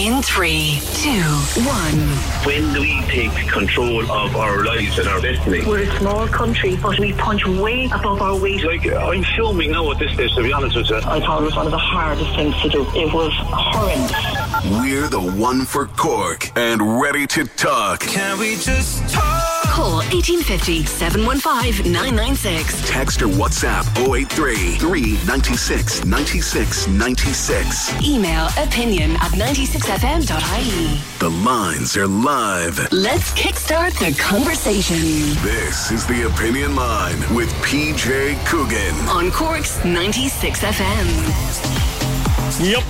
In three, two, one. When do we take control of our lives and our destiny? We're a small country, but we punch way above our weight. Like, I'm filming now at this stage, to be honest with you. I thought it was one of the hardest things to do. It was horrendous. We're the one for Cork and ready to talk. Can we just talk? Call 1850 715 996. Text or WhatsApp 083 396 96 96. Email opinion at 96fm.ie. The lines are live. Let's kickstart the conversation This is the Opinion Line with PJ Coogan. on Cork's 96FM. Yep.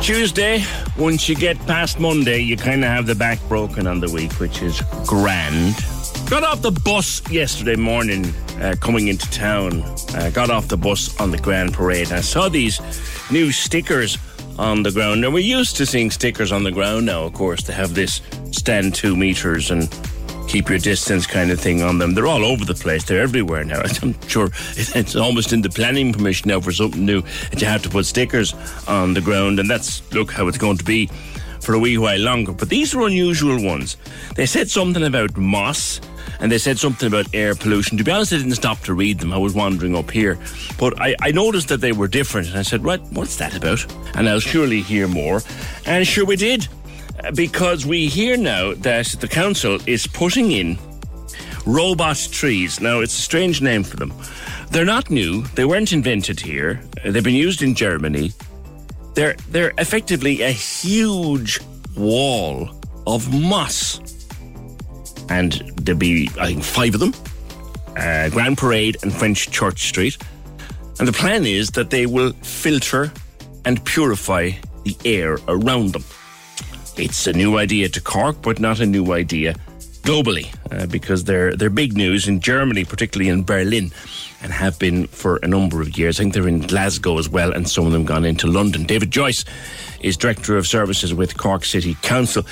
Tuesday, once you get past Monday, you kind of have the back broken on the week, which is grand. Got off the bus yesterday morning uh, coming into town. Uh, got off the bus on the Grand Parade. I saw these new stickers on the ground. Now, we're used to seeing stickers on the ground now, of course, to have this stand two meters and keep your distance kind of thing on them. They're all over the place. They're everywhere now. I'm sure it's almost in the planning permission now for something new that you have to put stickers on the ground, and that's look how it's going to be for a wee while longer. But these are unusual ones. They said something about moss. And they said something about air pollution. To be honest, I didn't stop to read them. I was wandering up here. But I, I noticed that they were different. And I said, what, what's that about? And I'll surely hear more. And sure we did because we hear now that the council is putting in robot trees. Now, it's a strange name for them. They're not new. They weren't invented here. They've been used in Germany. They're they're effectively a huge wall of moss, and there'll be I think five of them. Uh, Grand Parade and French Church Street, and the plan is that they will filter and purify the air around them. It's a new idea to Cork, but not a new idea globally, uh, because they're they're big news in Germany, particularly in Berlin, and have been for a number of years. I think they're in Glasgow as well, and some of them gone into London. David Joyce is director of services with Cork City Council.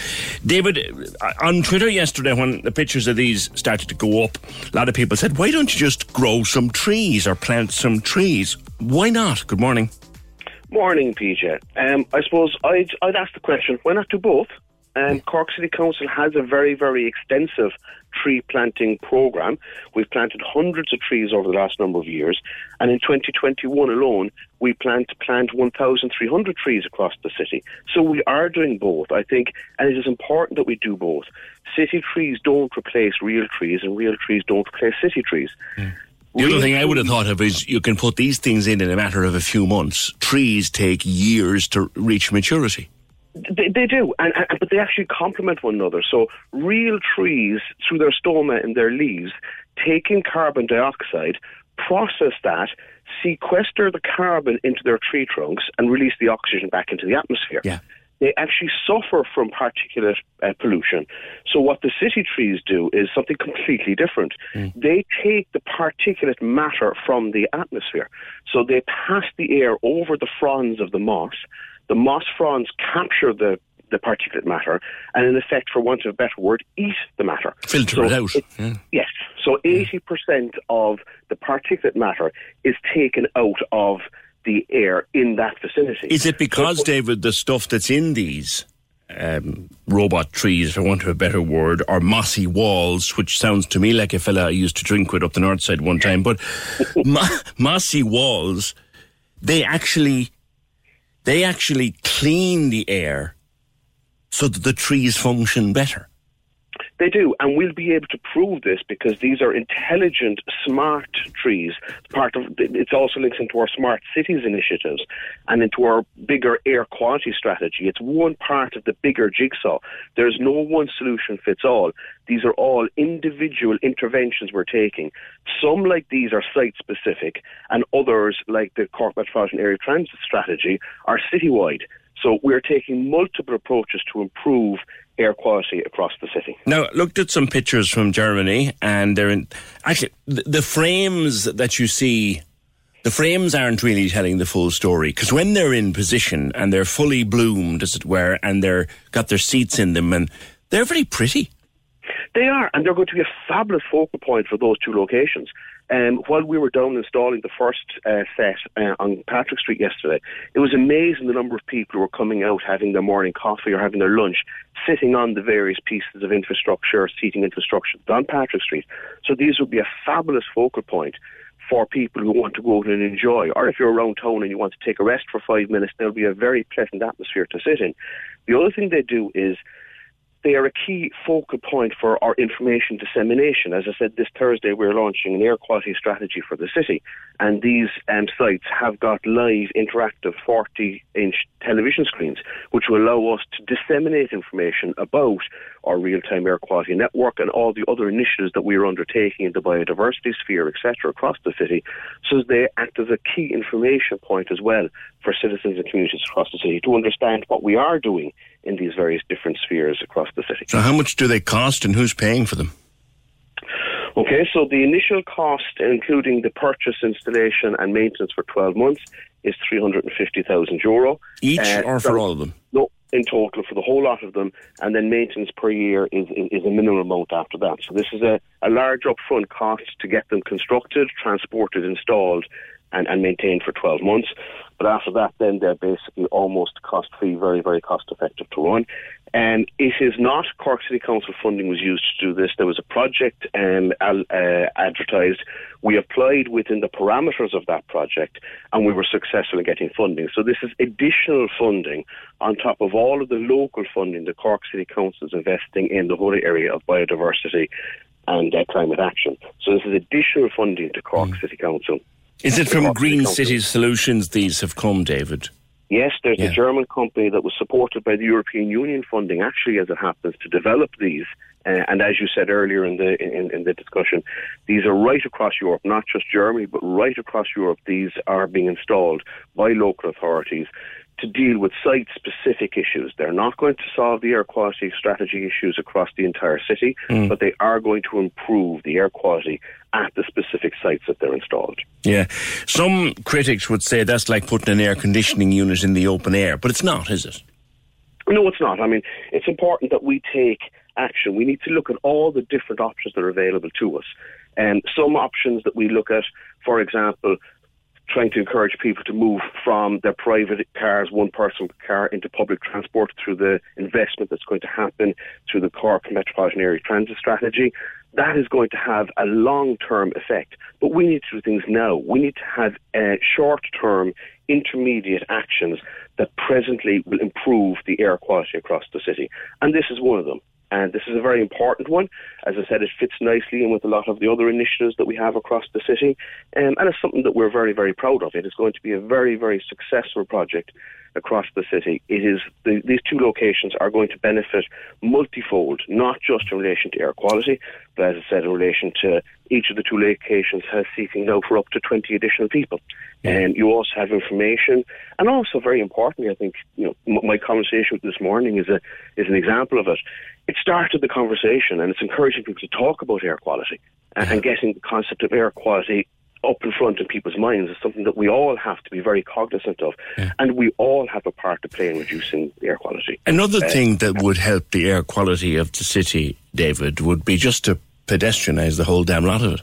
David, uh, on Twitter yesterday, when the pictures of these started to go up, a lot of people said, "Why don't you just grow some trees or plant some trees?" Why not? Good morning. Morning, PJ. Um, I suppose I'd, I'd ask the question, why not do both? Um, Cork City Council has a very, very extensive tree planting programme. We've planted hundreds of trees over the last number of years, and in 2021 alone, we plan to plant 1,300 trees across the city. So we are doing both, I think, and it is important that we do both. City trees don't replace real trees, and real trees don't replace city trees. The other thing I would have thought of is you can put these things in in a matter of a few months. Trees take years to reach maturity. They, they do, and, and but they actually complement one another. So real trees, through their stoma and their leaves, take in carbon dioxide, process that, sequester the carbon into their tree trunks, and release the oxygen back into the atmosphere. Yeah. They actually suffer from particulate uh, pollution. So what the city trees do is something completely different. They take the particulate matter from the atmosphere. So they pass the air over the fronds of the moss. The moss fronds capture the the particulate matter, and in effect, for want of a better word, eat the matter. Filter So it out. it- Yeah. Yes. So 80% of the particulate matter is taken out of the air in that vicinity. Is it because, So- David, the stuff that's in these um, robot trees, for want of a better word, or mossy walls, which sounds to me like a fella I used to drink with up the north side one time. But mo- mossy walls, they actually, they actually clean the air so that the trees function better. They do, and we'll be able to prove this because these are intelligent, smart trees. Part of it's also links into our smart cities initiatives and into our bigger air quality strategy. It's one part of the bigger jigsaw. There's no one solution fits all. These are all individual interventions we're taking. Some like these are site specific, and others like the Cork Metropolitan Area Transit Strategy are citywide. So we're taking multiple approaches to improve air quality across the city. Now, looked at some pictures from Germany, and they're in. Actually, the, the frames that you see, the frames aren't really telling the full story because when they're in position and they're fully bloomed, as it were, and they're got their seats in them, and they're very pretty. They are, and they're going to be a fabulous focal point for those two locations. Um, while we were down installing the first uh, set uh, on Patrick Street yesterday, it was amazing the number of people who were coming out having their morning coffee or having their lunch, sitting on the various pieces of infrastructure, seating infrastructure on Patrick Street. So these would be a fabulous focal point for people who want to go out and enjoy. Or if you're around town and you want to take a rest for five minutes, there'll be a very pleasant atmosphere to sit in. The other thing they do is they are a key focal point for our information dissemination. As I said, this Thursday we're launching an air quality strategy for the city, and these um, sites have got live, interactive 40 inch television screens, which will allow us to disseminate information about our real time air quality network and all the other initiatives that we are undertaking in the biodiversity sphere, etc., across the city, so they act as a key information point as well for citizens and communities across the city to understand what we are doing in these various different spheres across the city. So, how much do they cost, and who's paying for them? Okay, so the initial cost, including the purchase, installation, and maintenance for 12 months, is 350,000 euro. Each uh, or for so, all of them? No, in total for the whole lot of them, and then maintenance per year is, is a minimal amount after that. So this is a, a large upfront cost to get them constructed, transported, installed, and, and maintained for 12 months. But after that, then they're basically almost cost free, very, very cost effective to run. And it is not Cork City Council funding was used to do this. There was a project um, uh, advertised. We applied within the parameters of that project, and we were successful in getting funding. So this is additional funding on top of all of the local funding the Cork City Council is investing in the whole area of biodiversity and uh, climate action. So this is additional funding to Cork mm. City Council. Is it from Green City Solutions these have come, David? Yes, there's yeah. a German company that was supported by the European Union funding, actually, as it happens, to develop these. Uh, and as you said earlier in the in, in, the discussion, these are right across Europe, not just Germany, but right across Europe. These are being installed by local authorities to deal with site specific issues. They're not going to solve the air quality strategy issues across the entire city, mm. but they are going to improve the air quality at the specific sites that they're installed. Yeah. Some critics would say that's like putting an air conditioning unit in the open air, but it's not, is it? No, it's not. I mean, it's important that we take action. We need to look at all the different options that are available to us. And some options that we look at, for example, trying to encourage people to move from their private cars, one person car, into public transport through the investment that's going to happen through the Cork Metropolitan Area Transit Strategy. That is going to have a long term effect. But we need to do things now. We need to have uh, short term, intermediate actions that presently will improve the air quality across the city. And this is one of them. And this is a very important one. As I said, it fits nicely in with a lot of the other initiatives that we have across the city. Um, and it's something that we're very, very proud of. It is going to be a very, very successful project across the city. It is the, these two locations are going to benefit multifold, not just in relation to air quality, but as I said, in relation to each of the two locations has seating now for up to 20 additional people. And you also have information, and also very importantly, I think you know my conversation this morning is a is an example of it it started the conversation and it's encouraging people to talk about air quality and, and getting the concept of air quality up in front in people's minds is something that we all have to be very cognizant of. Yeah. And we all have a part to play in reducing air quality. Another uh, thing that would help the air quality of the city, David, would be just to pedestrianise the whole damn lot of it.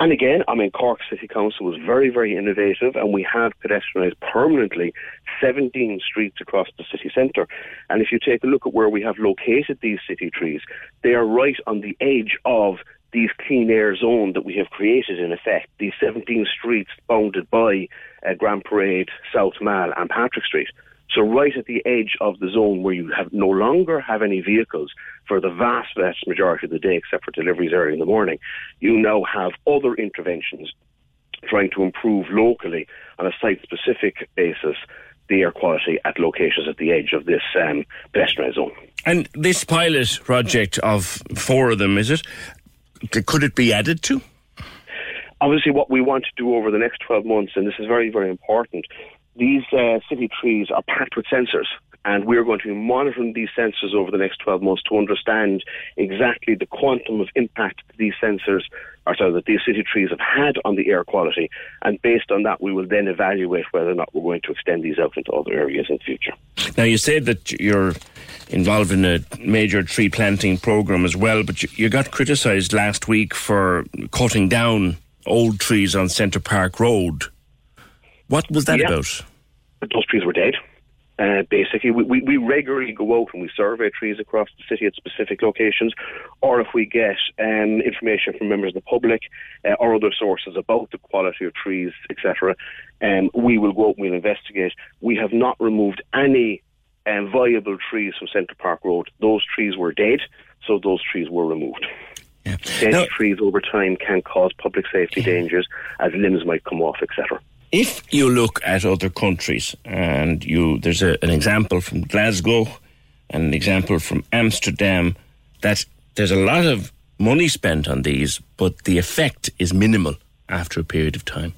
And again, I mean, Cork City Council was very, very innovative, and we have pedestrianised permanently 17 streets across the city centre. And if you take a look at where we have located these city trees, they are right on the edge of these clean air zone that we have created in effect, these 17 streets bounded by uh, Grand Parade, South Mall and Patrick Street. So right at the edge of the zone where you have no longer have any vehicles for the vast, vast majority of the day, except for deliveries early in the morning, you now have other interventions trying to improve locally on a site-specific basis the air quality at locations at the edge of this um, pedestrian zone. And this pilot project of four of them, is it? Could it be added to? Obviously, what we want to do over the next 12 months, and this is very, very important, these uh, city trees are packed with sensors. And we're going to be monitoring these sensors over the next 12 months to understand exactly the quantum of impact these sensors, or sorry, that these city trees have had on the air quality. And based on that, we will then evaluate whether or not we're going to extend these out into other areas in the future. Now, you said that you're involved in a major tree planting program as well, but you got criticised last week for cutting down old trees on Centre Park Road. What was that Yeah. about? Those trees were dead. Uh, basically, we, we, we regularly go out and we survey trees across the city at specific locations, or if we get um, information from members of the public uh, or other sources about the quality of trees, etc., um, we will go out and we'll investigate. We have not removed any um, viable trees from Centre Park Road. Those trees were dead, so those trees were removed. Dead Now- trees over time can cause public safety dangers as limbs might come off, etc. If you look at other countries, and you there's a, an example from Glasgow, and an example from Amsterdam, that there's a lot of money spent on these, but the effect is minimal after a period of time.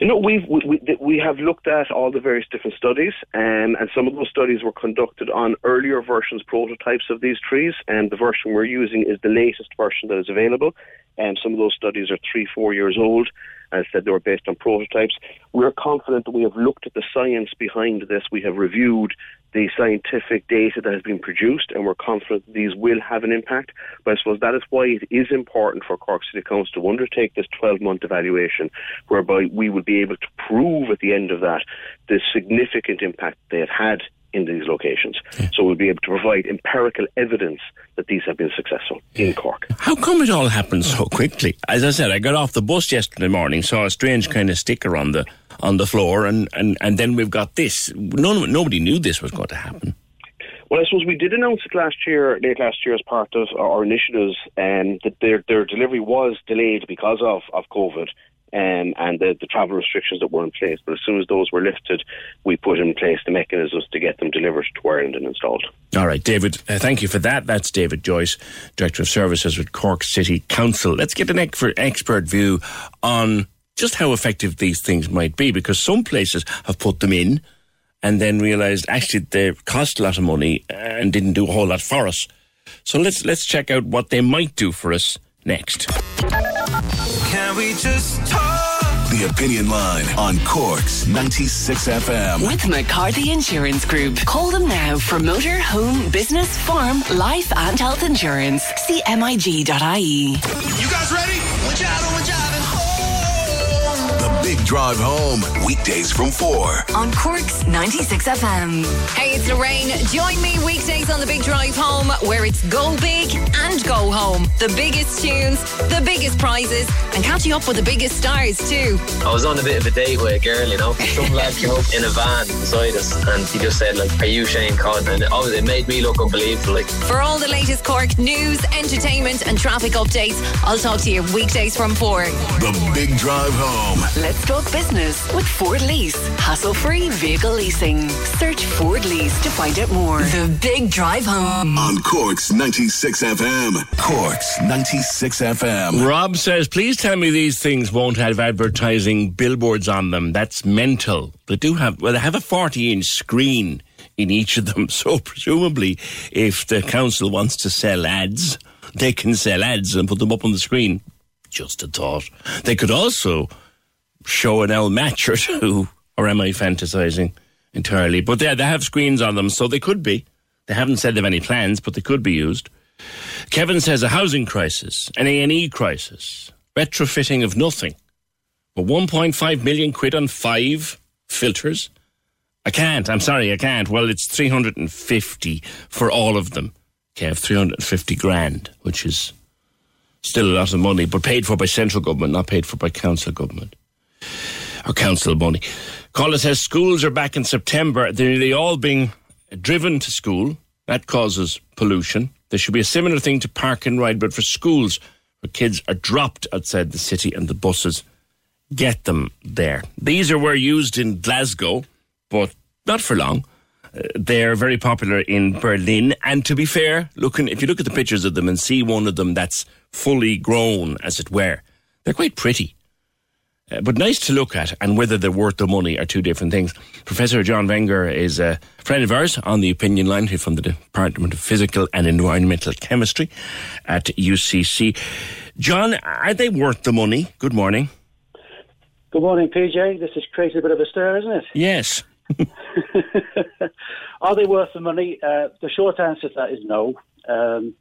You know, we've, we, we, have looked at all the various different studies, um, and some of those studies were conducted on earlier versions, prototypes of these trees, and the version we're using is the latest version that is available. And some of those studies are three, four years old. I said, they were based on prototypes. We're confident that we have looked at the science behind this. We have reviewed the scientific data that has been produced, and we're confident these will have an impact. But I suppose that is why it is important for Cork City Council to undertake this 12-month evaluation, whereby we will be able to prove at the end of that the significant impact they have had in these locations. So we'll be able to provide empirical evidence that these have been successful in Cork. How come it all happened so quickly? As I said, I got off the bus yesterday morning, saw a strange kind of sticker on the on the floor, and, and, and then we've got this. None, nobody knew this was going to happen. Well, I suppose we did announce it last year, late last year, as part of our initiatives, um, that their their delivery was delayed because of of COVID. Um, and the, the travel restrictions that were in place. But as soon as those were lifted, we put in place the mechanisms to get them delivered to Ireland and installed. All right, David, uh, thank you for that. That's David Joyce, Director of Services with Cork City Council. Let's get an expert, expert view on just how effective these things might be, because some places have put them in and then realised actually they cost a lot of money and didn't do a whole lot for us. So let's let's check out what they might do for us next. Can we just talk? The Opinion Line on Cork's 96 FM. With McCarthy Insurance Group. Call them now for motor, home, business, farm, life, and health insurance. CMIG.ie. You guys ready? We're driving, Big Drive Home. Weekdays from 4. On Cork's 96 FM. Hey, it's Lorraine. Join me weekdays on the Big Drive Home, where it's go big and go home. The biggest tunes, the biggest prizes, and catching up with the biggest stars too. I was on a bit of a date with a girl, you know. Some lad came up in a van beside us and he just said, like, are you Shane Cotton? And it, obviously it made me look unbelievable. Like, For all the latest Cork news, entertainment, and traffic updates, I'll talk to you weekdays from four. The Big Drive Home. Let's talk business with Ford Lease. Hassle free vehicle leasing. Search Ford Lease to find out more. The Big Drive Home. On Cork's 96 FM. Cork's 96 FM. Rob says, please tell me these things won't have advertising billboards on them. That's mental. They do have, well, they have a 40 inch screen in each of them. So presumably, if the council wants to sell ads, they can sell ads and put them up on the screen. Just a thought. They could also show an L match or two, or am I fantasizing entirely? But yeah, they have screens on them, so they could be. They haven't said they have any plans, but they could be used. Kevin says a housing crisis, an A&E crisis, retrofitting of nothing. But 1.5 million quid on five filters? I can't. I'm sorry, I can't. Well, it's 350 for all of them. Kev, 350 grand, which is still a lot of money, but paid for by central government, not paid for by council government or council money. Caller says schools are back in September. They're nearly all being driven to school. That causes pollution. There should be a similar thing to park and ride, but for schools where kids are dropped outside the city and the buses get them there. These are were used in Glasgow, but not for long. Uh, they're very popular in Berlin, and to be fair, looking if you look at the pictures of them and see one of them that's fully grown, as it were, they're quite pretty. Uh, but nice to look at, and whether they're worth the money are two different things. Professor John Wenger is a friend of ours on the opinion line He's from the Department of Physical and Environmental Chemistry at UCC. John, are they worth the money? Good morning. Good morning, PJ. This has created a bit of a stir, isn't it? Yes. are they worth the money? Uh, the short answer to that is no. Um,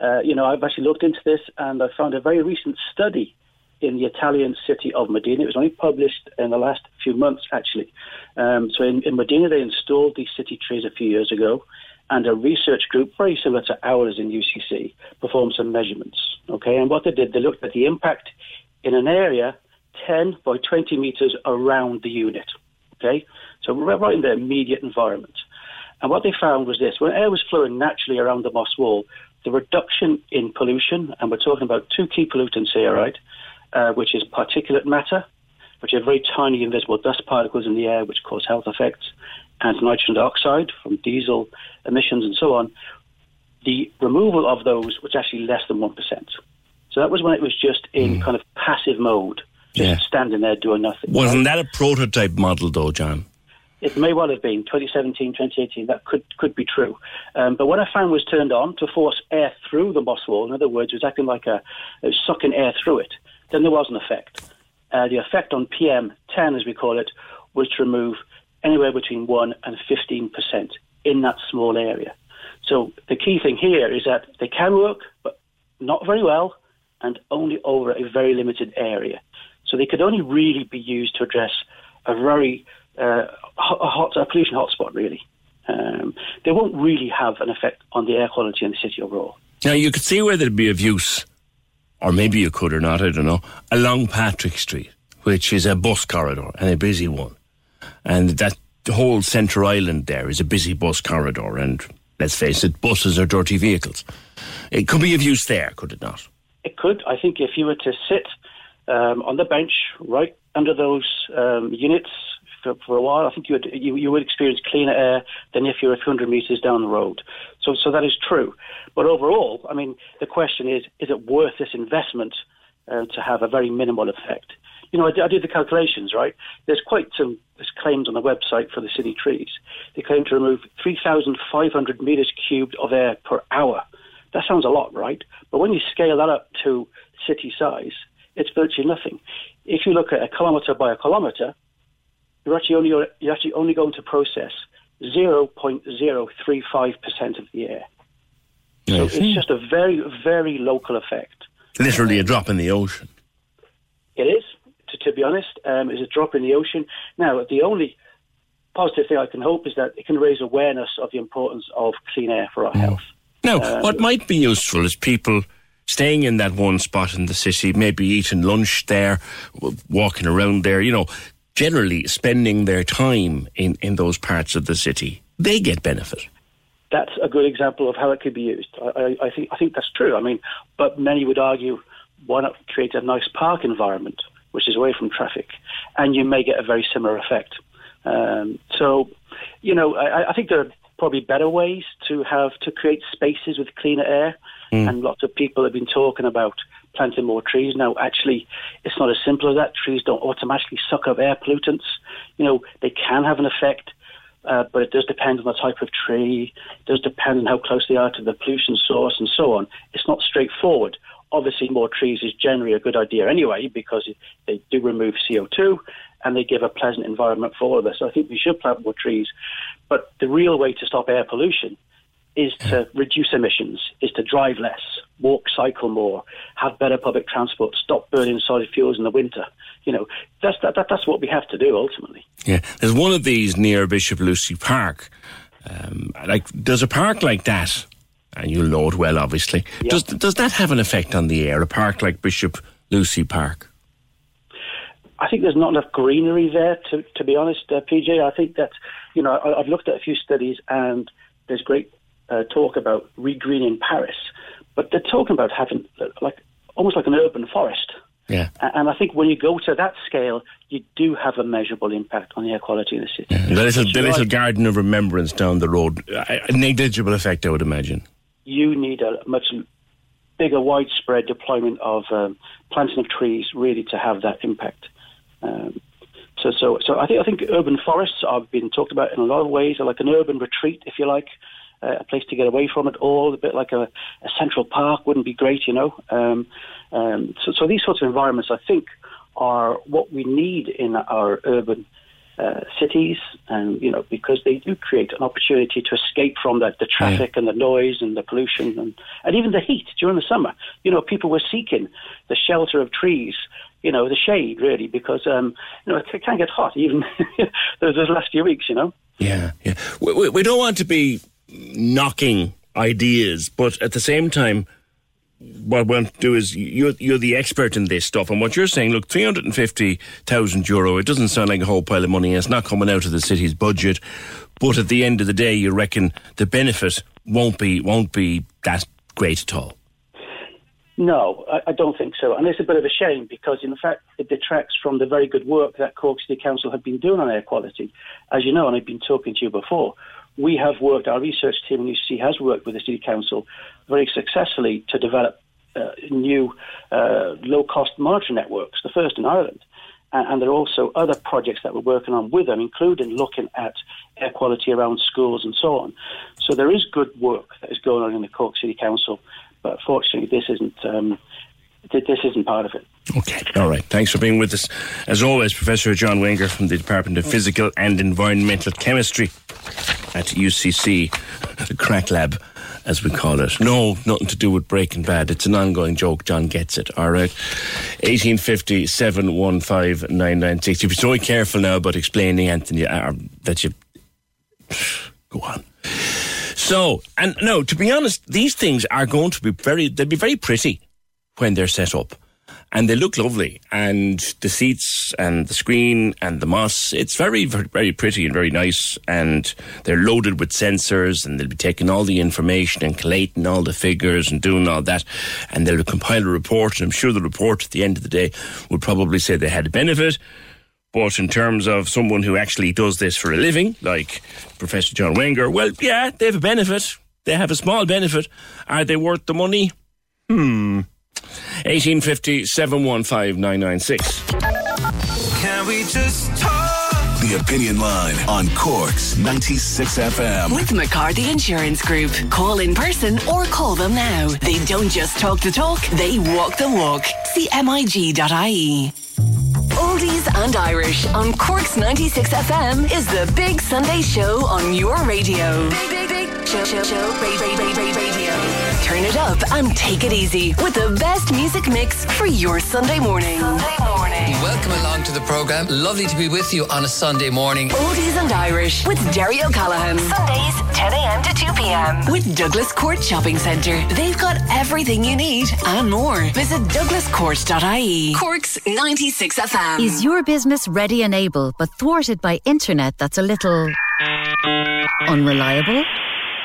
uh, you know, I've actually looked into this and I found a very recent study in the Italian city of Modena. It was only published in the last few months, actually. Um, so in, in Modena, they installed these city trees a few years ago, and a research group, very similar to ours in UCC, performed some measurements. Okay, and what they did, they looked at the impact in an area 10 by 20 meters around the unit. Okay, so right in the immediate environment. And what they found was this when air was flowing naturally around the moss wall, the reduction in pollution, and we're talking about two key pollutants here, right? Uh, which is particulate matter, which are very tiny invisible dust particles in the air which cause health effects, and nitrogen dioxide from diesel emissions and so on. The removal of those was actually less than 1%. So that was when it was just in mm. kind of passive mode, just yeah. standing there doing nothing. Wasn't that a prototype model, though, John? It may well have been 2017, 2018. That could could be true. Um, but when a fan was turned on to force air through the moss wall, in other words, it was acting like a, it was sucking air through it then there was an effect. Uh, the effect on PM10, as we call it, was to remove anywhere between 1 and 15% in that small area. So the key thing here is that they can work, but not very well, and only over a very limited area. So they could only really be used to address a very uh, hot a pollution hotspot, really. Um, they won't really have an effect on the air quality in the city overall. Now, you could see where there'd be of use or maybe you could or not, I don't know, along Patrick Street, which is a bus corridor and a busy one. And that whole centre island there is a busy bus corridor, and let's face it, buses are dirty vehicles. It could be of use there, could it not? It could. I think if you were to sit um, on the bench right under those um, units for, for, a while, I think you would you, you would experience cleaner air than if a few hundred metres down the road. So, so that is true. But overall, I mean, the question is: is it worth this investment uh, to have a very minimal effect? You know, I did, I did the calculations. Right, there's quite some there's claims on the website for the city trees. They claim to remove 3,500 meters cubed of air per hour. That sounds a lot, right? But when you scale that up to city size, it's virtually nothing. If you look at a kilometre by a kilometre, you're actually only you're actually only going to process 0.035% of the air. So it's just a very, very local effect. Literally a drop in the ocean. It is, to, to be honest, um, is a drop in the ocean. Now, the only positive thing I can hope is that it can raise awareness of the importance of clean air for our mm. health. Now, um, what might be useful is people staying in that one spot in the city, maybe eating lunch there, walking around there, you know, generally spending their time in, in those parts of the city, they get benefit. That's a good example of how it could be used. I, I, I think I think that's true. I mean, but many would argue, why not create a nice park environment which is away from traffic, and you may get a very similar effect. Um, so, you know, I, I think there are probably better ways to have to create spaces with cleaner air, mm. and lots of people have been talking about planting more trees. Now, actually, it's not as simple as that. Trees don't automatically suck up air pollutants. You know, they can have an effect, uh, but it does depend on the type of tree. It does depend on how close they are to the pollution source and so on. It's not straightforward. Obviously, more trees is generally a good idea anyway because they do remove CO2 and they give a pleasant environment for all of us. So I think we should plant more trees. But the real way to stop air pollution is to reduce emissions, is to drive less, walk, cycle more, have better public transport, stop burning solid fuels in the winter. You know, that's that, that that's what we have to do ultimately. Yeah, there's one of these near Bishop Lucy Park. Um, like, there's a park like that, and you'll know it well, obviously. Yeah. Does does that have an effect on the air? A park like Bishop Lucy Park? I think there's not enough greenery there, to, to be honest, uh, PJ. I think that, you know, I, I've looked at a few studies and there's great uh, talk about regreening Paris, but they're talking about having uh, like almost like an urban forest. Yeah. And I think when you go to that scale, you do have a measurable impact on the air quality in the city. The little, the little garden of remembrance down the road, a a negligible effect, I would imagine. you need a much bigger, widespread deployment of um, planting of trees really to have that impact. Um, so, so, so I think I think urban forests are being talked about in a lot of ways, like an urban retreat, if you like, uh, a place to get away from it all. A bit like a, a central park wouldn't be great, you know. Um, um, so, so these sorts of environments, I think, are what we need in our urban uh, cities, and you know, because they do create an opportunity to escape from that the traffic and the noise and the pollution and, and even the heat during the summer. You know, people were seeking the shelter of trees, you know, the shade really, because um, you know it can get hot even those, those last few weeks. You know. Yeah, yeah. We, we, we don't want to be knocking ideas, but at the same time, what we want to do is you're, you're the expert in this stuff, and what you're saying, look, 350,000 euro, it doesn't sound like a whole pile of money, and it's not coming out of the city's budget, but at the end of the day, you reckon the benefit won't be, won't be that great at all. No, I, I don't think so. And it's a bit of a shame because, in fact, it detracts from the very good work that Cork City Council have been doing on air quality. As you know, and I've been talking to you before, we have worked, our research team in UC has worked with the City Council very successfully to develop uh, new uh, low cost monitoring networks, the first in Ireland. And, and there are also other projects that we're working on with them, including looking at air quality around schools and so on. So there is good work that is going on in the Cork City Council, but fortunately, this isn't um, this isn't part of it. Okay, all right. Thanks for being with us. As always, Professor John Wenger from the Department of Physical and Environmental Chemistry at UCC, the CRAC lab, as we call it. No, nothing to do with Breaking Bad. It's an ongoing joke. John gets it. All right. 1850 715 996. You've been so careful now about explaining, Anthony, uh, that you. Go on. So, and no, to be honest, these things are going to be very, they'll be very pretty when they're set up. And they look lovely. And the seats and the screen and the moss, it's very, very, pretty and very nice. And they're loaded with sensors and they'll be taking all the information and collating all the figures and doing all that. And they'll compile a report. And I'm sure the report at the end of the day would probably say they had a benefit. But in terms of someone who actually does this for a living, like Professor John Wenger, well, yeah, they have a benefit. They have a small benefit. Are they worth the money? Hmm. 1850 715 Can we just talk? The Opinion Line on Cork's 96 FM. With McCarthy Insurance Group. Call in person or call them now. They don't just talk the talk, they walk the walk. CMIG.ie. Oldies and Irish on Cork's 96 FM is the Big Sunday Show on your radio. Big, big, big show, show, show, ra- ra- ra- ra- radio. Turn it up and take it easy with the best music mix for your Sunday morning. Sunday morning. Welcome along to the programme. Lovely to be with you on a Sunday morning. Oldies and Irish with Derry O'Callaghan. Sundays, 10 a.m. to 2 p.m. With Douglas Court Shopping Centre. They've got everything you need and more. Visit douglascourt.ie. Cork's 96 FM. Is your business ready and able but thwarted by internet that's a little unreliable?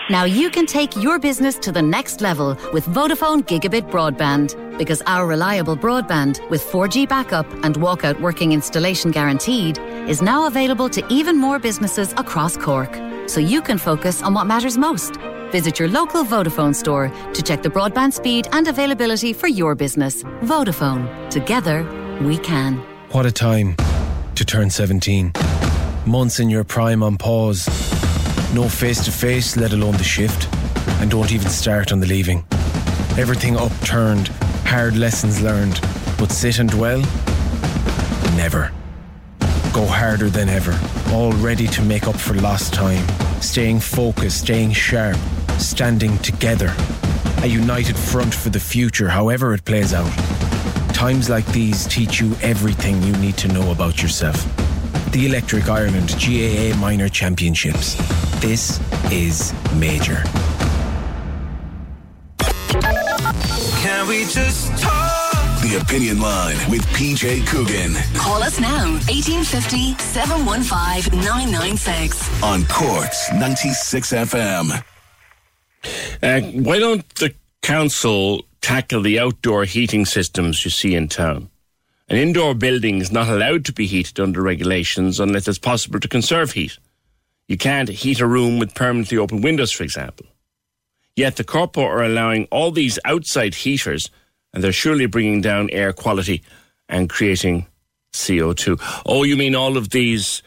Now you can take your business to the next level with Vodafone Gigabit Broadband because our reliable broadband with 4G backup and walkout working installation guaranteed is now available to even more businesses across Cork. So you can focus on what matters most. Visit your local Vodafone store to check the broadband speed and availability for your business. Vodafone. Together, we can. What a time to turn 17. Months in your prime on pause. No face to face, let alone the shift. And don't even start on the leaving. Everything upturned, hard lessons learned. But sit and dwell? Never. Go harder than ever, all ready to make up for lost time. Staying focused, staying sharp, standing together. A united front for the future, however it plays out. Times like these teach you everything you need to know about yourself. The Electric Ireland GAA Minor Championships. This is major. Can we just talk? The Opinion Line with PJ Coogan Call us now, 1850 715 996. on Corks 96 FM. Uh, why don't the council tackle the outdoor heating systems you see in town? An indoor building is not allowed to be heated under regulations unless it's possible to conserve heat. You can't heat a room with permanently open windows, for example. Yet the Corpo are allowing all these outside heaters, and they're surely bringing down air quality and creating CO2. Oh, you mean all of these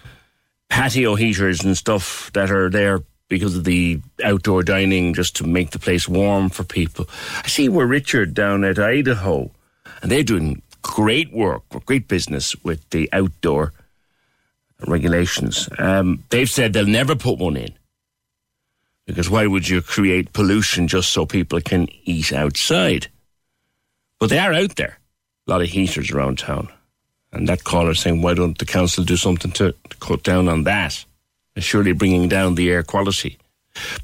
patio heaters and stuff that are there because of the outdoor dining just to make the place warm for people. I see we're Richard down at Idaho, and they're doing great work, great business with the outdoor regulations. Um, they've said they'll never put one in because why would you create pollution just so people can eat outside? But they are out there, a lot of heaters around town. And that caller saying, why don't the council do something to, cut down on that? They're surely bringing down the air quality.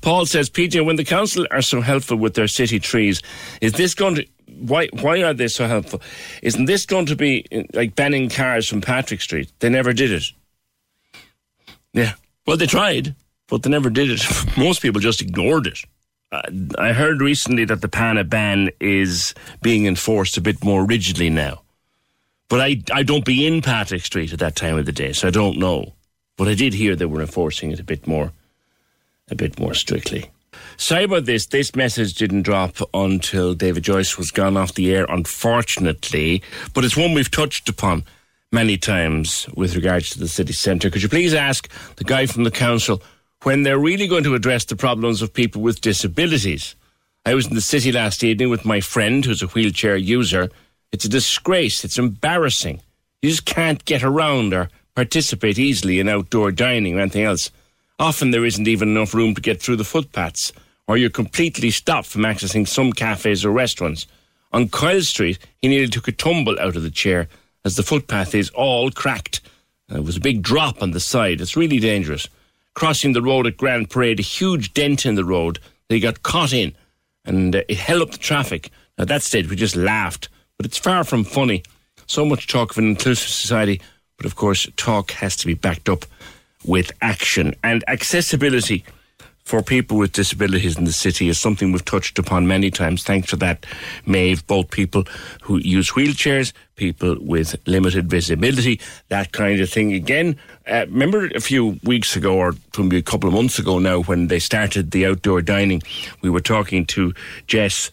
Paul says, PJ, when the council are so helpful with their city trees, is this going to why why are they so helpful? Isn't this going to be like banning cars from Patrick Street? They never did it. Yeah, well, they tried, but they never did it. Most people just ignored it. I heard recently that the PANA ban is being enforced a bit more rigidly now. But I, I don't be in Patrick Street at that time of the day, so I don't know. But I did hear they were enforcing it a bit more, a bit more strictly. Sorry about this. This message didn't drop until David Joyce was gone off the air, unfortunately. But it's one we've touched upon many times with regards to the city centre. Could you please ask the guy from the council when they're really going to address the problems of people with disabilities? I was in the city last evening with my friend who's a wheelchair user. It's a disgrace. It's embarrassing. You just can't get around or participate easily in outdoor dining or anything else. Often there isn't even enough room to get through the footpaths, or you're completely stopped from accessing some cafes or restaurants. On Kyle Street, he nearly took a tumble out of the chair as the footpath is all cracked. There was a big drop on the side. It's really dangerous. Crossing the road at Grand Parade, a huge dent in the road he got caught in, and uh, it held up the traffic. At that stage, we just laughed, but it's far from funny. So much talk of an inclusive society, but of course, talk has to be backed up with action. And accessibility for people with disabilities in the city is something we've touched upon many times. Thanks for that, Maeve. Both people who use wheelchairs, people with limited visibility, that kind of thing. Again, uh, remember a few weeks ago, or maybe a couple of months ago now, when they started the outdoor dining, we were talking to Jess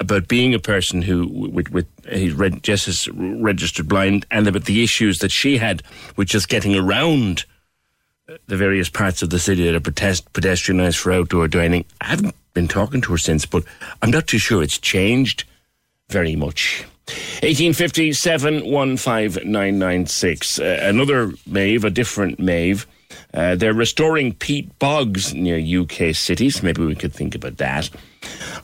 about being a person who, with, with he's Jess is registered blind, and about the issues that she had with just getting around the various parts of the city that are protest, pedestrianised for outdoor dining. I haven't been talking to her since, but I'm not too sure it's changed very much. 1857 15996. Uh, another Maeve, a different Maeve. Uh, they're restoring peat bogs near UK cities. Maybe we could think about that.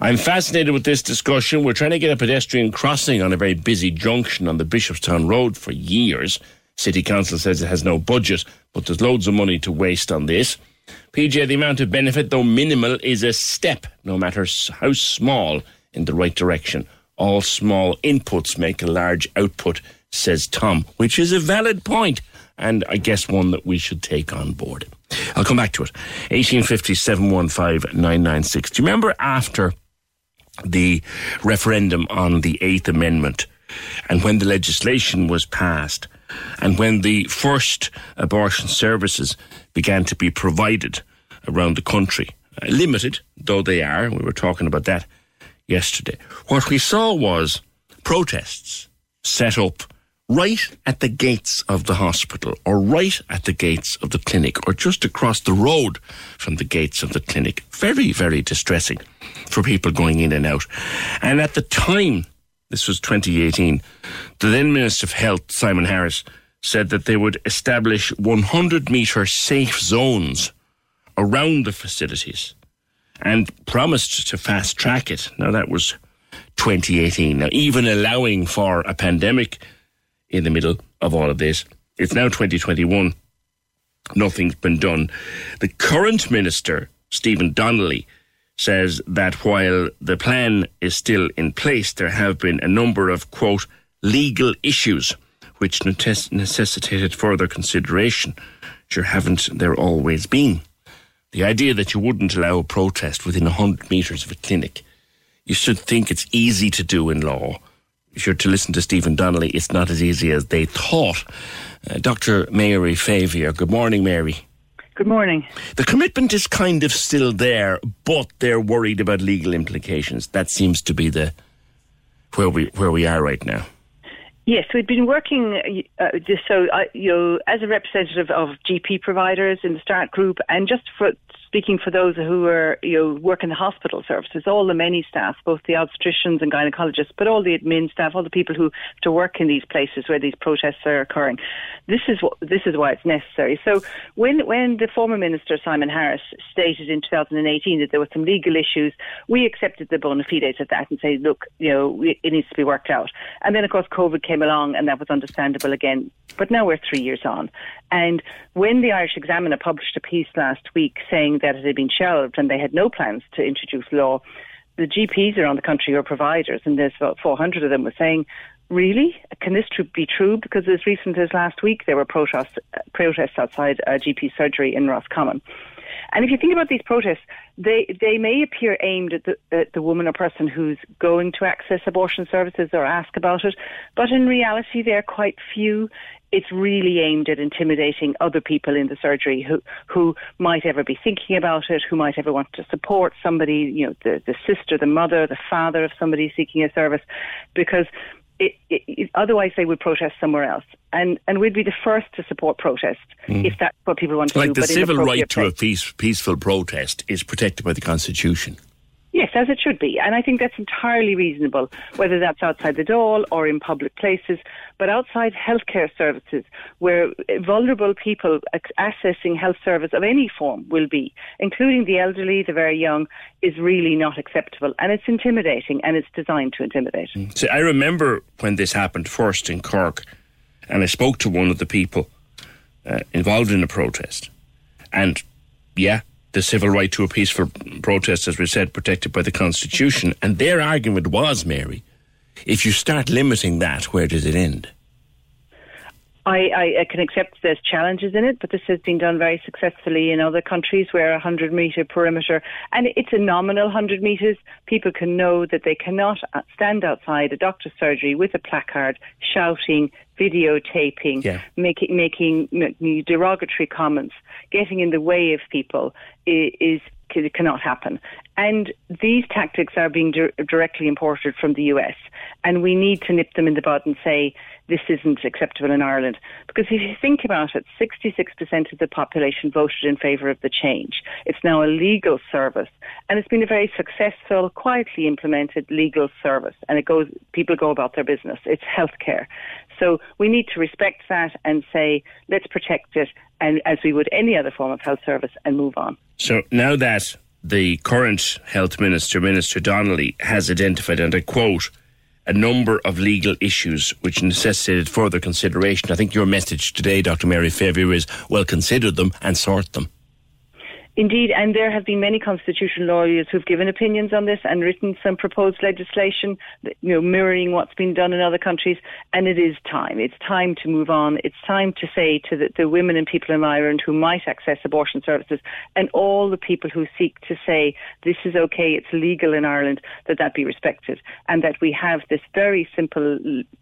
I'm fascinated with this discussion. We're trying to get a pedestrian crossing on a very busy junction on the Bishopstown Road for years. City Council says it has no budget, but there's loads of money to waste on this. PJ, the amount of benefit, though minimal, is a step, no matter how small, in the right direction. All small inputs make a large output, says Tom, which is a valid point, and I guess one that we should take on board. I'll come back to it. 1850 715 996. Do you remember after the referendum on the Eighth Amendment and when the legislation was passed? And when the first abortion services began to be provided around the country, uh, limited though they are, we were talking about that yesterday, what we saw was protests set up right at the gates of the hospital or right at the gates of the clinic or just across the road from the gates of the clinic. Very, very distressing for people going in and out. And at the time, this was 2018, the then Minister of Health, Simon Harris, said that they would establish 100 metre safe zones around the facilities. and promised to fast track it. Now, that was 2018. Now, even allowing for a pandemic in the middle of all of this, it's now 2021. Nothing's been done. The current minister, Stephen Donnelly, says that while the plan is still in place, there have been a number of, quote, legal issues which necessitated further consideration. Sure, haven't there always been? The idea that you wouldn't allow a protest within 100 metres of a clinic, you should think it's easy to do in law. If you're to listen to Stephen Donnelly, it's not as easy as they thought. Uh, Dr. Mary Favier, good morning, Mary. Good morning. The commitment is kind of still there, but they're worried about legal implications. That seems to be the where we where we are right now. Yes, we've been working uh, just so uh, you know as a representative of GP providers in the Start Group, and just for speaking for those who are, you know, work in the hospital services, all the many staff, both the obstetricians and gynecologists, but all the admin staff, all the people who to work in these places where these protests are occurring. This is what, this is why it's necessary. So when, when the former minister, Simon Harris, stated in 2018 that there were some legal issues, we accepted the bona fides of that and say, look, you know, it needs to be worked out. And then, of course, COVID came along and that was understandable again. But now we're three years on. And when the Irish Examiner published a piece last week saying that had been shelved and they had no plans to introduce law, the GPs around the country or providers, and there's about 400 of them, were saying, really? Can this be true? Because as recent as last week, there were protests, uh, protests outside a GP surgery in Roscommon. And if you think about these protests, they they may appear aimed at the, at the woman or person who's going to access abortion services or ask about it, but in reality, they're quite few. It's really aimed at intimidating other people in the surgery who who might ever be thinking about it, who might ever want to support somebody, you know, the the sister, the mother, the father of somebody seeking a service, because it, it, otherwise, they would protest somewhere else, and and we'd be the first to support protest mm. if that's what people want to like do. Like the civil right to place. a peace, peaceful protest is protected by the constitution. Yes, as it should be. And I think that's entirely reasonable, whether that's outside the Dáil or in public places, but outside healthcare services, where vulnerable people accessing health service of any form will be, including the elderly, the very young, is really not acceptable. And it's intimidating, and it's designed to intimidate. Mm. So I remember when this happened first in Cork, and I spoke to one of the people uh, involved in the protest. And yeah, the civil right to a peaceful protest, as we said, protected by the Constitution. And their argument was, Mary, if you start limiting that, where does it end? I, I, I, can accept there's challenges in it, but this has been done very successfully in other countries where a 100 metre perimeter, and it's a nominal 100 metres, people can know that they cannot uh, stand outside a doctor's surgery with a placard shouting, videotaping, yeah. making, making, making derogatory comments, getting in the way of people is it cannot happen. And these tactics are being di- directly imported from the US. And we need to nip them in the bud and say, this isn't acceptable in Ireland. Because if you think about it, 66% of the population voted in favour of the change. It's now a legal service. And it's been a very successful, quietly implemented legal service. And it goes, people go about their business. It's healthcare. So we need to respect that and say, let's protect it and as we would any other form of health service and move on. So now that the current health minister, Minister Donnelly, has identified, and I quote, a number of legal issues which necessitated further consideration. I think your message today, Dr. Mary Favier, is well, consider them and sort them. Indeed, and there have been many constitutional lawyers who've given opinions on this and written some proposed legislation, you know, mirroring what's been done in other countries. And it is time. It's time to move on. It's time to say to the, the women and people in Ireland who might access abortion services and all the people who seek to say this is okay, it's legal in Ireland, that that be respected, and that we have this very simple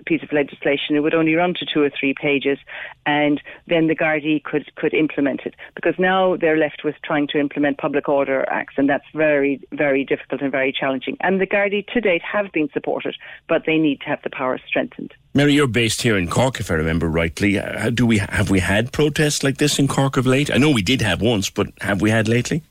piece of legislation. It would only run to two or three pages, and then the Gardaí could could implement it because now they're left with trying trying to implement public order acts, and that's very, very difficult and very challenging. And the Gardaí to date have been supported, but they need to have the power strengthened. Mary, you're based here in Cork, if I remember rightly. Uh, do we have we had protests like this in Cork of late? I know we did have once, but have we had lately?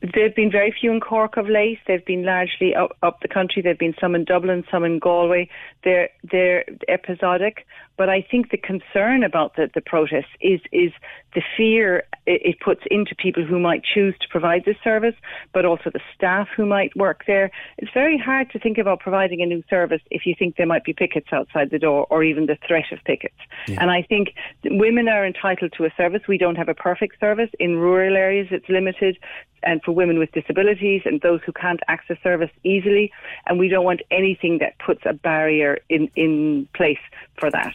There've been very few in Cork of late. They've been largely up, up the country. There've been some in Dublin, some in Galway. They're they're episodic, But I think the concern about the, the protests is is the fear it, puts into people who might choose to provide this service, but also the staff who might work there. It's very hard to think about providing a new service if you think there might be pickets outside the door or even the threat of pickets. Yeah. And I think women are entitled to a service. We don't have a perfect service. In rural areas, it's limited and for women with disabilities and those who can't access service easily. And we don't want anything that puts a barrier in, in place for that.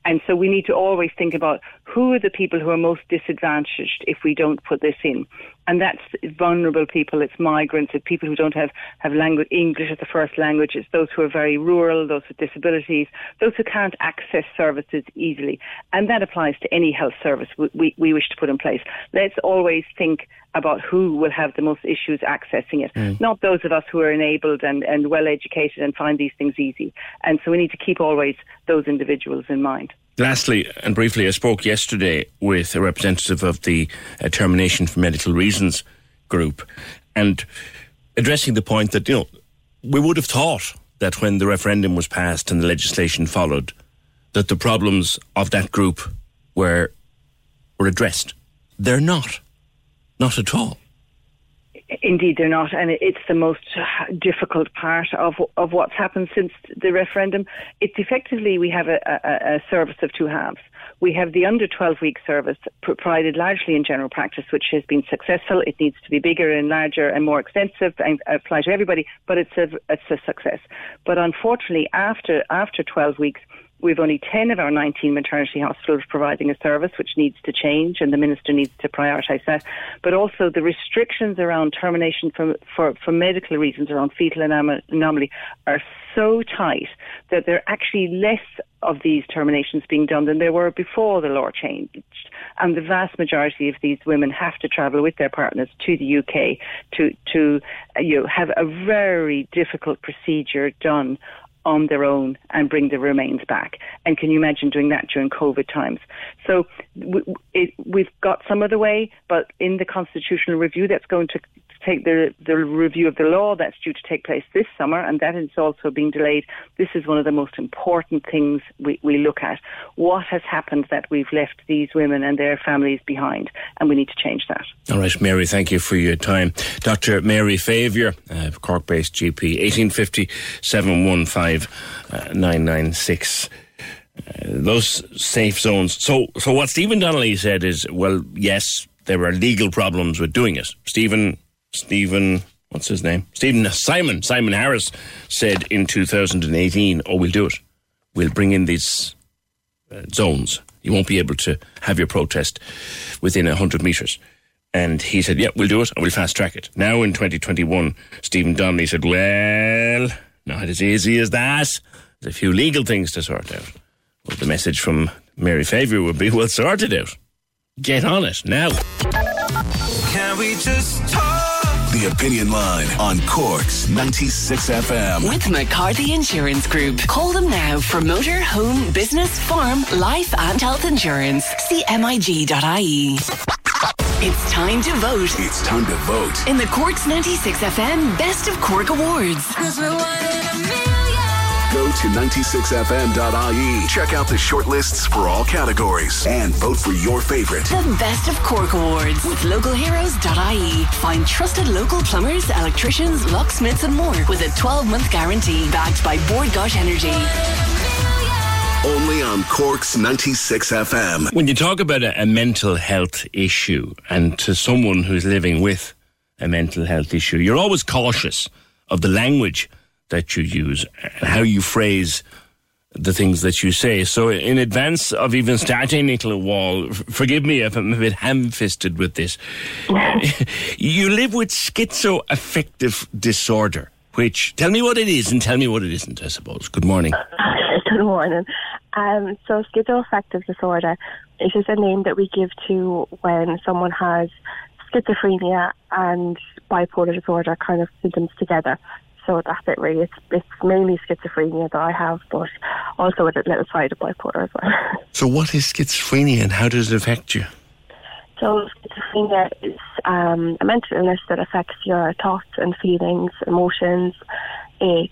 And so we need to always think about who are the people who are most disadvantaged if we don't put this in. And that's vulnerable people, it's migrants, it's people who don't have, have language, English as a first language, it's those who are very rural, those with disabilities, those who can't access services easily. And that applies to any health service we, we, we wish to put in place. Let's always think about who will have the most issues accessing it, Mm. not those of us who are enabled and, and well educated and find these things easy. And so we need to keep always those individuals in mind. Lastly, and briefly, I spoke yesterday with a representative of the uh, Termination for Medical Reasons group, and addressing the point that, you know, we would have thought that when the referendum was passed and the legislation followed, that the problems of that group were, were addressed. They're not. Not at all. Indeed, they're not, and it's the most difficult part of of what's happened since the referendum. It's effectively we have a, a, a service of two halves. We have the under 12 week service provided largely in general practice, which has been successful. It needs to be bigger and larger and more extensive and apply to everybody, but it's a it's a success. But unfortunately, after after 12 weeks, We've only 10 of our 19 maternity hospitals providing a service, which needs to change, and the Minister needs to prioritise that. But also the restrictions around termination for, for, for medical reasons around fetal anom- anomaly are so tight that there are actually less of these terminations being done than there were before the law changed. And the vast majority of these women have to travel with their partners to the UK to, to uh, you know, have a very difficult procedure done on their own and bring the remains back. And can you imagine doing that during COVID times? So we, we've got some other way, but in the constitutional review that's going to take the, the review of the law that's due to take place this summer, and that is also being delayed. This is one of the most important things we, we look at. What has happened that we've left these women and their families behind, and we need to change that. All right, Mary, thank you for your time. Dr. Mary Favier, uh, Cork based GP, 1850 715 996. Uh, those safe zones. So, so what Stephen Donnelly said is, well, yes, there are legal problems with doing it. Stephen, Stephen, what's his name? Stephen Simon, Simon Harris said in 2018, oh, we'll do it. We'll bring in these uh, zones. You won't be able to have your protest within 100 metres. And he said, yeah, we'll do it and we'll fast track it. Now in 2021, Stephen Donnelly said, well, not as easy as that. There's a few legal things to sort out. Well, the message from Mary Favier would be, well, sort it out. Get on it now. Can we just talk? The Opinion Line on Cork's 96 FM. With McCarthy Insurance Group. Call them now for motor, home, business, farm, life, and health insurance. CMIG.ie. It's time to vote. It's time to vote. In the Cork's 96 FM Best of Cork Awards. Go to 96fm.ie. Check out the shortlists for all categories and vote for your favorite. The Best of Cork Awards with localheroes.ie. Find trusted local plumbers, electricians, locksmiths, and more with a 12 month guarantee backed by Bord Gáis Energy. Only on Cork's 96 FM. When you talk about a, a mental health issue and to someone who's living with a mental health issue, you're always cautious of the language that you use and how you phrase the things that you say. So, in advance of even starting Nicola Wall, forgive me if I'm a bit ham-fisted with this. you live with schizoaffective disorder, which tell me what it is and tell me what it isn't. I suppose. Good morning. Good morning. Um, so schizoaffective disorder is just a name that we give to when someone has schizophrenia and bipolar disorder kind of symptoms together. So that's it really. It's, it's mainly schizophrenia that I have, but also a little side of bipolar as well. So, what is schizophrenia and how does it affect you? So schizophrenia is um, a mental illness that affects your thoughts and feelings, emotions. It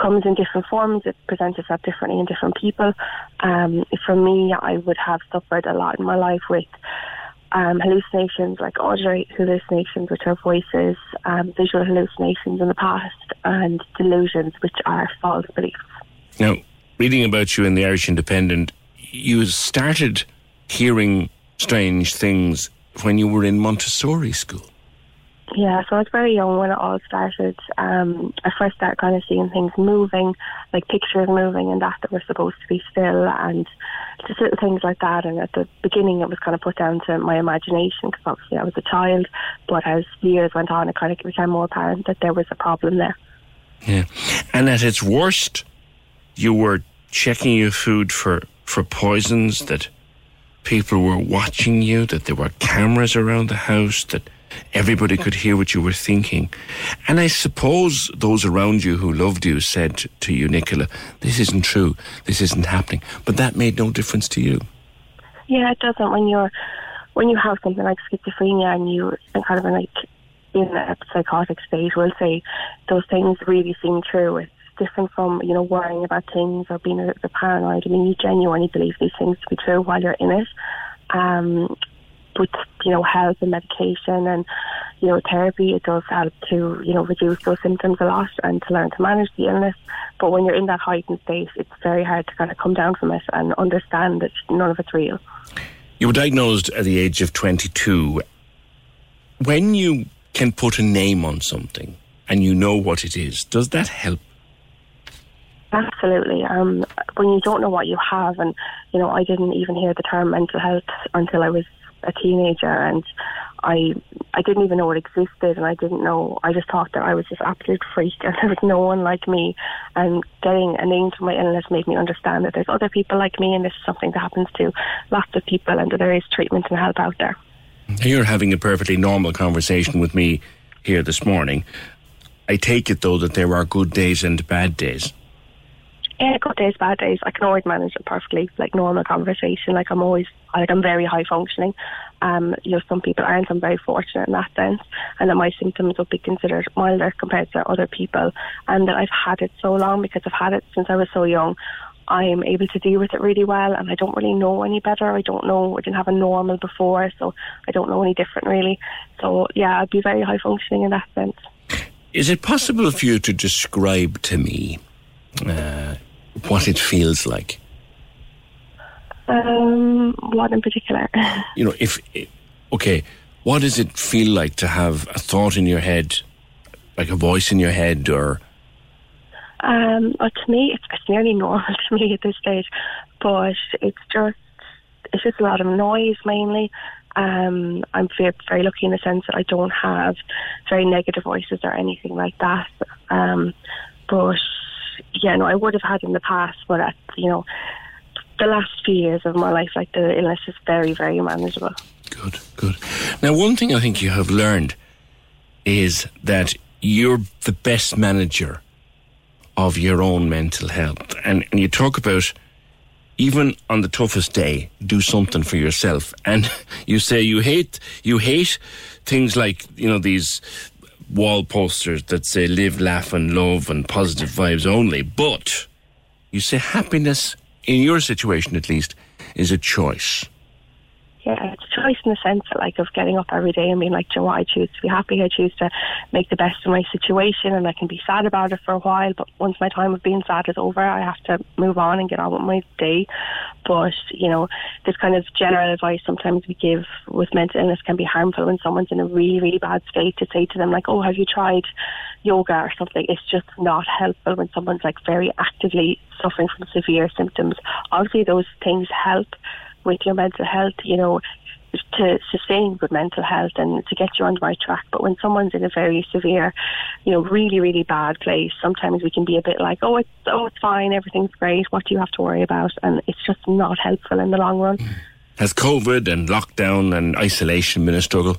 comes in different forms. It presents itself differently in different people. Um, for me, I would have suffered a lot in my life with um, hallucinations like auditory hallucinations, which are voices, um, visual hallucinations in the past, and delusions, which are false beliefs. Now, reading about you in the Irish Independent, you started hearing strange things when you were in Montessori school. Yeah, so I was very young when it all started. Um, I first started kind of seeing things moving, like pictures moving, and that that were supposed to be still, and just little things like that. And at the beginning, it was kind of put down to my imagination because obviously I was a child. But as years went on, it kind of became more apparent that there was a problem there. Yeah, and at its worst, you were checking your food for for poisons that people were watching you, that there were cameras around the house, that everybody could hear what you were thinking. And I suppose those around you who loved you said to you, Nicola, this isn't true, this isn't happening. But that made no difference to you. Yeah, it doesn't when you're when you have something like schizophrenia and you are kind of in like in a psychotic state, we'll say those things really seem true. Different from, you know, worrying about things or being a little bit paranoid. I mean, you genuinely believe these things to be true while you're in it. Um, with, you know, help and medication and, you know, therapy, it does help to, you know, reduce those symptoms a lot and to learn to manage the illness. But when you're in that heightened state, it's very hard to kind of come down from it and understand that none of it's real. You were diagnosed at the age of 22. When you can put a name on something and you know what it is, does that help? Absolutely. Um, when you don't know what you have, and you know, I didn't even hear the term mental health until I was a teenager, and I I didn't even know it existed, and I didn't know. I just thought that I was this absolute freak, and there was no one like me. And getting a name to my illness made me understand that there's other people like me, and this is something that happens to lots of people, and that there is treatment and help out there. You're having a perfectly normal conversation with me here this morning. I take it though that there are good days and bad days. Yeah, good days, bad days. I can always manage it perfectly, like normal conversation. Like I'm always, like I'm very high functioning. Um, you know, some people aren't. I'm very fortunate in that sense, and that my symptoms would be considered milder compared to other people, and that I've had it so long because I've had it since I was so young. I'm able to deal with it really well, and I don't really know any better. I don't know. I didn't have a normal before, so I don't know any different really. So yeah, I'd be very high functioning in that sense. Is it possible for you to describe to me uh, what it feels like? Um, what in particular? You know, if okay, what does it feel like to have a thought in your head, like a voice in your head, or? Um, well, to me, it's, it's nearly normal to me at this stage, but it's just it's just a lot of noise mainly. Um, I'm very, very lucky in the sense that I don't have very negative voices or anything like that. Um, but yeah, no, I would have had in the past, but at you know the last few years of my life, like the illness is very, very manageable. Good, good. Now, one thing I think you have learned is that you're the best manager of your own mental health, and, and you talk about even on the toughest day, do something for yourself. And you say you hate you hate things like you know these wall posters that say live, laugh, and love and positive vibes only. But you say happiness, in your situation at least, is a choice. Yeah, it's a choice in the sense that, like, of getting up every day and being like, you know what, I choose to be happy. I choose to make the best of my situation, and I can be sad about it for a while. But once my time of being sad is over, I have to move on and get on with my day. But you know, this kind of general advice sometimes we give with mental illness can be harmful when someone's in a really, really bad state. To say to them like, "Oh, have you tried yoga or something?" It's just not helpful when someone's like very actively suffering from severe symptoms. Obviously, those things help with your mental health, you know, to sustain good mental health and to get you on the right track. But when someone's in a very severe, you know, really, really bad place, sometimes we can be a bit like, oh, it's oh, it's fine, everything's great. What do you have to worry about? And it's just not helpful in the long run. Has COVID and lockdown and isolation been a struggle?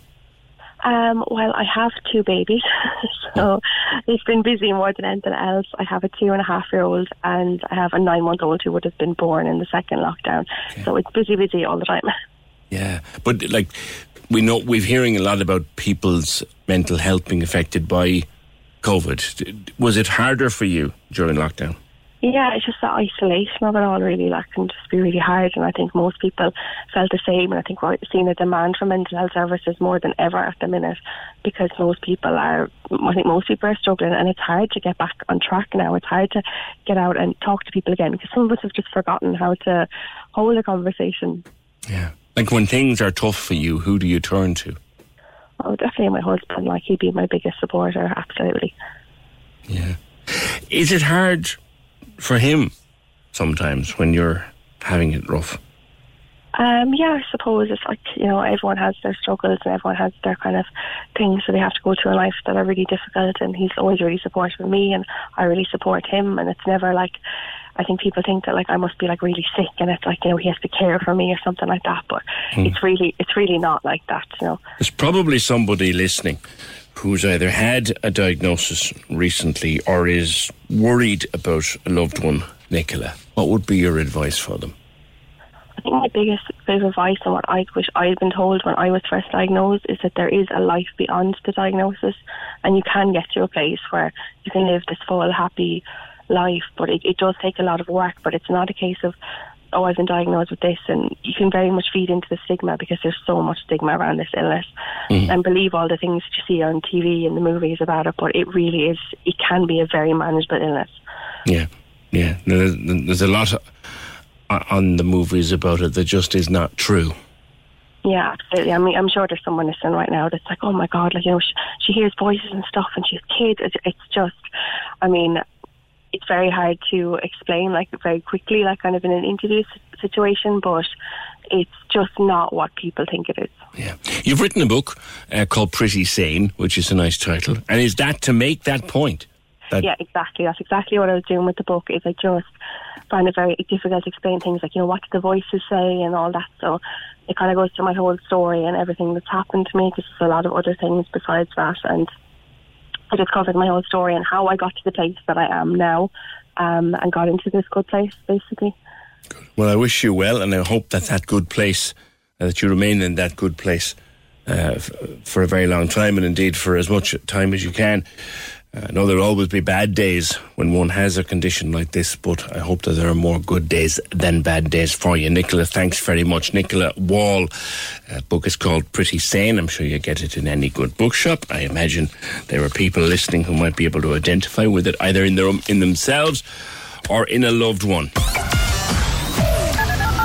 Um, well, I have two babies, so it's been busy more than anything else. I have a two and a half year old, and I have a nine month old who would have been born in the second lockdown. Okay. So it's busy, busy all the time. Yeah, but like we know, we're hearing a lot about people's mental health being affected by COVID. Was it harder for you during lockdown? Yeah, it's just the isolation of it all really like can just be really hard and I think most people felt the same and I think we're seeing a demand for mental health services more than ever at the minute because most people are I think most people are struggling and it's hard to get back on track now. It's hard to get out and talk to people again because some of us have just forgotten how to hold a conversation. Yeah. Like when things are tough for you, who do you turn to? Oh, definitely my husband. Like he'd be my biggest supporter, absolutely. Yeah. Is it hard for him sometimes when you're having it rough? Um, yeah, I suppose it's like, you know, everyone has their struggles and everyone has their kind of things that they have to go through in life that are really difficult and he's always really supportive of me and I really support him and it's never like I think people think that like I must be like really sick and it's like, you know, he has to care for me or something like that. But Hmm. it's really it's really not like that, you know. There's probably somebody listening who's either had a diagnosis recently or is worried about a loved one, Nicola. What would be your advice for them? I think my biggest bit of advice and what I wish I had been told when I was first diagnosed is that there is a life beyond the diagnosis and you can get to a place where you can live this full, happy life. But it, it does take a lot of work, but it's not a case of, oh, I've been diagnosed with this. And you can very much feed into the stigma because there's so much stigma around this illness Mm-hmm. and believe all the things that you see on TV and the movies about it. But it really is, it can be a very manageable illness. Yeah, yeah. There's, there's a lot on the movies about it that just is not true. Yeah, absolutely. I mean, I'm sure there's someone listening right now that's like, oh my God, like, you know, she, she hears voices and stuff and she's kids. It's, it's just, I mean, it's very hard to explain, like, very quickly, like, kind of in an interview situation, but it's just not what people think it is. Yeah. You've written a book uh, called Pretty Sane, which is a nice title. And is that to make that point? That yeah, exactly. That's exactly what I was doing with the book. Is I just find it very difficult to explain things like you know what do the voices say and all that. So it kind of goes through my whole story and everything that's happened to me because there's a lot of other things besides that. And I just covered my whole story and how I got to the place that I am now, um, and got into this good place basically. Well, I wish you well, and I hope that that good place, uh, that you remain in that good place uh, f- for a very long time, and indeed for as much time as you can. Uh, I know there will always be bad days when one has a condition like this, but I hope that there are more good days than bad days for you. Nicola, thanks very much. Nicola Wall, uh, book is called Pretty Sane. I'm sure you get it in any good bookshop. I imagine there are people listening who might be able to identify with it, either in their in themselves or in a loved one.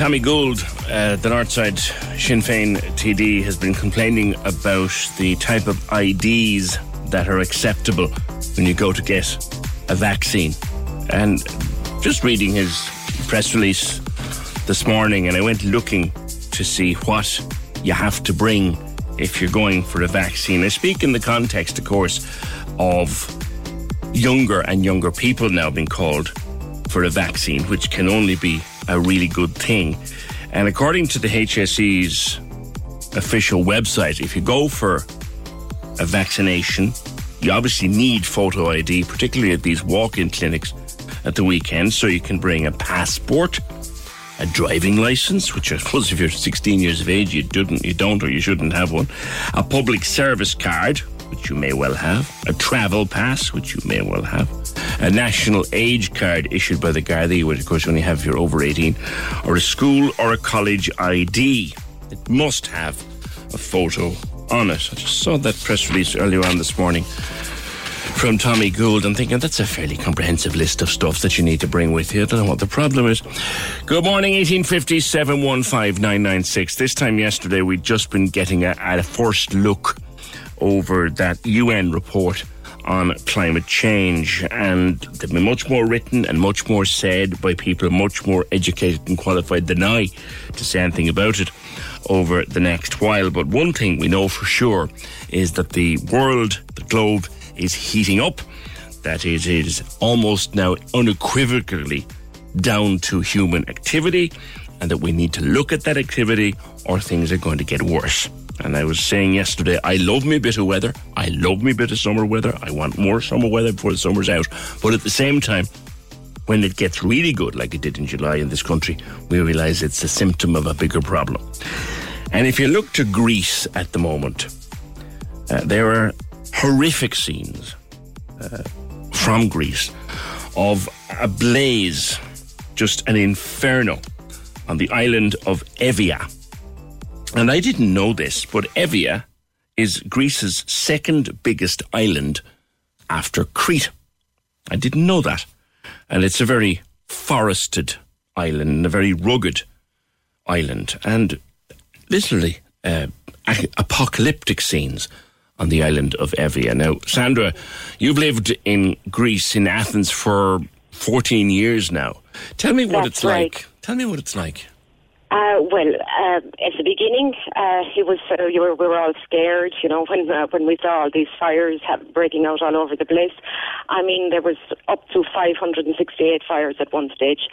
Tommy Gould, uh, the Northside Sinn Féin TD, has been complaining about the type of IDs that are acceptable when you go to get a vaccine. And just reading his press release this morning, and I went looking to see what you have to bring if you're going for a vaccine. I speak in the context, of course, of younger and younger people now being called for a vaccine, which can only be a really good thing. And according to the HSE's official website, if you go for a vaccination, you obviously need photo ID, particularly at these walk in clinics at the weekend. So you can bring a passport, a driving license, which I suppose if you're 16 years of age, you didn't, you don't, or you shouldn't have one, a public service card, which you may well have, a travel pass, which you may well have, a national age card issued by the Gardaí, which of course you only have if you're over 18, or a school or a college ID. It must have a photo on it. I just saw that press release earlier on this morning from Tommy Gould. I'm thinking that's a fairly comprehensive list of stuff that you need to bring with you. I don't know what the problem is. Good morning, 1850 715 996. This time yesterday, we'd just been getting a, a first look over that UN report on climate change, and there's been much more written and much more said by people much more educated and qualified than I to say anything about it over the next while. But one thing we know for sure is that the world, the globe, is heating up. That it is almost now unequivocally down to human activity and that we need to look at that activity or things are going to get worse. And I was saying yesterday, I love me a bit of weather. I love me a bit of summer weather. I want more summer weather before the summer's out. But at the same time, when it gets really good, like it did in July in this country, we realise it's a symptom of a bigger problem. And if you look to Greece at the moment, uh, there are horrific scenes uh, from Greece of a blaze, just an inferno on the island of Evia. And I didn't know this, but Evia is Greece's second biggest island after Crete. I didn't know that. And it's a very forested island and a very rugged island. And literally uh, apocalyptic scenes on the island of Evia. Now, Sandra, you've lived in Greece, in Athens, for 14 years now. Tell me what That's it's right. like. Tell me what it's like. Uh, well, uh, at the beginning, uh, it was uh, you were, we were all scared, you know, when uh, when we saw all these fires have, breaking out all over the place. I mean, there was up to 568 fires at one stage.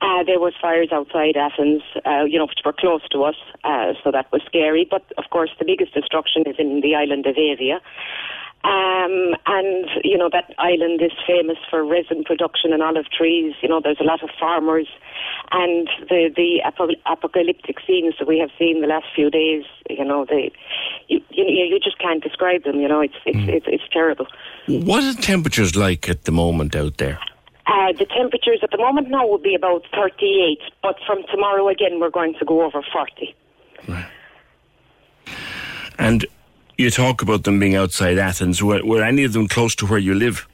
Uh, there was fires outside Athens, uh, you know, which were close to us, uh, so that was scary. But of course, the biggest destruction is in the island of Avia. Um, and, you know, that island is famous for resin production and olive trees. You know, there's a lot of farmers. And the, the apocalyptic scenes that we have seen the last few days, you know, they, you, you, you just can't describe them. You know, it's, it's, it's, it's terrible. What are the temperatures like at the moment out there? Uh, the temperatures at the moment now will be about 38, but from tomorrow again we're going to go over 40. And you talk about them being outside Athens. Were, were any of them close to where you live?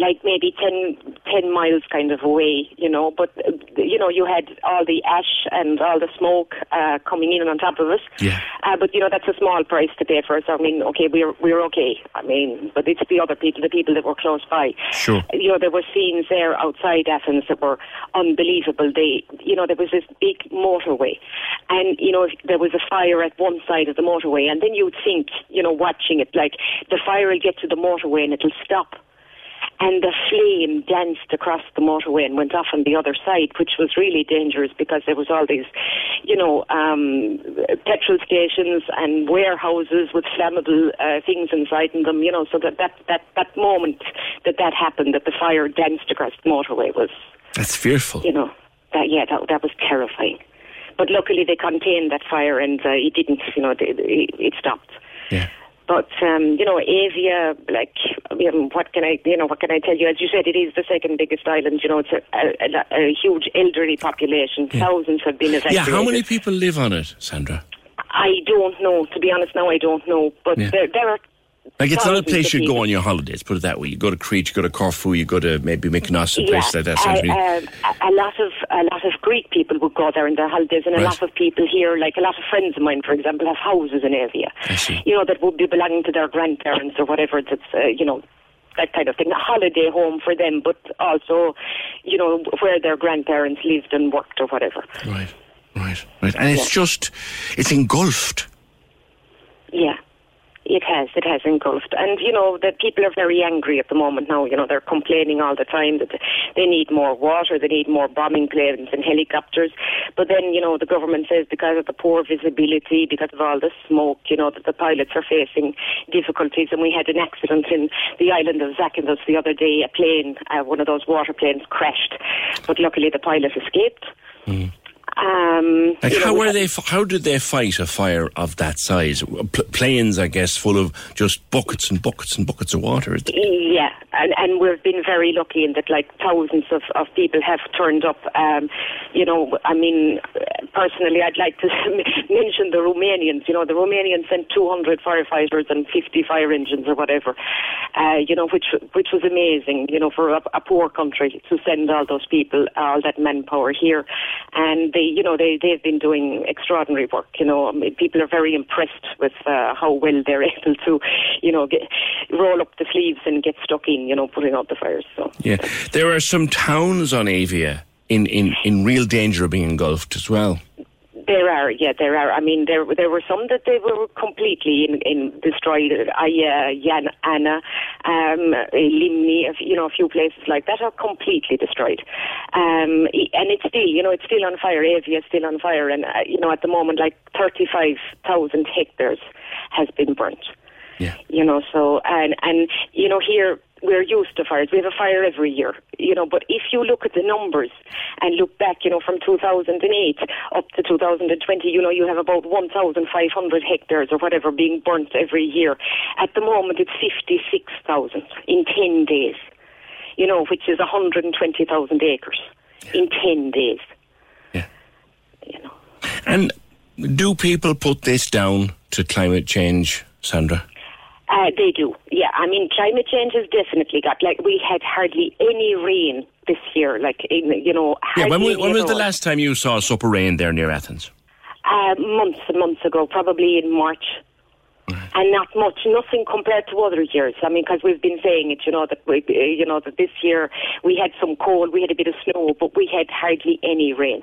Like maybe 10, 10 miles kind of away, you know, but, you know, you had all the ash and all the smoke uh, coming in on top of us. Yeah. Uh, but, you know, that's a small price to pay for us. I mean, okay, we're, we're okay. I mean, but it's the other people, the people that were close by. Sure. You know, there were scenes there outside Athens that were unbelievable. They, you know, there was this big motorway, and you know, there was a fire at one side of the motorway, and then you'd think, you know, watching it, like the fire will get to the motorway and it'll stop. And the flame danced across the motorway and went off on the other side, which was really dangerous because there was all these, you know, um, petrol stations and warehouses with flammable uh, things inside in them. You know, so that that that that moment that that happened, that the fire danced across the motorway was That's fearful. you know, that yeah, that that was terrifying. But luckily they contained that fire and uh, it didn't, you know, it, it stopped. Yeah. But um, you know, Avia, like, um, what can I, you know, what can I tell you? As you said, it is the second biggest island. You know, it's a, a, a, a huge elderly population. Thousands have been evacuated. Yeah, how many people live on it, Sandra? I don't know. To be honest, now I don't know. But Yeah. there, there are. Like, it's not a place you go on your holidays, put it that way. You go to Crete, you go to Corfu, you go to maybe Mykonos, a Yeah, place like that. uh, a lot of a lot of Greek people would go there in their holidays, and a Right. lot of people here, like a lot of friends of mine, for example, have houses in Avia. You know that would be belonging to their grandparents or whatever. That's uh, you know that kind of thing, a holiday home for them, but also you know where their grandparents lived and worked or whatever. Right, right, right. And it's just, it's engulfed. Yeah. It has, it has engulfed. And, you know, the people are very angry at the moment now. You know, they're complaining all the time that they need more water, they need more bombing planes and helicopters. But then, you know, the government says because of the poor visibility, because of all the smoke, you know, that the pilots are facing difficulties. And we had an accident in the island of Zakynthos the other day. A plane, uh, one of those water planes crashed. But luckily the pilot escaped. Um, Like, you know, how were they? How did they fight a fire of that size? Pl- planes, I guess, full of just buckets and buckets and buckets of water. Yeah, and, and we've been very lucky in that, like, thousands of, of people have turned up. Um, you know, I mean, personally, I'd like to mention the Romanians. You know, the Romanians sent 200 firefighters and 50 fire engines or whatever. Uh, you know, which which was amazing. You know, for a, a poor country to send all those people, all that manpower here, and they, you know, they they've been doing extraordinary work. You know, I mean, people are very impressed with uh, how well they're able to, you know, get, roll up the sleeves and get stuck in. You know, putting out the fires. So. Yeah, there are some towns on Avia in, in, in real danger of being engulfed as well. There are, yeah, there are. I mean, there there were some that they were completely in, in destroyed. I, uh, Yan, Anna, um, Limni, you know, a few places like that are completely destroyed. Um, and it's still, you know, it's still on fire. Avia is still on fire, and uh, you know, at the moment, like thirty-five thousand hectares has been burnt. Yeah. You know, so and and you know here we're used to fires. We have a fire every year, you know. But if you look at the numbers and look back, you know, from 2008 up to 2020, you know, you have about 1,500 hectares or whatever being burnt every year. At the moment, it's 56,000 in 10 days. You know, which is 120,000 acres in 10 days. Yeah. You know. And do people put this down to climate change, Sandra? Uh, they do, yeah. I mean, climate change has definitely got like we had hardly any rain this year. Like in, you know, Yeah, when, was- when was the last time you saw a sup of rain there near Athens? Uh, months and months ago, probably in March. And not much, nothing compared to other years. I mean, because we've been saying it, you know, that we, you know, that this year we had some cold, we had a bit of snow, but we had hardly any rain.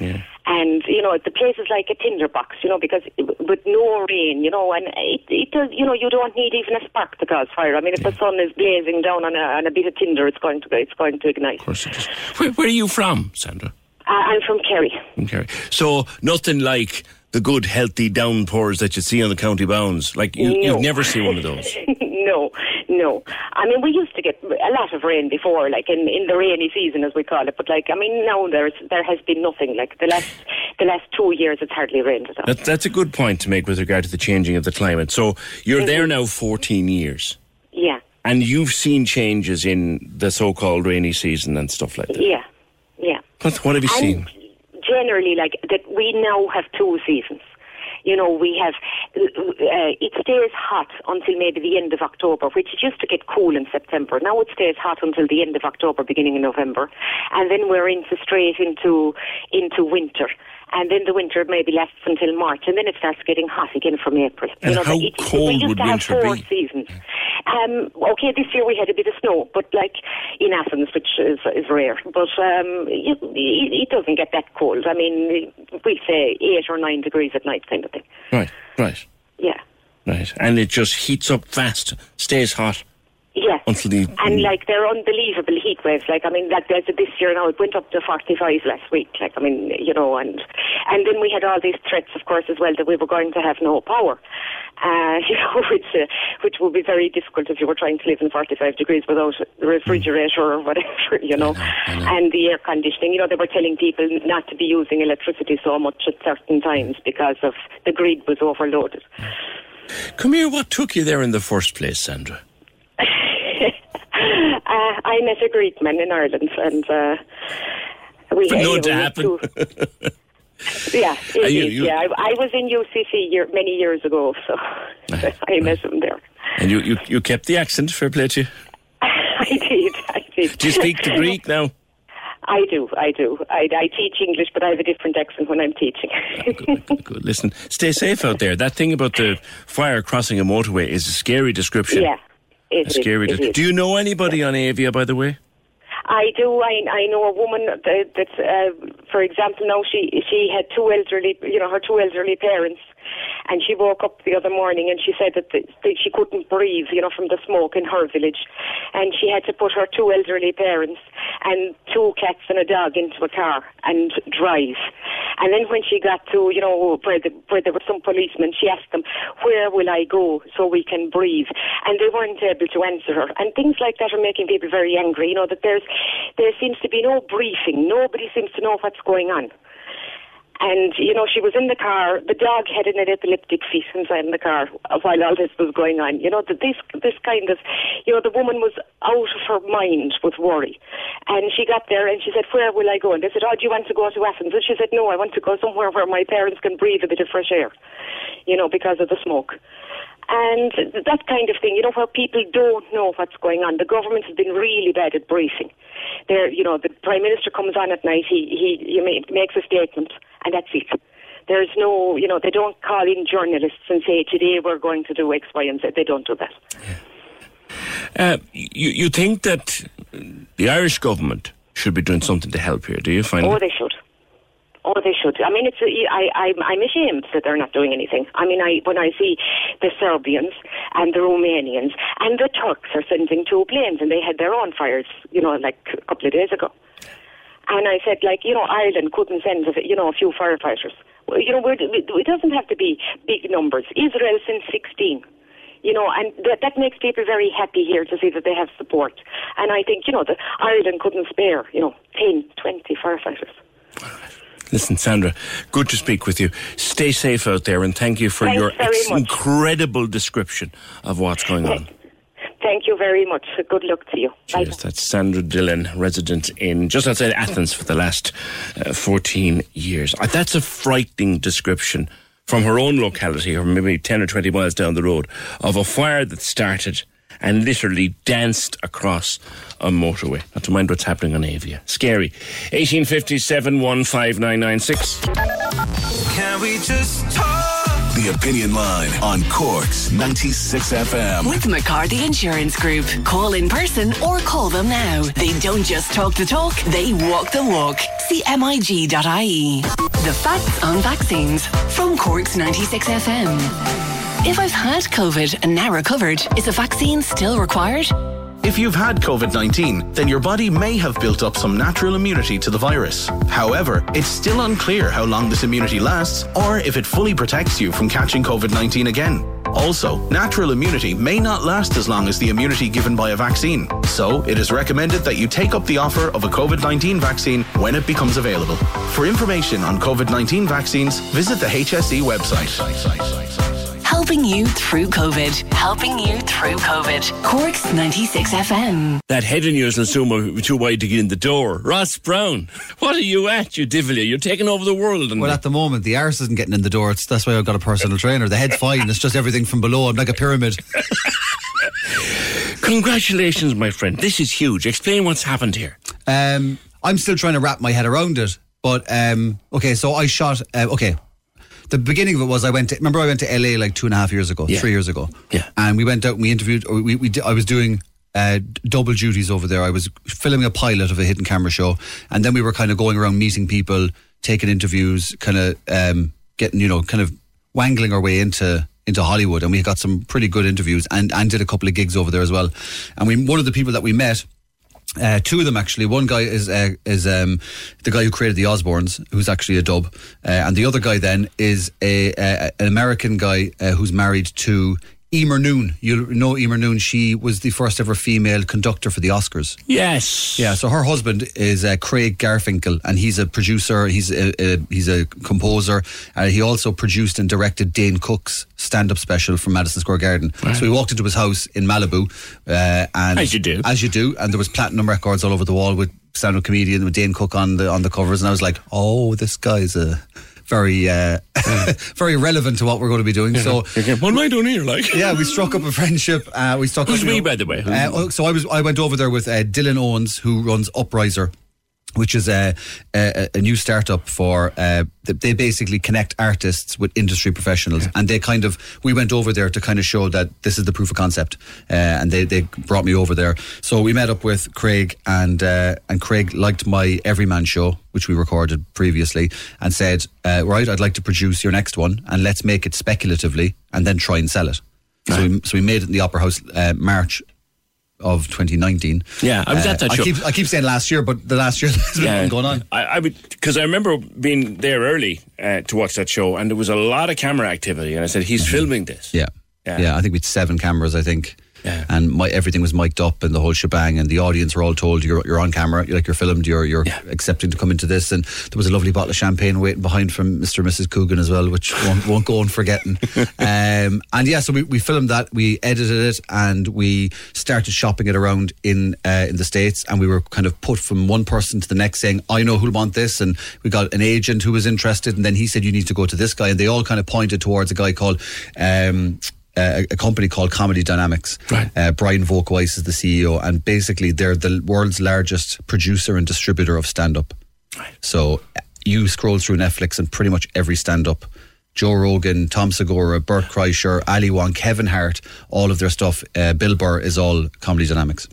Yeah. And you know, the place is like a tinderbox, you know, because with no rain, you know, and it, it does, you know, you don't need even a spark to cause fire. I mean, if the sun is blazing down on a, on a bit of tinder, it's going to it's going to ignite. Of course it is. Where, where are you from, Sandra? Uh, I'm from Kerry. From Kerry. So nothing like the good, healthy downpours that you see on the county bounds. Like you, No. you've never seen one of those. no, no. I mean, we used to get a lot of rain before, like in, in the rainy season, as we call it. But like, I mean, now there's there has been nothing. Like the last the last two years, it's hardly rained at all. That, that's a good point to make with regard to the changing of the climate. So you're there now 14 years, Yeah, and you've seen changes in the so-called rainy season and stuff like that. yeah, yeah. What, what have you And seen? generally, like that, we now have two seasons. You know, we have, uh, it stays hot until maybe the end of October, which used to get cool in September. Now it stays hot until the end of October, beginning in November. And then we're into straight into, into winter. And then the winter maybe lasts until March, and then it starts getting hot again from April. And how it, cold we would winter four be? seasons. Um, okay, this year we had a bit of snow, but like in Athens, which is, is rare. But um, it, it, doesn't get that cold. I mean, we'd say eight or nine degrees at night, kind of thing. Right, right, Yeah, right. And it just heats up fast, stays hot yeah. until the. And like they're unbelievable heat waves. Like I mean, like there's this year now it went up to 45 last week. Like I mean, you know, and and then we had all these threats, of course, as well that we were going to have no power. Uh, you know, which uh, which would be very difficult if you were trying to live in 45 degrees without a refrigerator or whatever, you know, and the air conditioning. You know, they were telling people not to be using electricity so much at certain times because of the grid was overloaded. Come here, what took you there in the first place, Sandra? I met a Greek man in Ireland, and uh, we For no to happen. yeah, you- you- yeah. I, I was in UCC year, many years ago, so I met him there. And you, you, you kept the accent, fair play to you. I did, I did. Do you speak the Greek now? I do, I do. I, I teach English, but I have a different accent when I'm teaching. Good. Listen, stay safe out there. That thing about the fire crossing a motorway is a scary description. yeah, it is, scary. it. Do you know anybody on Avia, by the way? I do. I I know a woman that, that uh, for example, now she she had two elderly, you know, her two elderly parents, and she woke up the other morning and she said that, the, that she couldn't breathe, you know, from the smoke in her village, and she had to put her two elderly parents and two cats and a dog into a car and drive. And then when she got to, you know, where, the, where there were some policemen, she asked them, where will I go so we can breathe? And they weren't able to answer her. And things like that are making people very angry, you know, that there's, there seems to be no briefing. Nobody seems to know what's going on. And, you know, she was in the car. The dog had an epileptic fit inside the car while all this was going on. You know, this, this kind of, you know, the woman was out of her mind with worry. And she got there and she said, where will I go? And they said, oh, do you want to go to Athens? And she said, no, I want to go somewhere where my parents can breathe a bit of fresh air, you know, because of the smoke. And that kind of thing, you know, where people don't know what's going on. The government has been really bad at briefing. There, you know, the prime minister comes on at night. He he, he ma- makes a statement, and that's it. There's no, you know, they don't call in journalists and say today we're going to do X, Y, and Z. They don't do that. Uh, you, you think that the Irish government should be doing something to help here, do you find? Oh, they should. Oh, they should. I mean, it's uh, a, I, I'm, I'm ashamed that they're not doing anything. I mean, I when I see the Serbians and the Romanians and the Turks are sending two planes and they had their own fires, you know, like a couple of days ago. And I said, like, you know, Ireland couldn't send, you know, a few firefighters. You know, it doesn't have to be big numbers. Israel sent 16 you know, and that, that makes people very happy here to see that they have support. And I think, you know, that Ireland couldn't spare, you know, 10, 20 firefighters. Listen, Sandra, good to speak with you. Stay safe out there, and thank you for Thanks your much. incredible description of what's going on. Thank you very much. Good luck to you. Bye. Cheers. That's Sandra Dillon, resident in just outside Athens for the last uh, 14 years. Uh, that's a frightening description from her own locality, or maybe 10 or 20 miles down the road, of a fire that started and literally danced across a motorway. Not to mind what's happening on Avia. Scary. 1857 15996. Can we just talk? The Opinion Line on Cork's 96 FM. With McCarthy Insurance Group. Call in person or call them now. They don't just talk the talk, they walk the walk. CMIG.ie. The facts on vaccines from Cork's 96 FM. If I've had COVID and now recovered, is a vaccine still required? If you've had COVID 19, then your body may have built up some natural immunity to the virus. However, it's still unclear how long this immunity lasts or if it fully protects you from catching COVID 19 again. Also, natural immunity may not last as long as the immunity given by a vaccine. So, it is recommended that you take up the offer of a COVID 19 vaccine when it becomes available. For information on COVID 19 vaccines, visit the HSE website. Helping you through COVID. Helping you through COVID. Cork's 96 FM. That head of yours will soon be too wide to get in the door. Ross Brown, what are you at, you divil? You're taking over the world. And Well, at the moment, the arse isn't getting in the door. It's, that's why I've got a personal trainer. The head's fine. It's just everything from below. I'm like a pyramid. Congratulations, my friend. This is huge. Explain what's happened here. Um, I'm still trying to wrap my head around it. But, um, okay, so I shot, uh, okay. The beginning of it was I went to, remember I went to LA like two and a half years ago, Yeah. three years ago. Yeah. And we went out and we interviewed, or we, we, I was doing uh, double duties over there. I was filming a pilot of a hidden camera show. And then we were kind of going around meeting people, taking interviews, kind of um, getting, you know, kind of wangling our way into into Hollywood. And we got some pretty good interviews and, and did a couple of gigs over there as well. And we one of the people that we met, uh, two of them actually. One guy is uh, is um, the guy who created the Osbournes, who's actually a dub, uh, and the other guy then is a, a an American guy uh, who's married to Eimear Noone. You know Eimear Noone. She was the first ever female conductor for the Oscars. Yes. Yeah. So her husband is uh, Craig Garfinkle, and he's a producer. He's a, a he's a composer. Uh, he also produced and directed Dane Cook's stand-up special from Madison Square Garden. So we walked into his house in Malibu, uh, and As you do. as you do, and there was platinum records all over the wall with stand-up comedian with Dane Cook on the on the covers, and I was like, oh, this guy's a very uh, very relevant to what we're going to be doing. So what am I doing here? Like, yeah, we struck up a friendship. Uh, we struck. Who's up, we, know- by the way? Uh, oh, so I was I went over there with uh, Dylan Owens, who runs Upriser. Which is a, a, a new startup for uh, they basically connect artists with industry professionals, and they kind of we went over there to kind of show that this is the proof of concept, uh, and they, they brought me over there. So we met up with Craig, and uh, and Craig liked my Everyman show, which we recorded previously, and said, uh, "Right, I'd like to produce your next one, and let's make it speculatively, and then try and sell it." So we, so we made it in the Opera House uh, March of 2019. Yeah, I was at that I show. keep, I keep saying last year, but the last year has been going on. I, I would because I remember being there early uh, to watch that show, and there was a lot of camera activity. And I said, "He's filming this." Yeah. Yeah. yeah, I think we had seven cameras. I think, Yeah. and my, everything was mic'd up and the whole shebang. And the audience were all told you're you're on camera, you're like you're filmed, you're you're accepting to come into this. And there was a lovely bottle of champagne waiting behind from Mr. and Mrs. Coogan as well, which won't, won't go unforgotten. um, and yeah, so we, we filmed that, we edited it, and we started shopping it around in uh, in the states. And we were kind of put from one person to the next, saying, "I know who'll want this," and we got an agent who was interested, and then he said, "You need to go to this guy," and they all kind of pointed towards a guy called. Um, uh, a company called Comedy Dynamics. Right. Uh, Brian Volkweiss is the CEO, and basically they're the world's largest producer and distributor of stand up. So uh, you scroll through Netflix and pretty much every stand up. Joe Rogan, Tom Segura, Bert Kreischer, Ali Wong, Kevin Hart, all of their stuff. Uh, Bill Burr is all Comedy Dynamics.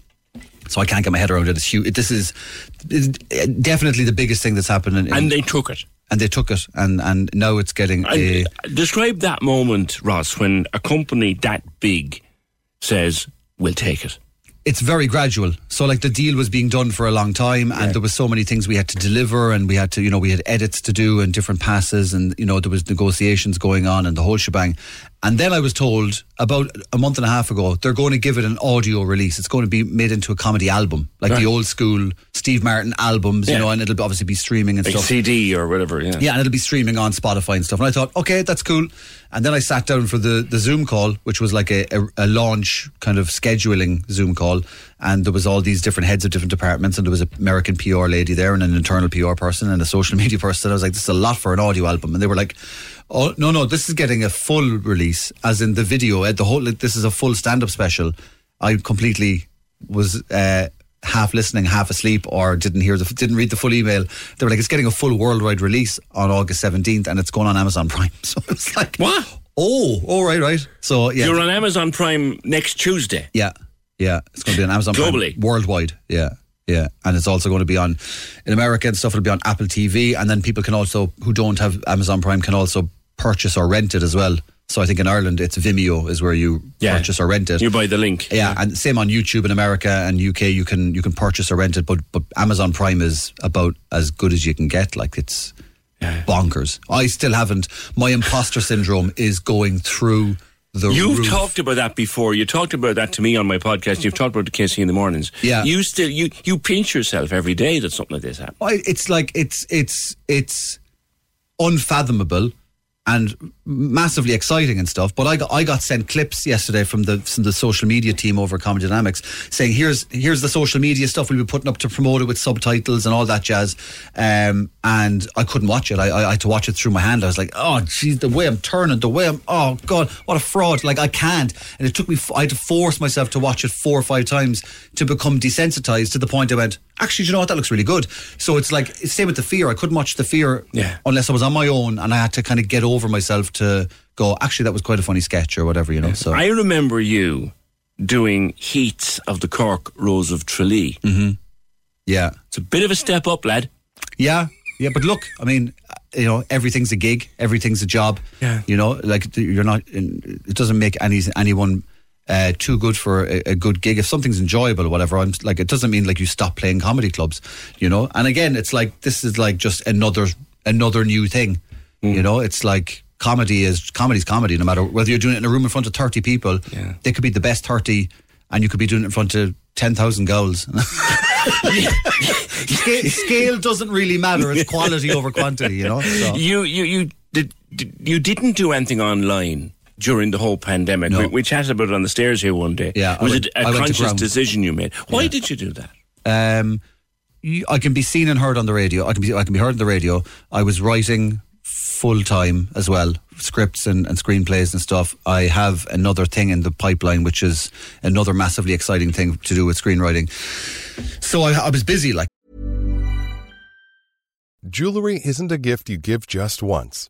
So I can't get my head around it. It's huge. This is, is definitely the biggest thing that's happened. In- And they took it. And they took it, and and now it's getting a. Describe that moment, Ross, when a company that big says, "We'll take it." it's very gradual. So like the deal was being done for a long time and there was so many things we had to deliver and we had to, you know, we had edits to do and different passes and, you know, there was negotiations going on and the whole shebang. And then I was told about a month and a half ago, they're going to give it an audio release. It's going to be made into a comedy album, like Right. the old school Steve Martin albums, Yeah. you know, and it'll obviously be streaming and Like stuff. CD or whatever, yeah. Yeah, and it'll be streaming on Spotify and stuff. And I thought, okay, that's cool. And then I sat down for the, the Zoom call, which was like a, a, a launch kind of scheduling Zoom call. And there was all these different heads of different departments, and there was an American PR lady there, and an internal PR person, and a social media person. I was like, this is a lot for an audio album. And they were like, oh, no, no, this is getting a full release, as in the video, uh, the whole, this is a full stand up special. I completely was uh, half listening, half asleep, or didn't hear the didn't read the full email. They were like, "It's getting a full worldwide release on August seventeenth, and it's going on Amazon Prime." So it's like, what? Oh, oh, right, right. So yeah, You're on Amazon Prime next Tuesday. yeah, yeah. It's going to be on Amazon Prime Globally? worldwide. Yeah. Yeah, and it's also going to be on in America and stuff. It'll be on Apple TV, and then people can also who don't have Amazon Prime can also purchase or rent it as well. So I think in Ireland it's Vimeo is where you Yeah. purchase or rent it. You buy the link. Yeah, and same on YouTube in America and UK. You can you can purchase or rent it, but but Amazon Prime is about as good as you can get. Like it's bonkers. I still haven't. My imposter syndrome is going through the You've roof. talked about that before. You talked about that to me on my podcast. You've talked about the Casey in the mornings. Yeah. You still you you pinch yourself every day that something like this happens. I, it's like it's it's it's unfathomable and massively exciting and stuff. But I got I got sent clips yesterday from the from the social media team over Comedy Dynamics saying here's here's the social media stuff we'll be putting up to promote it with subtitles and all that jazz. Um, and I couldn't watch it. I, I, I had to watch it through my hand. I was like, oh geez, the way I'm turning, the way I'm oh god, what a fraud! Like I can't. And it took me. I had to force myself to watch it four or five times to become desensitized to the point I went. Actually, do you know what? That looks really good. So it's like same with the fear. I couldn't watch the fear Yeah. unless I was on my own and I had to kind of get over myself to go, actually, that was quite a funny sketch or whatever, you know. So I remember you doing heats of the Cork Rose of Tralee. Mm-hmm. Yeah. It's a bit of a step up, lad. Yeah, yeah, but look, I mean, you know, everything's a gig, everything's a job. Yeah. You know, like you're not. In, It doesn't make any anyone uh, too good for a, a good gig. If something's enjoyable or whatever, I'm like, it doesn't mean like you stop playing comedy clubs. You know, and again, it's like this is like just another another new thing. Mm. You know, it's like comedy is comedy's comedy. No matter whether you're doing it in a room in front of thirty people, they could be the best thirty, and you could be doing it in front of ten thousand girls. scale, scale doesn't really matter. It's quality over quantity, you know. So. You you you did you didn't do anything online during the whole pandemic. No. We, we chatted about it on the stairs here one day. Yeah, I was went- it a I conscious decision you made? Why did you do that? Um, you- I can be seen and heard on the radio. I can be I can be heard on the radio. I was writing full time as well, scripts and, and screenplays and stuff. I have another thing in the pipeline, which is another massively exciting thing to do with screenwriting. So I, I was busy, like. Jewelry isn't a gift you give just once.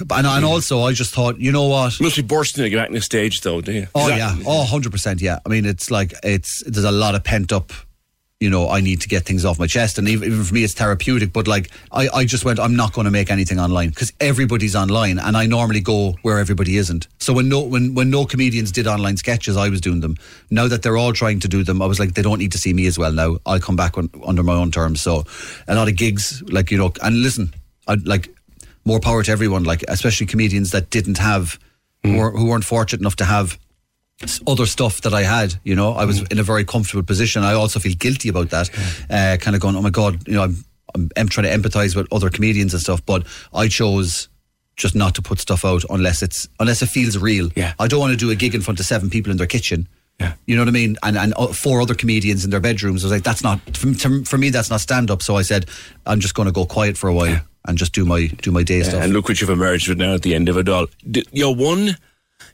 And, and also, I just thought, you know what? Must be bursting to get back on the stage, though, do you? Oh yeah, oh 100 percent. Yeah, I mean, it's like it's there's a lot of pent up. You know, I need to get things off my chest, and even, even for me, it's therapeutic. But like, I, I just went, I'm not going to make anything online because everybody's online, and I normally go where everybody isn't. So when no when when no comedians did online sketches, I was doing them. Now that they're all trying to do them, I was like, they don't need to see me as well. Now I'll come back on, under my own terms. So a lot of gigs, like you know, and listen, I like more power to everyone. Like especially comedians that didn't have, who, were, who weren't fortunate enough to have other stuff that I had. You know, I was in a very comfortable position. I also feel guilty about that. Uh, kind of going, oh my god, you know, I'm, I'm I'm trying to empathize with other comedians and stuff, but I chose just not to put stuff out unless it's unless it feels real. Yeah, I don't want to do a gig in front of seven people in their kitchen. Yeah. You know what I mean? And and uh, four other comedians in their bedrooms. I was like, that's not for, for me. That's not stand up. So I said, I'm just going to go quiet for a while and just do my do my day Yeah, stuff. And look what you've emerged with now at the end of it all. D- Your one,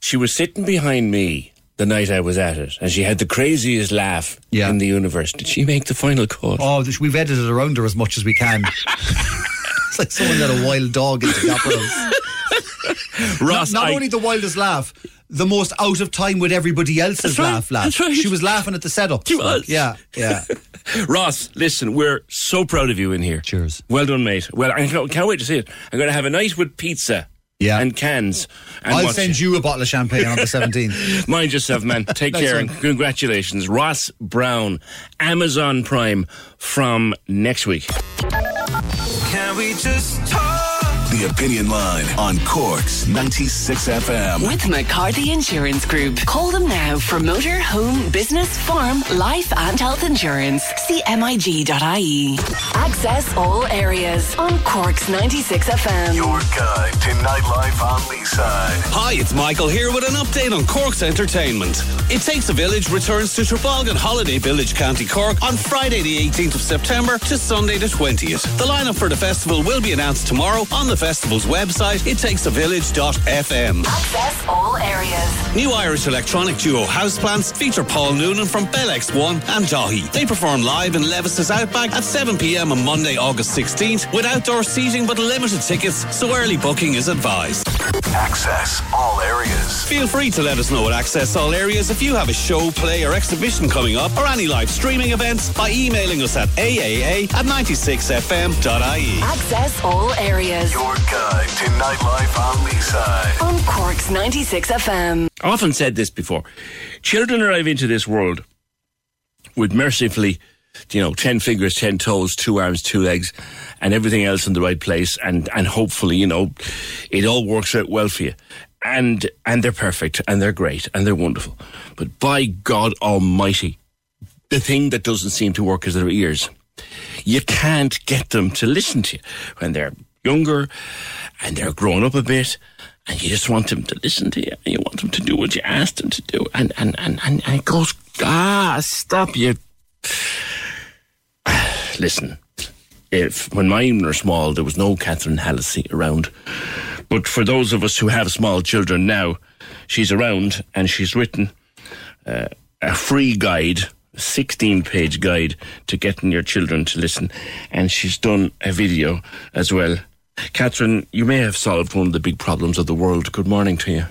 she was sitting behind me the night I was at it, and she had the craziest laugh in the universe. Did she make the final cut? Oh, we've edited around her as much as we can. it's like someone got a wild dog into the opera house. Ross, not, not I- only the wildest laugh, the most out of time with everybody else's That's right, laugh. Laugh. that's right. She was laughing at the setup. She was. Yeah, yeah. Ross, listen, we're so proud of you in here. Cheers. Well done, mate. Well, I can't, can't wait to see it. I'm going to have a night with pizza. Yeah. And cans. And I'll send it. you a bottle of champagne on the 17th. Mind yourself, man. Take care one. and congratulations. Ross Brown, Amazon Prime from next week. Can we just talk? The Opinion Line on Corks 96 FM. With McCarthy Insurance Group. Call them now for motor, home, business, farm, life, and health insurance. CMIG.ie. Access all areas on Corks 96 FM. Your guide to nightlife on Leeside. Hi, it's Michael here with an update on Cork's entertainment. It Takes a Village returns to Trabolgan Holiday Village, County Cork on Friday the 18th of September to Sunday the 20th. The lineup for the festival will be announced tomorrow on the festival's website, ittakesavillage.fm. Access all areas. New Irish electronic duo Houseplants feature Paul Noonan from Bell X1 and Daithí. They perform live in Levis's Outback at 7pm on Monday, August 16th with outdoor seating but limited tickets, so early booking is advised. Access all areas. Feel free to let us know at Access All Areas if you have a show, play, or exhibition coming up, or any live streaming events by emailing us at aaa at 96fm.ie. Access all areas. Your guide to nightlife on Leeside. On Corks 96 FM. I often said this before. Children arrive into this world with mercifully, you know, 10 fingers, 10 toes, two arms, two legs, and everything else in the right place. And, and hopefully, you know, it all works out well for you. And, and they're perfect and they're great and they're wonderful. But by God Almighty, the thing that doesn't seem to work is their ears. You can't get them to listen to you when they're younger and they're growing up a bit and you just want them to listen to you and you want them to do what you asked them to do and and and, and, and it goes ah stop you listen if when mine were small there was no Catherine Hallisey around but for those of us who have small children now she's around and she's written uh, a free guide 16 page guide to getting your children to listen and she's done a video as well Catherine you may have solved one of the big problems of the world good morning to you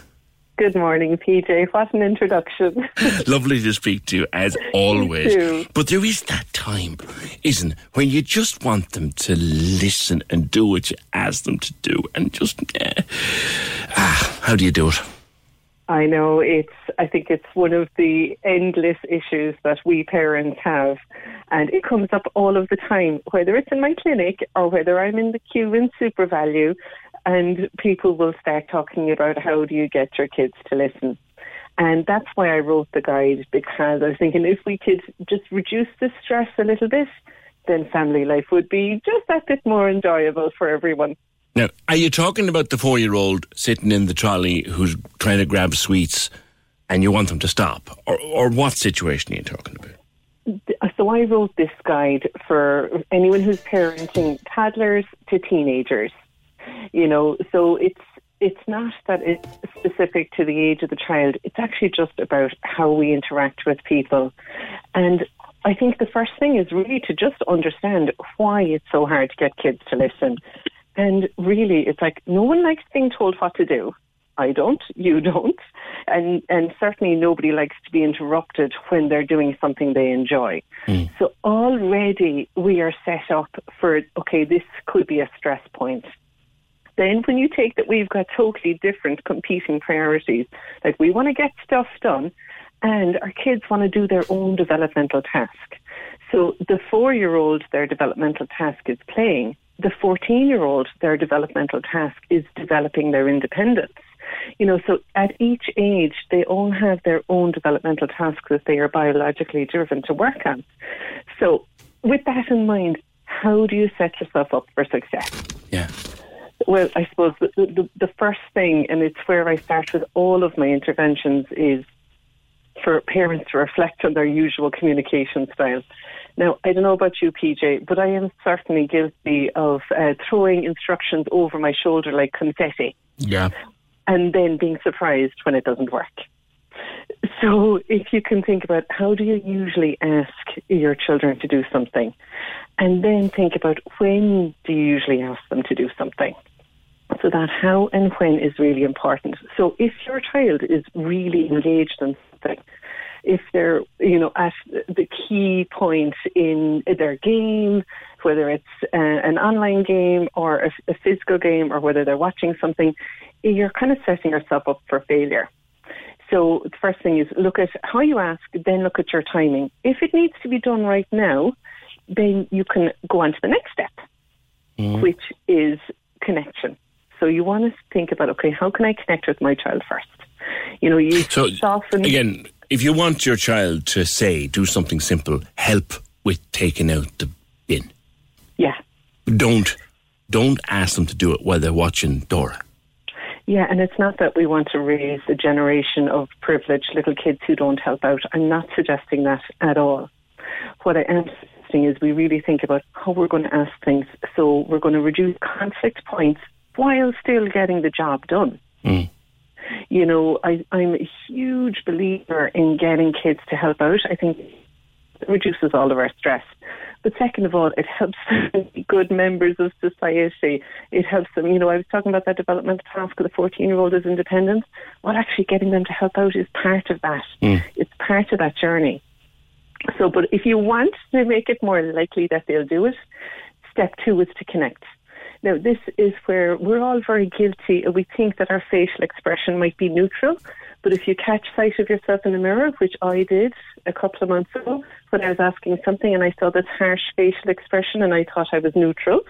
Good morning, PJ. What an introduction. Lovely to speak to you as always. too. But there is that time, isn't it, when you just want them to listen and do what you ask them to do and just eh. ah, how do you do it? I know it's, I think it's one of the endless issues that we parents have. And it comes up all of the time, whether it's in my clinic or whether I'm in the queue in SuperValu, and people will start talking about how do you get your kids to listen. And that's why I wrote the guide because I was thinking if we could just reduce the stress a little bit, then family life would be just that bit more enjoyable for everyone. Now, are you talking about the four year old sitting in the trolley who's trying to grab sweets and you want them to stop? Or, or what situation are you talking about? So I wrote this guide for anyone who's parenting toddlers to teenagers. You know, so it's it's not that it's specific to the age of the child. It's actually just about how we interact with people. And I think the first thing is really to just understand why it's so hard to get kids to listen. And really, it's like no one likes being told what to do. I don't, you don't, and and certainly nobody likes to be interrupted when they're doing something they enjoy. Hmm. So already we are set up for okay, this could be a stress point. Then when you take that we've got totally different competing priorities, like we want to get stuff done and our kids want to do their own developmental task. So the four year old, their developmental task is playing. The 14 year old, their developmental task is developing their independence. You know, so at each age, they all have their own developmental tasks that they are biologically driven to work on. So, with that in mind, how do you set yourself up for success? Yeah. Well, I suppose the, the, the first thing, and it's where I start with all of my interventions, is for parents to reflect on their usual communication style. Now, I don't know about you, PJ, but I am certainly guilty of uh, throwing instructions over my shoulder like confetti Yeah. And then being surprised when it doesn't work. So, if you can think about how do you usually ask your children to do something, and then think about when do you usually ask them to do something. So that how and when is really important. So if your child is really engaged in something, if they're, you know, at the key point in their game, whether it's uh, an online game or a, a physical game or whether they're watching something, you're kind of setting yourself up for failure. So the first thing is look at how you ask, then look at your timing. If it needs to be done right now, then you can go on to the next step, which is connection. So you want to think about, okay, how can I connect with my child first? You know, you So soften. again, if you want your child to say, do something simple, help with taking out the bin. Yeah. Don't don't ask them to do it while they're watching Dora. Yeah, and it's not that we want to raise a generation of privileged little kids who don't help out. I'm not suggesting that at all. What I am suggesting is we really think about how we're going to ask things so we're going to reduce conflict points while still getting the job done. Mm. You know, I, I'm a huge believer in getting kids to help out. I think it reduces all of our stress. But second of all, it helps them be good members of society. It helps them, you know, I was talking about that developmental task of the 14 year old is independent. Well, actually, getting them to help out is part of that. Hmm. It's part of that journey. So, but if you want to make it more likely that they'll do it, step two is to connect. Now, this is where we're all very guilty. We think that our facial expression might be neutral, but if you catch sight of yourself in the mirror, which I did a couple of months ago when I was asking something and I saw this harsh facial expression and I thought I was neutral.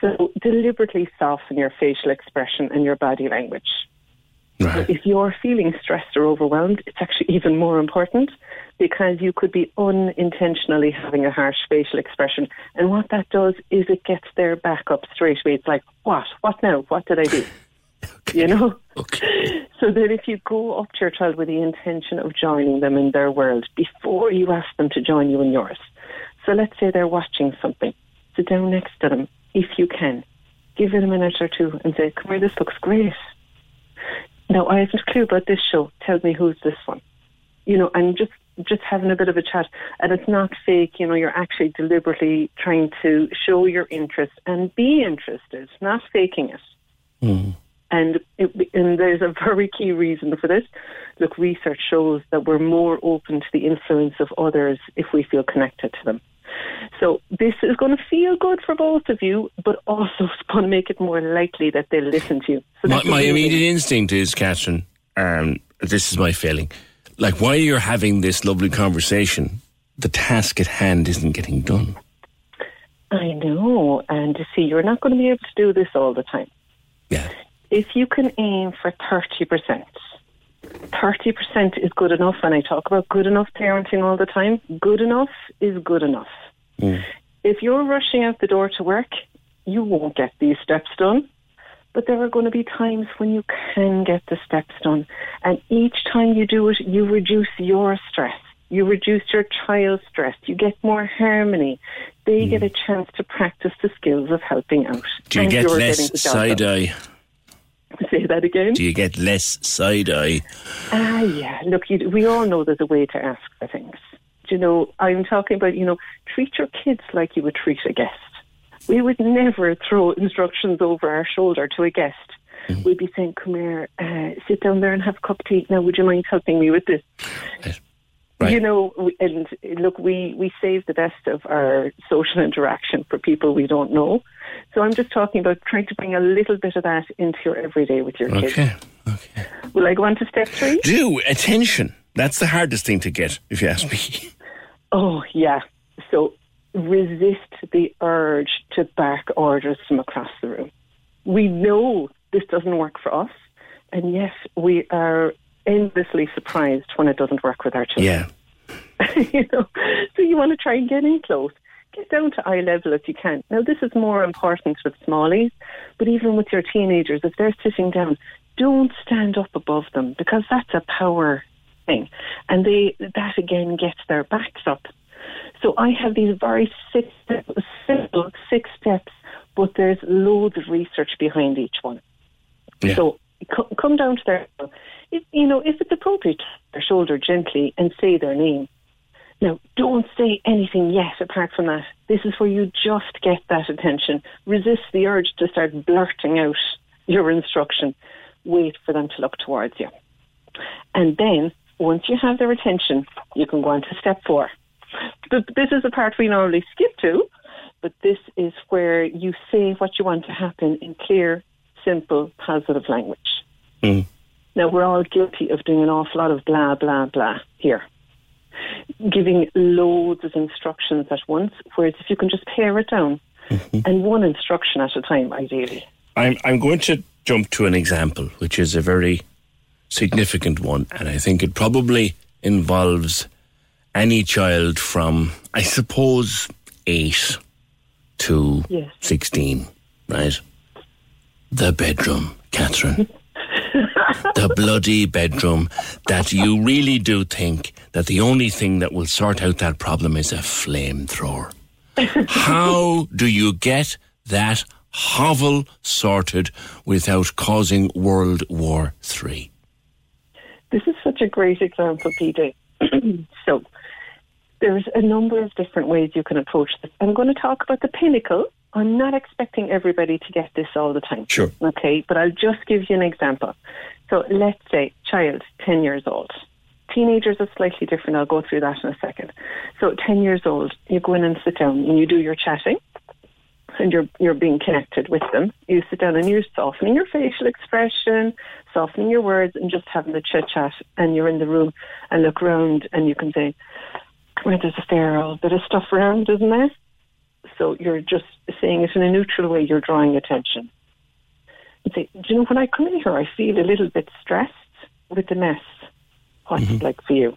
So deliberately soften your facial expression and your body language. If you're feeling stressed or overwhelmed, it's actually even more important because you could be unintentionally having a harsh facial expression. And what that does is it gets their back up straight away. It's like, what? What now? What did I do? You know? So then if you go up to your child with the intention of joining them in their world before you ask them to join you in yours. So let's say they're watching something. Sit down next to them if you can. Give it a minute or two and say, come here, this looks great. Now I haven't a clue about this show. Tell me who's this one. You know, and just just having a bit of a chat. And it's not fake, you know, you're actually deliberately trying to show your interest and be interested, not faking it. Hmm. And, it, and there's a very key reason for this. Look, research shows that we're more open to the influence of others if we feel connected to them. So this is going to feel good for both of you, but also it's going to make it more likely that they'll listen to you. So My, my immediate instinct is, Catherine, um, this is my feeling. Like while you're having this lovely conversation, the task at hand isn't getting done. I know, and you see, you're not going to be able to do this all the time. Yeah. If you can aim for 30%, 30% is good enough. And I talk about good enough parenting all the time. Good enough is good enough. Mm. If you're rushing out the door to work, you won't get these steps done. But there are going to be times when you can get the steps done. And each time you do it, you reduce your stress. You reduce your child's stress. You get more harmony. They get mm. a chance to practice the skills of helping out. Do you And get you're less getting the job side eye? Say that again. Do you get less side eye? Ah, yeah. Look, you, we all know there's a way to ask for things. Do You know, I'm talking about, you know, treat your kids like you would treat a guest. we would never throw instructions over our shoulder to a guest. We'd be saying, "Come here, uh, sit down there and have a cup of tea. Now, would you mind helping me with this?" You know, and look, we we save the best of our social interaction for people we don't know. So I'm just talking about trying to bring a little bit of that into your everyday with your kids. Okay. Will I go on to step three? Do attention. That's the hardest thing to get, if you ask me. Oh, yeah. So resist the urge to bark orders from across the room. We know this doesn't work for us, and yet we are endlessly surprised when it doesn't work with our children. Yeah. you know, so you want to try and get in close. Get down to eye level if you can. Now, this is more important with smallies, but even with your teenagers, if they're sitting down, don't stand up above them because that's a power thing, and they that again gets their backs up. So I have these very six, simple six steps, but there's loads of research behind each one. So co- come down to their, if, you know, if it's appropriate, their shoulder gently and say their name. Now, don't say anything yet apart from that. This is where you just get that attention. Resist the urge to start blurting out your instruction. Wait for them to look towards you. And then, once you have their attention, you can go on to step four. But this is the part we normally skip to, but this is where you say what you want to happen in clear, simple, positive language. Mm. Now, we're all guilty of doing an awful lot of blah, blah, blah here. Giving loads of instructions at once, whereas if you can just pare it down mm-hmm. and one instruction at a time, ideally. I'm, I'm going to jump to an example, which is a very significant one, and I think it probably involves any child from, I suppose, 8 to Yes. 16, right? The bedroom, Catherine. the bloody bedroom that you really do think that the only thing that will sort out that problem is a flamethrower. How do you get that hovel sorted without causing World War Three? This is such a great example, PJ. so, there's a number of different ways you can approach this. I'm going to talk about the pinnacle. I'm not expecting everybody to get this all the time. Sure. Okay, but I'll just give you an example. So, let's say child, 10 years old. Teenagers are slightly different. I'll go through that in a second. So, 10 years old, you go in and sit down and you do your chatting and you're you're being connected with them. You sit down and you're softening your facial expression, softening your words, and just having the chit chat. And you're in the room and look around, and you can say, "Well, there's a fair old bit of stuff around, isn't there?" So you're just saying it in a neutral way. You're drawing attention. And say, "Do you know when I come in here, I feel a little bit stressed with the mess. What's it mm-hmm. like for you?"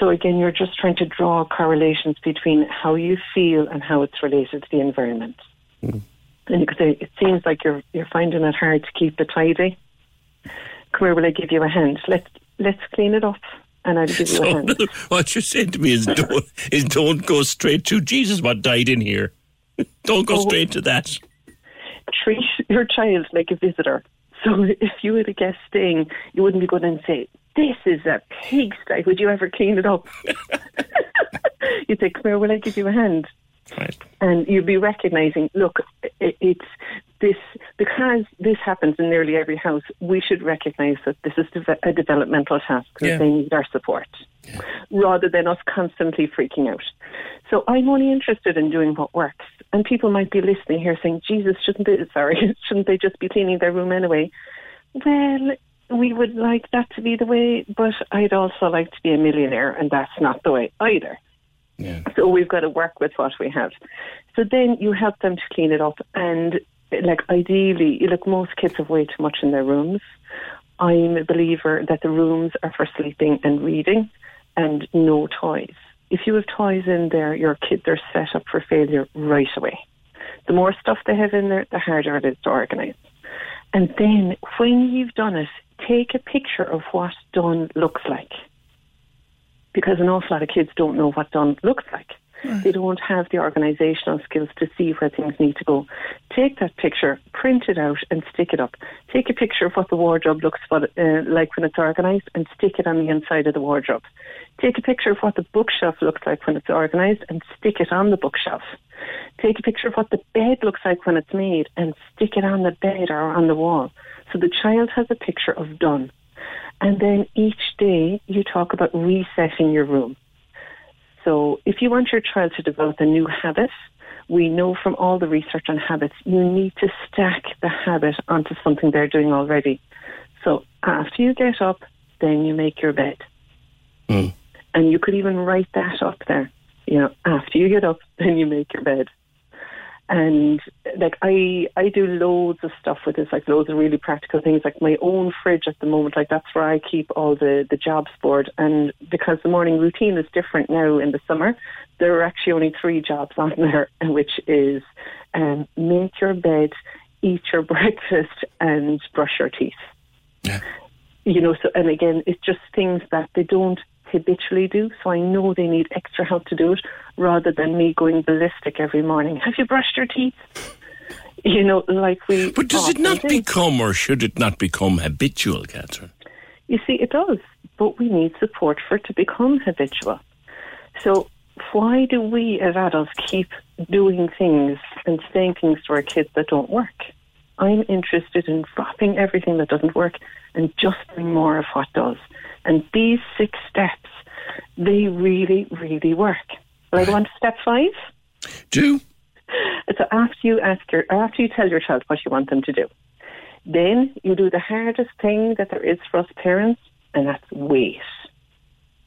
So again, you're just trying to draw correlations between how you feel and how it's related to the environment. Mm-hmm. And you could say, it seems like you're you're finding it hard to keep it tidy. Come here, will I give you a hand? Let's let's clean it up, and I'll give you a hand. what you're saying to me is don't, is don't go straight to Jesus. What died in here? Don't go Oh. straight to that. Treat your child like a visitor. So if you had a guest staying, you wouldn't be going and say, "This is a pigsty. Would you ever clean it up?" You'd say, "Come here, will I give you a hand?" Right. and you'd be recognizing, look, it's this, because this happens in nearly every house, we should recognize that this is a developmental task and Yeah. they need our support rather than us constantly freaking out. So I'm only interested in doing what works. And people might be listening here saying, Jesus, shouldn't they, sorry, shouldn't they just be cleaning their room anyway? Well, we would like that to be the way, but I'd also like to be a millionaire, and that's not the way either. So we've got to work with what we have. So then you help them to clean it up, and like ideally, look, most kids have way too much in their rooms. I'm a believer that the rooms are for sleeping and reading, and no toys. If you have toys in there, your kids are set up for failure right away. The more stuff they have in there, the harder it is to organise. And then when you've done it, take a picture of what done looks like. Because an awful lot of kids don't know what done looks like. They don't have the organisational skills to see where things need to go. Take that picture, print it out, and stick it up. Take a picture of what the wardrobe looks uh, like when it's organised and stick it on the inside of the wardrobe. Take a picture of what the bookshelf looks like when it's organized and stick it on the bookshelf. Take a picture of what the bed looks like when it's made and stick it on the bed or on the wall. So the child has a picture of done. And then each day you talk about resetting your room. So if you want your child to develop a new habit, we know from all the research on habits, you need to stack the habit onto something they're doing already. So after you get up, then you make your bed. Mm. And you could even write that up there. You know, after you get up, then you make your bed. And like I, I do loads of stuff with this, like loads of really practical things, like my own fridge at the moment. Like that's where I keep all the the jobs board. And because the morning routine is different now in the summer, there are actually only three jobs on there, which is um, make your bed, eat your breakfast, and brush your teeth. Yeah. You know, so and again, it's just things that they don't habitually do. So I know they need extra help to do it rather than me going ballistic every morning. Have you brushed your teeth? You know, like we. But does it not become, or should it not become habitual, Catherine? You see, it does, but we need support for it to become habitual. So, why do we as adults keep doing things and saying things to our kids that don't work? I'm interested in dropping everything that doesn't work and just doing more of what does. And these six steps, they really, really work. Like, I want step five. Do. So after you ask your, after you tell your child what you want them to do, then you do the hardest thing that there is for us parents, and that's wait.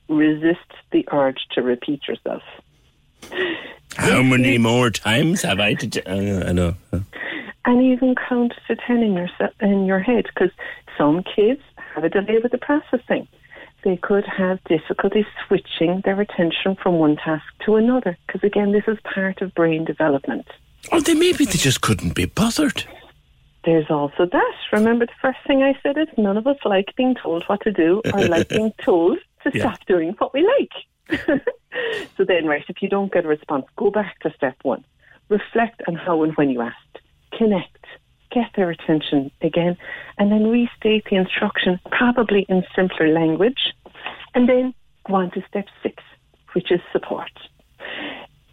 Resist the urge to repeat yourself. How many more times have I to? T- I know. and even count to 10 in your, in your head because some kids have a delay with the processing. They could have difficulty switching their attention from one task to another because, again, this is part of brain development. Or they maybe they just couldn't be bothered. There's also that. Remember, the first thing I said is none of us like being told what to do or like being told to Yeah. stop doing what we like. so then, right, if you don't get a response, go back to step one. Reflect on how and when you asked. Connect. Get their attention again. And then restate the instruction, probably in simpler language. And then go on to step six, which is support.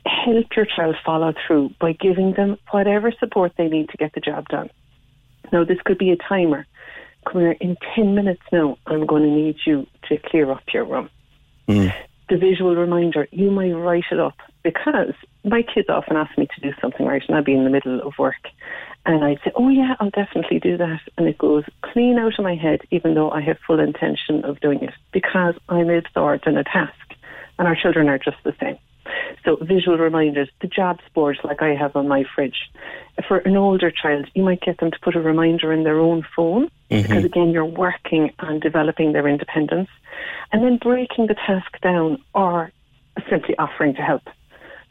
Help your child follow through by giving them whatever support they need to get the job done. Now, this could be a timer. Come here, in 10 minutes now, I'm going to need you to clear up your room. Mm. The visual reminder, you might write it up because my kids often ask me to do something, right? And I'll be in the middle of work. And I'd say, oh, yeah, I'll definitely do that. And it goes clean out of my head, even though I have full intention of doing it because I'm absorbed in a task. And our children are just the same. So visual reminders, the jobs board like I have on my fridge. For an older child, you might get them to put a reminder in their own phone mm-hmm. because again, you're working on developing their independence and then breaking the task down or simply offering to help.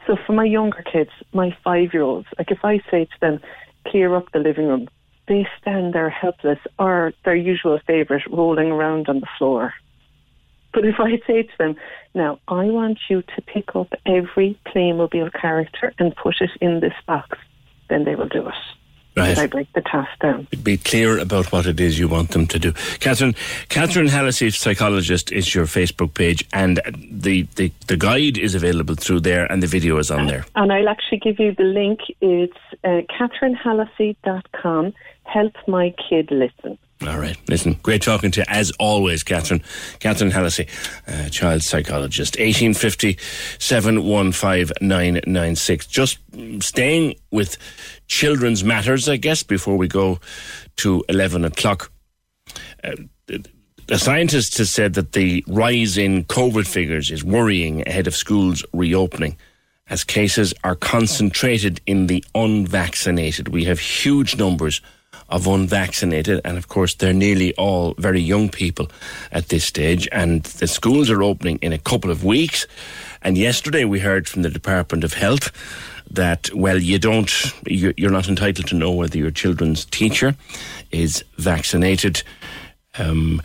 So for my younger kids, my five-year-olds, like if I say to them, clear up the living room, they stand there helpless or their usual favourite, rolling around on the floor. But if I say to them, now I want you to pick up every Playmobil character and put it in this box, then they will do it. Right. And I break the task down. Be clear about what it is you want them to do. Catherine, Catherine Hallisey, psychologist, is your Facebook page, and the, the, the guide is available through there, and the video is on there. And I'll actually give you the link. It's uh, catherinehallisey.com. Help my kid listen. All right. Listen, great talking to you as always, Catherine. Catherine Hallisey, uh, child psychologist. 1850 715996. Just mm, staying with children's matters, I guess, before we go to 11 o'clock. Uh, the scientist has said that the rise in COVID figures is worrying ahead of schools reopening as cases are concentrated in the unvaccinated. We have huge numbers of unvaccinated, and of course, they're nearly all very young people at this stage. And the schools are opening in a couple of weeks. And yesterday, we heard from the Department of Health that, well, you don't, you- you're not entitled to know whether your children's teacher is vaccinated. Um,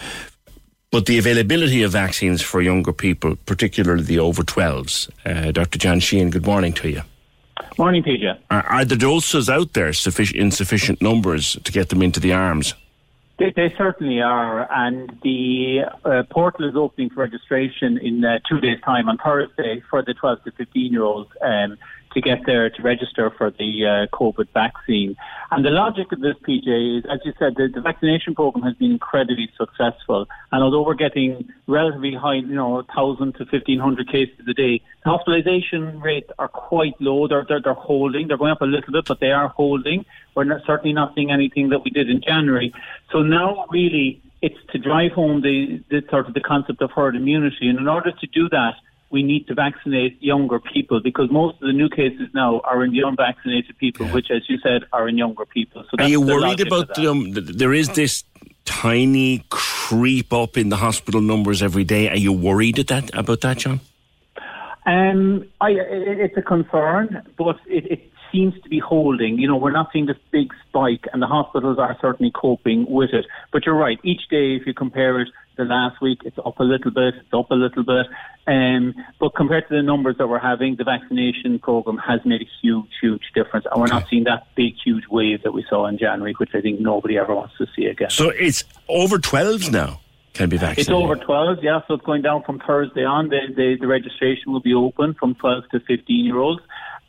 but the availability of vaccines for younger people, particularly the over 12s, uh, Dr. John Sheehan, good morning to you. Morning, PJ. Are, are the doses out there suffic- in sufficient numbers to get them into the arms? They, they certainly are, and the uh, portal is opening for registration in uh, two days' time on Thursday for the 12 to 15 year olds um, to get there to register for the uh, COVID vaccine. And the logic of this, PJ, is as you said, the, the vaccination program has been incredibly successful. And although we're getting relatively high, you know, 1,000 to 1,500 cases a day, the hospitalization rates are quite low. They're, they're, they're holding. They're going up a little bit, but they are holding. We're not, certainly not seeing anything that we did in January. So now, really, it's to drive home the, the sort of the concept of herd immunity. And in order to do that, we need to vaccinate younger people because most of the new cases now are in the unvaccinated people, which, as you said, are in younger people. So Are you worried about that. um, there is this tiny creep up in the hospital numbers every day? Are you worried at that about that, John? Um, I, it, it's a concern, but it, it seems to be holding. You know, we're not seeing this big spike, and the hospitals are certainly coping with it. But you're right. Each day, if you compare it to last week, it's up a little bit, it's up a little bit. Um, but compared to the numbers that we're having, the vaccination program has made a huge, huge difference, and we're not seeing that big, huge wave that we saw in January, which I think nobody ever wants to see again. So it's over 12s now can be vaccinated. It's over 12, yeah, so it's going down from Thursday on. The, the, the registration will be open from 12 to 15 year olds.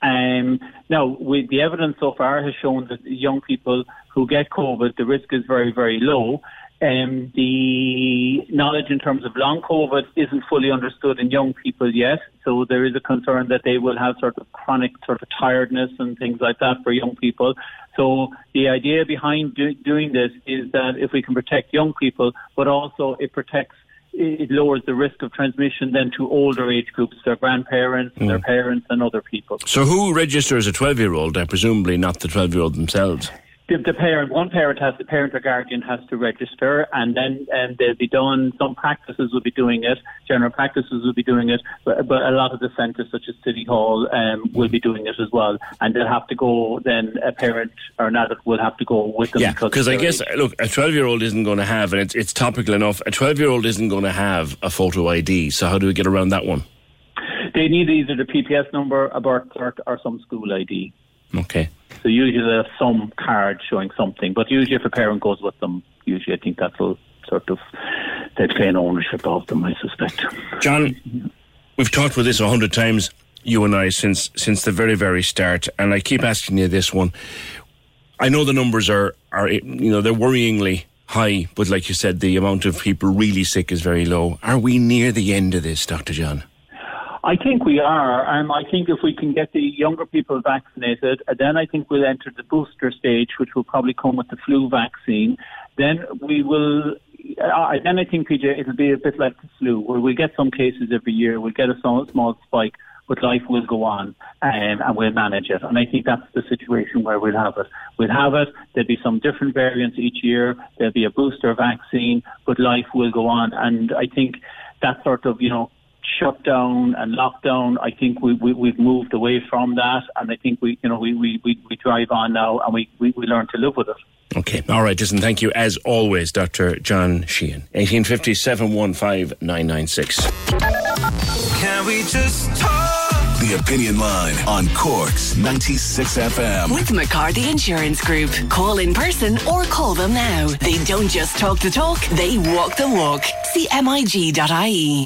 Um, now, with the evidence so far has shown that young people who get COVID, the risk is very, very low. Um, the knowledge in terms of long COVID isn't fully understood in young people yet, so there is a concern that they will have sort of chronic sort of tiredness and things like that for young people. So the idea behind do, doing this is that if we can protect young people, but also it protects it lowers the risk of transmission then to older age groups, their grandparents, their parents, and other people. So who registers a 12 year old? Presumably not the 12 year old themselves. The, the parent, one parent has, the parent or guardian has to register, and then um, they'll be done. Some practices will be doing it, general practices will be doing it, but, but a lot of the centres, such as City Hall, um, will be doing it as well. And they'll have to go. Then a parent or an adult will have to go with them. Yeah, because I guess look, a twelve-year-old isn't going to have, and it's, it's topical enough. A twelve-year-old isn't going to have a photo ID. So how do we get around that one? They need either the PPS number, a birth cert, or some school ID. Okay. So usually there's some card showing something, but usually if a parent goes with them, usually I think that will sort of they claim ownership of them. I suspect. John, we've talked about this a hundred times, you and I, since since the very very start, and I keep asking you this one. I know the numbers are are you know they're worryingly high, but like you said, the amount of people really sick is very low. Are we near the end of this, Doctor John? I think we are. and I think if we can get the younger people vaccinated, then I think we'll enter the booster stage, which will probably come with the flu vaccine. Then we will. Uh, then I think, PJ, it'll be a bit like the flu, where we get some cases every year. We'll get a small, small spike, but life will go on, um, and we'll manage it. And I think that's the situation where we'll have it. We'll have it. There'll be some different variants each year. There'll be a booster vaccine, but life will go on. And I think that sort of, you know, shutdown and lockdown, I think we, we, we've moved away from that. And I think we, you know, we, we, we, we drive on now and we, we, we learn to live with it. Okay. All right. Listen, thank you as always, Dr. John Sheehan. 1850 715 996. Can we just talk? The Opinion Line on Cork's 96 FM. With McCarthy Insurance Group. Call in person or call them now. They don't just talk the talk, they walk the walk. CMIG.ie.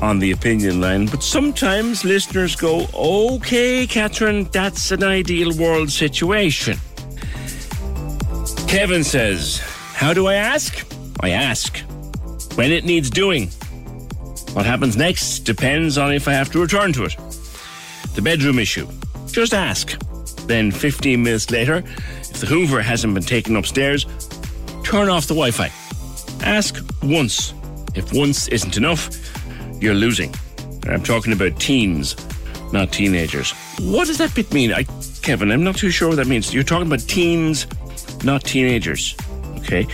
on the opinion line, but sometimes listeners go, okay, Catherine, that's an ideal world situation. Kevin says, How do I ask? I ask when it needs doing. What happens next depends on if I have to return to it. The bedroom issue, just ask. Then 15 minutes later, if the Hoover hasn't been taken upstairs, turn off the Wi Fi. Ask once. If once isn't enough, you're losing. I'm talking about teens, not teenagers. What does that bit mean? I, Kevin, I'm not too sure what that means. You're talking about teens, not teenagers. Okay.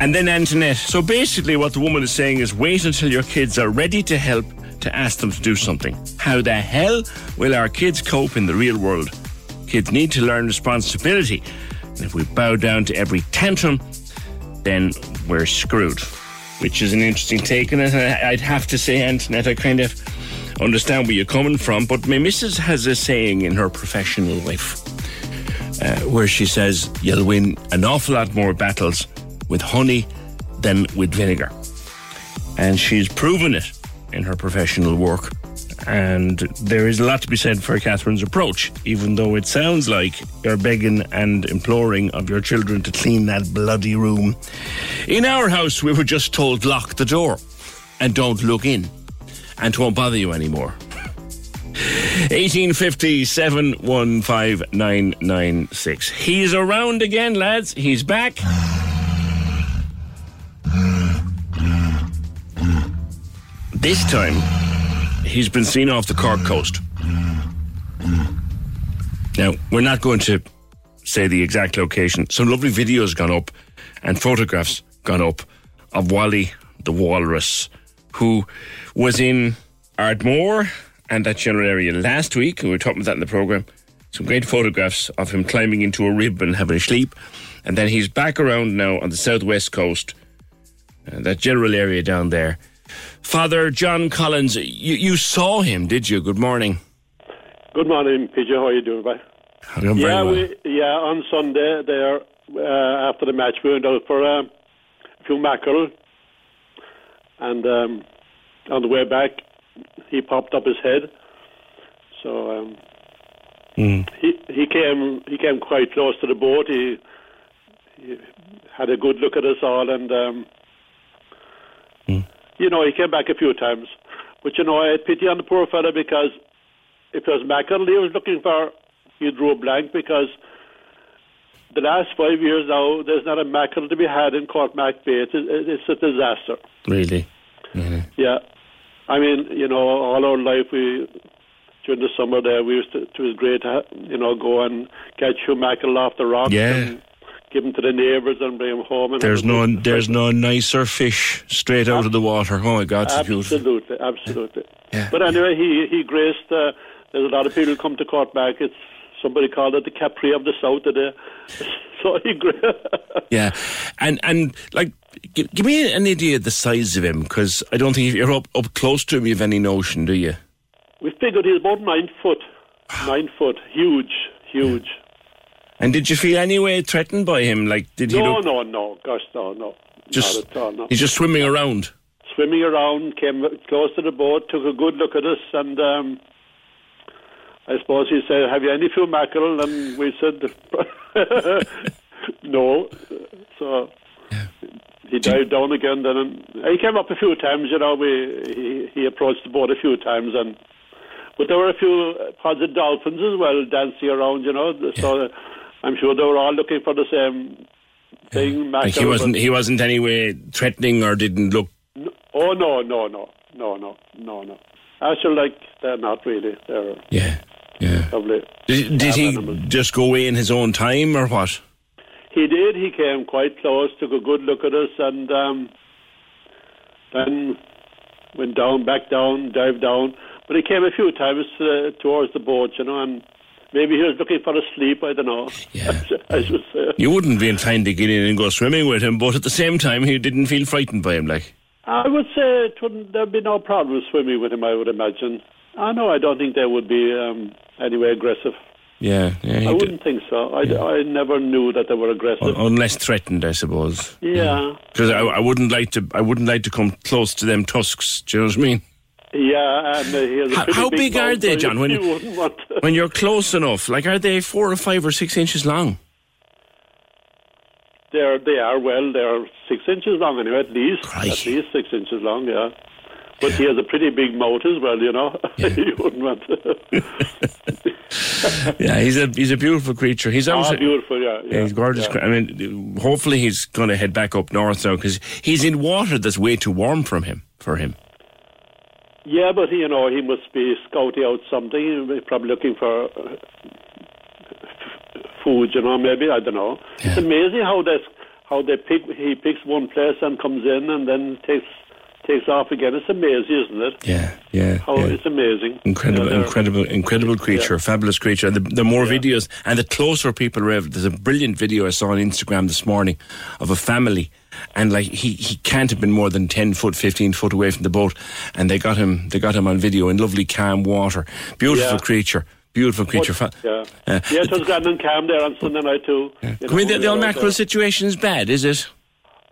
And then Antoinette. So basically, what the woman is saying is wait until your kids are ready to help to ask them to do something. How the hell will our kids cope in the real world? Kids need to learn responsibility. And if we bow down to every tantrum, then we're screwed. Which is an interesting take. And I'd have to say, Antoinette, I kind of understand where you're coming from, but my missus has a saying in her professional life uh, where she says, You'll win an awful lot more battles with honey than with vinegar. And she's proven it in her professional work. And there is a lot to be said for Catherine's approach, even though it sounds like you're begging and imploring of your children to clean that bloody room. In our house, we were just told lock the door and don't look in, and won't bother you anymore. 1850 715 He's around again, lads. He's back. This time, he's been seen off the Cork coast. Now, we're not going to say the exact location. Some lovely videos gone up and photographs gone up of Wally the walrus, who was in Ardmore and that general area last week. We were talking about that in the programme. Some great photographs of him climbing into a rib and having a sleep. And then he's back around now on the southwest coast, uh, that general area down there. Father John Collins, you, you saw him, did you? Good morning. Good morning, PJ. How are you doing, bye? Yeah, well. we, yeah. On Sunday, there uh, after the match, we went out for uh, a few mackerel, and um, on the way back, he popped up his head. So um, Mm. he he came he came quite close to the boat. He, he had a good look at us all, and um, you know he came back a few times. But you know I had pity on the poor fellow because if it was mackerel he was looking for, he drew a blank because the last five years now there's not a mackerel to be had in Courtmac Bay. It's, it's a disaster. Really? Mm-hmm. Yeah, I mean, you know, all our life we during the summer there we used to. It was great to you know go and catch few mackerel off the rocks Yeah. and give them to the neighbours and bring them home. And There's no there's no nicer fish straight out of the water. Oh my God, it's beautiful. absolutely, absolutely. But anyway, he he graced. Uh, there's a lot of people come to Courtmac. It's somebody called it the Capri of the South today. so he Yeah, and and like, give, give me an idea of the size of him because I don't think if you're up up close to him, you have any notion, do you? we figured he's about nine foot, nine foot, huge, huge. And did you feel any way threatened by him? Like, did he no, look no, no, gosh, no, no, just? not at all. No. He's just swimming around. swimming around, came close to the boat, took a good look at us, and um, I suppose he said, "Have you any few mackerel?" And we said, "No." So he dived down again. Then and he came up a few times. You know, we he, he approached the boat a few times, and but there were a few pods of dolphins as well dancing around. You know, so I'm sure they were all looking for the same thing. Mackerel, Like he wasn't he wasn't anyway threatening or didn't look. Oh no, no, no, no, no, no, no. Actually, like they're not really. They're Yeah, yeah. lovely. Did, did he just go away in his own time or what? He did. He came quite close, took a good look at us, and um, then went down, back down, dived down. But he came a few times uh, towards the boat, you know, and maybe he was looking for a sleep. I don't know. Yeah. I should say. You wouldn't be inclined to get in and go swimming with him, but at the same time, he didn't feel frightened by him. Like, I would say it wouldn't, there'd be no problem swimming with him. I would imagine. I know. I don't think they would be um, anyway aggressive. yeah, yeah. I wouldn't think so. I, I never knew that they were aggressive. Un- unless threatened, I suppose. Yeah, Because I, I wouldn't like to. I wouldn't like to come close to them tusks. Do you know what I mean? Yeah, and uh, he has a How- how big big are they, John, when- you wouldn't want to. When you're close enough, like, are they four or five or six inches long? They're they are well. They're six inches long anyway, at least. Crikey. At least six inches long. Yeah. But he has a pretty big mouth as well, you know. you wouldn't want to. yeah, he's a he's a beautiful creature. He's Ah, obviously beautiful, yeah. Yeah, yeah he's gorgeous. yeah. I mean, hopefully he's going to head back up north now because he's in water that's way too warm from him for him. Yeah, but you know, he must be scouting out something. He's probably looking for uh, f- food, you know. Maybe I don't know. It's amazing how this how they pick. He picks one place and comes in, and then takes takes off again. It's amazing, isn't it? Yeah, yeah. How yeah. it's amazing. Incredible, incredible, incredible creature, fabulous creature. And the, the more videos and the closer people are, there's a brilliant video I saw on Instagram this morning of a family. And like he, he can't have been more than ten foot, fifteen foot away from the boat, and they got him. They got him on video in lovely, calm water. Beautiful Yeah. creature, beautiful creature. Fa- Yeah. Uh, yeah, it was grand and calm there on Sunday night too. You I mean, the, the old mackerel there. situation is bad, is it?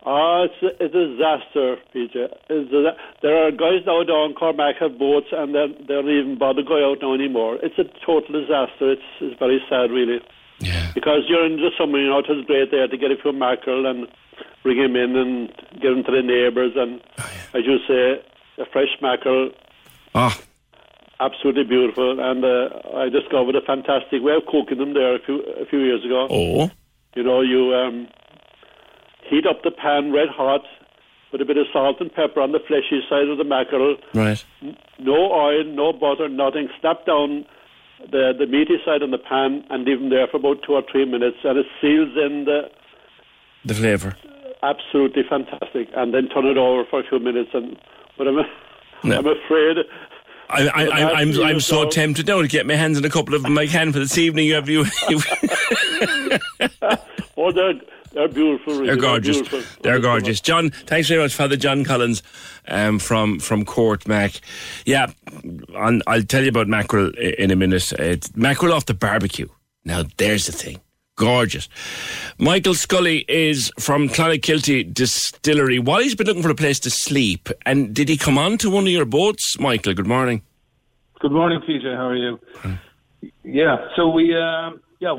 Ah, it's a, it's a disaster, PJ. It's a, there are guys now down Courtmac have boats, and they don't even bother going out now anymore. It's a total disaster. It's, it's very sad, really. Yeah. Because during the summer, you know, it was great there to get a few mackerel and bring him in and give them to the neighbours, and as you say, a fresh mackerel. Ah. Absolutely beautiful, and uh, I discovered a fantastic way of cooking them there a few a few years ago. Oh. You know, you um, heat up the pan red hot, put a bit of salt and pepper on the fleshy side of the mackerel. Right. No oil, no butter, nothing. Snap down the the meaty side on the pan and leave them there for about two or three minutes, and it seals in the The flavour. absolutely fantastic. And then turn it over for a few minutes, and but I'm No. I'm afraid. I, I, I, I'm, I'm so tempted. tempted now to get my hands on a couple of them I can for this evening. Have you? Oh, they're they're beautiful. really. They're gorgeous. beautiful. They're gorgeous. John, thanks very much, Father John Collins um, from from Courtmac. Yeah, on, I'll tell you about mackerel in a minute. It's mackerel off the barbecue. Now, there's the thing. Gorgeous. Michael Scully is from Clonakilty Distillery. Wally's been looking for a place to sleep. And did he come on to one of your boats, Michael? Good morning. Good morning, PJ. How are you? Yeah, so we, um, yeah,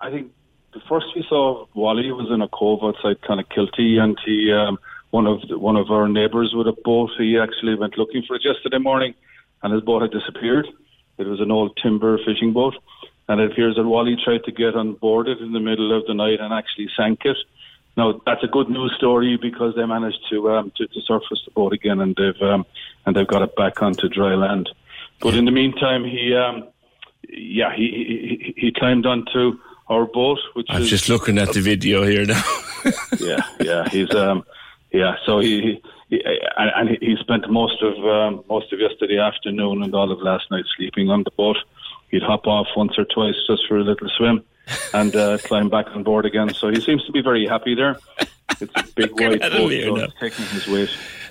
I think the first we saw Wally was in a cove outside kind of Kilty, and he, um, one of the, one of our neighbours with a boat, he actually went looking for it yesterday morning, and his boat had disappeared. It was an old timber fishing boat, and it appears that Wally tried to get on board it in the middle of the night and actually sank it. Now that's a good news story because they managed to um, to, to surface the boat again, and they've um, and they've got it back onto dry land. But in the meantime, he um, yeah he, he he climbed onto our boat, which I'm is just looking at the video here now. yeah, yeah. He's um, yeah. So he, he, he and and he, spent most of um, most of yesterday afternoon and all of last night sleeping on the boat. He'd hop off once or twice just for a little swim, and uh, climb back on board again. So he seems to be very happy there. It's a big white boat, so taking his weight.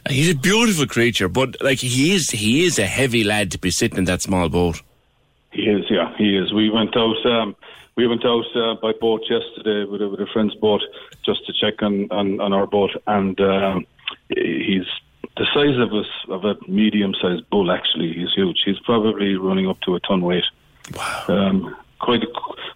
He's a beautiful creature, but like he is, he is a heavy lad to be sitting in that small boat. He is, yeah, he is. We went out. Um, we went out uh, by boat yesterday with a, with a friend's boat just to check on, on, on our boat, and um, he's the size of a of a medium sized bull. Actually, he's huge. He's probably running up to a ton weight. Wow. Um, quite.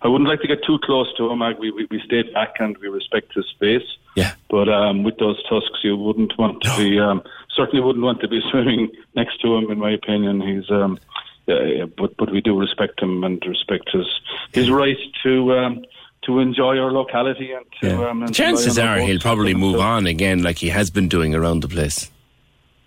I wouldn't like to get too close to him. We, we we stayed back and we respect his space. Yeah. But um, with those tusks, you wouldn't want to be. Um, certainly wouldn't want to be swimming next to him. In my opinion, he's. Um, yeah, yeah, but but we do respect him and respect his his right to um, to enjoy our locality and to. Um, and Chances lie on our are he'll probably move on again, like he has been doing around the place.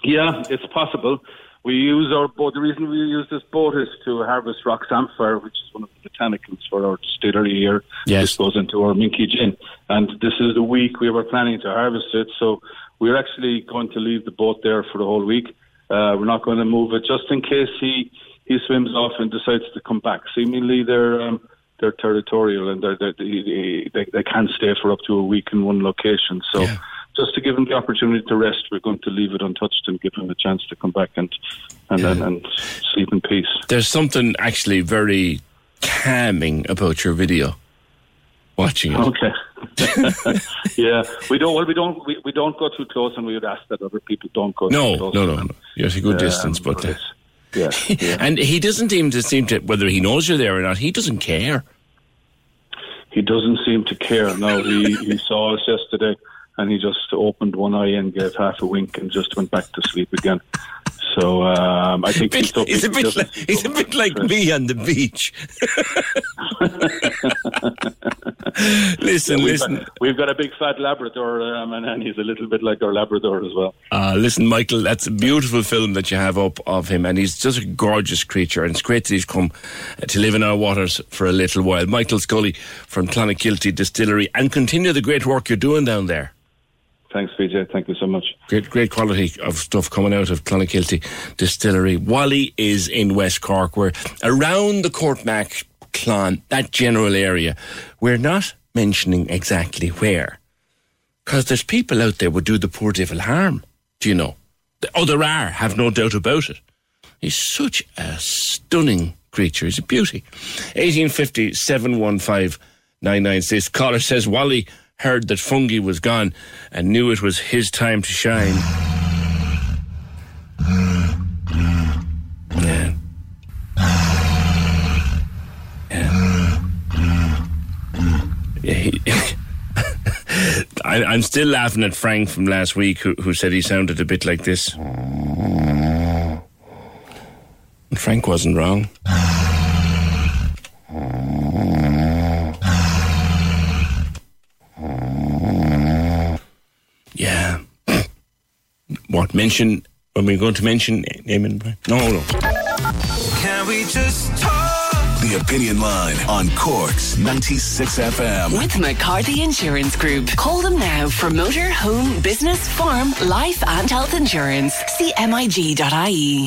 Yeah, it's possible. We use our boat. The reason we use this boat is to harvest rock samphire, which is one of the botanicals for our distillery here. Yes. This goes into our Minke gin, and this is the week we were planning to harvest it. So we're actually going to leave the boat there for the whole week. Uh, we're not going to move it just in case he he swims off and decides to come back. Seemingly they're um, they're territorial and they're, they're, they they they can stay for up to a week in one location. So just to give him the opportunity to rest, we're going to leave it untouched and give him a chance to come back and and and, and sleep in peace. There's something actually very calming about your video. Watching it. Okay. yeah, we don't. Well, we don't. We, we don't go too close, and we would ask that other people don't go. No, too close. no, no, no. You're at a good Um, distance, but. Uh, yeah, and he doesn't seem to seem to whether he knows you're there or not. He doesn't care. He doesn't seem to care. No, he, he saw us yesterday and he just opened one eye and gave half a wink and just went back to sleep again. So um, I think Bit- he's a bit like, he's a bit like me on the beach. listen, we've listen. Got, we've got a big fat Labrador, um, and, he's a little bit like our Labrador as well. Uh, listen, Michael, that's a beautiful film that you have up of him, and he's just a gorgeous creature, and it's great that he's come to live in our waters for a little while. Michael Scully from Clonakilty Distillery, and continue the great work you're doing down there. Thanks, PJ. Thank you so much. Great, great quality of stuff coming out of Clonakilty Distillery. Wally is in West Cork. We're around the Courtmac Clon, that general area. We're not mentioning exactly where, because there's people out there would do the poor devil harm. Do you know? Oh, there are. Have no doubt about it. He's such a stunning creature. He's a beauty. 1850 715 996. Caller says Wally heard that Fungie was gone and knew it was his time to shine. Yeah. Yeah. Yeah, I, I'm still laughing at Frank from last week, who, who said he sounded a bit like this. And Frank wasn't wrong. Yeah. What mention? Are we going to mention Eamon? No, no. Can we just talk? The Opinion Line on Cork's 96 FM. With McCarthy Insurance Group. Call them now for motor, home, business, farm, life, and health insurance. CMIG.ie.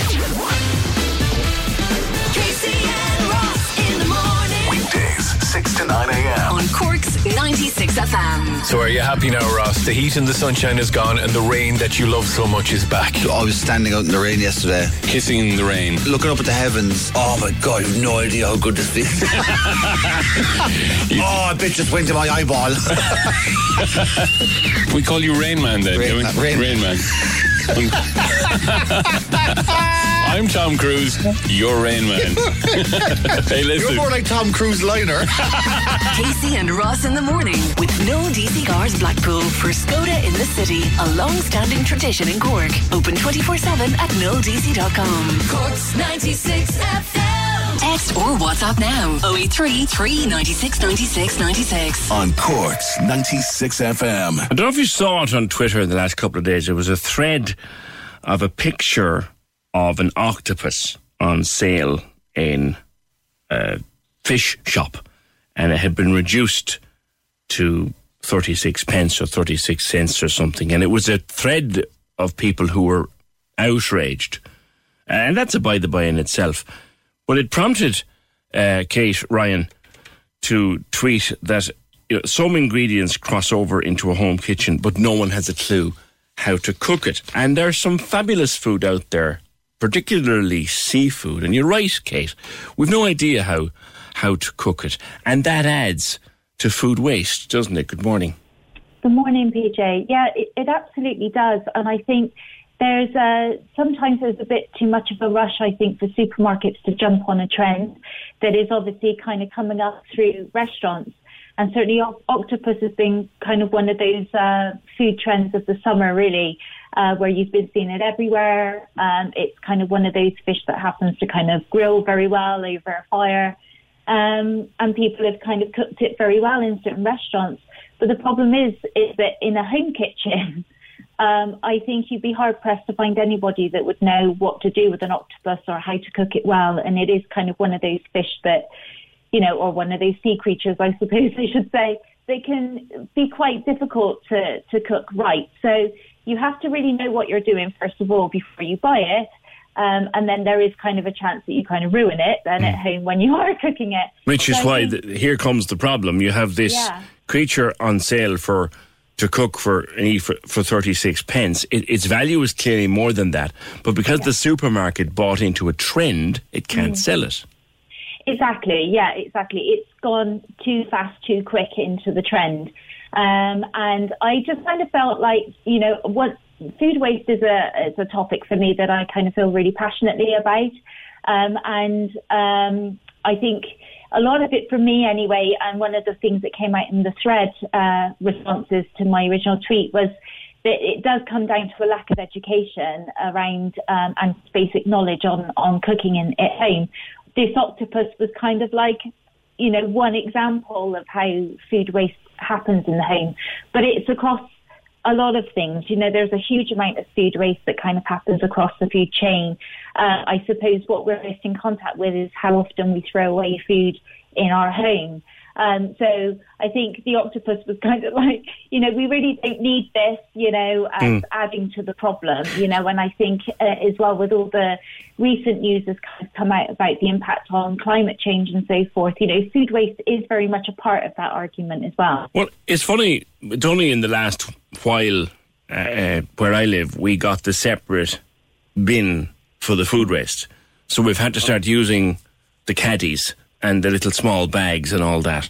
96 FM. So are you happy now, Ross? The heat and the sunshine is gone and the rain that you love so much is back. I was standing out in the rain yesterday. Kissing in the rain. Looking up at the heavens. Oh my god, you've no idea how good this feels. oh, a bit just went to my eyeball. We call you Rain Man then. Rain don't we? Man, Rain Rain Man. I'm Tom Cruise. You're Rain Man. hey, listen. You're more like Tom Cruise liner. Casey and Ross in the morning with no DC Cars Blackpool for Skoda in the city. A long-standing tradition in Cork. Open 24-7 at milldc.com. Cork's 96 FM. Text or WhatsApp now. 083 396 96 96. On Cork's 96 FM. I don't know if you saw it on Twitter in the last couple of days. It was a thread of a picture of an octopus on sale in a fish shop, and it had been reduced to 36 pence or 36 cents or something. And it was a thread of people who were outraged. And that's a by the by in itself. But it prompted uh, Kate Ryan to tweet that you know, some ingredients cross over into a home kitchen, but no one has a clue how to cook it. And there's some fabulous food out there, particularly seafood. And you're right, Kate. We've no idea how how to cook it, and that adds to food waste, doesn't it? Good morning. Good morning, PJ. Yeah, it, it absolutely does. And I think there's a, sometimes there's a bit too much of a rush, I think, for supermarkets to jump on a trend that is obviously kind of coming up through restaurants. And certainly octopus has been kind of one of those uh, food trends of the summer, really, uh, where you've been seeing it everywhere. Um, it's kind of one of those fish that happens to kind of grill very well over a fire. Um, and people have kind of cooked it very well in certain restaurants. But the problem is, is that in a home kitchen, um, I think you'd be hard pressed to find anybody that would know what to do with an octopus or how to cook it well. And it is kind of one of those fish that, you know, or one of those sea creatures, I suppose I should say, they can be quite difficult to, to cook right. So you have to really know what you're doing, first of all, before you buy it. Um, and then there is kind of a chance that you kind of ruin it then at home when you are cooking it. Which is So I why think- th- here comes the problem. You have this Yeah. creature on sale for to cook for and eat for, for 36 pence. It, its value is clearly more than that. But because the supermarket bought into a trend, it can't Mm. sell it. Exactly. Yeah, exactly. It's gone too fast, too quick into the trend. Um, and I just kind of felt like, you know, what food waste is a, is a topic for me that I kind of feel really passionately about. Um, and um, I think a lot of it for me anyway, and one of the things that came out in the thread uh, responses to my original tweet was that it does come down to a lack of education around um, and basic knowledge on on cooking in at home. This octopus was kind of like, you know, one example of how food waste happens in the home, but it's across a lot of things. You know, there's a huge amount of food waste that kind of happens across the food chain. Uh, I suppose what we're most in contact with is how often we throw away food in our home. Um, so I think the octopus was kind of like, you know, we really don't need this, you know, as Mm. adding to the problem, you know, and I think uh, as well with all the recent news that's kind of come out about the impact on climate change and so forth, you know, food waste is very much a part of that argument as well. Well, it's funny. It's only in the last while uh, uh, where I live we got the separate bin for the food waste, so we've had to start using the caddies and the little small bags and all that.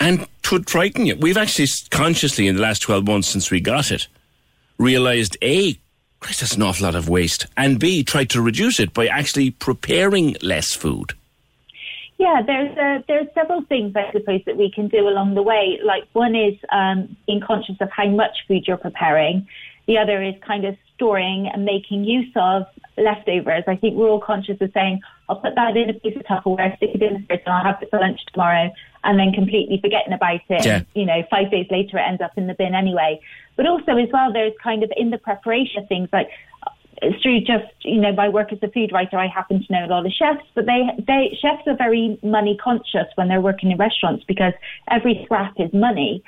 And to frighten you, we've actually consciously in the last twelve months since we got it realised a. Christ, that's an awful lot of waste. And B, tried to reduce it by actually preparing less food. Yeah, there's uh, there's several things I suppose that we can do along the way. Like one is um, being conscious of how much food you're preparing. The other is kind of storing and making use of leftovers. I think we're all conscious of saying, I'll put that in a piece of Tupperware, stick it in the fridge, and I'll have it for lunch tomorrow, and then completely forgetting about it. Yeah. And, you know, five days later it ends up in the bin anyway. But also as well, there's kind of in the preparation of things like it's through just you know my work as a food writer I happen to know a lot of chefs but they they chefs are very money conscious when they're working in restaurants because every scrap is money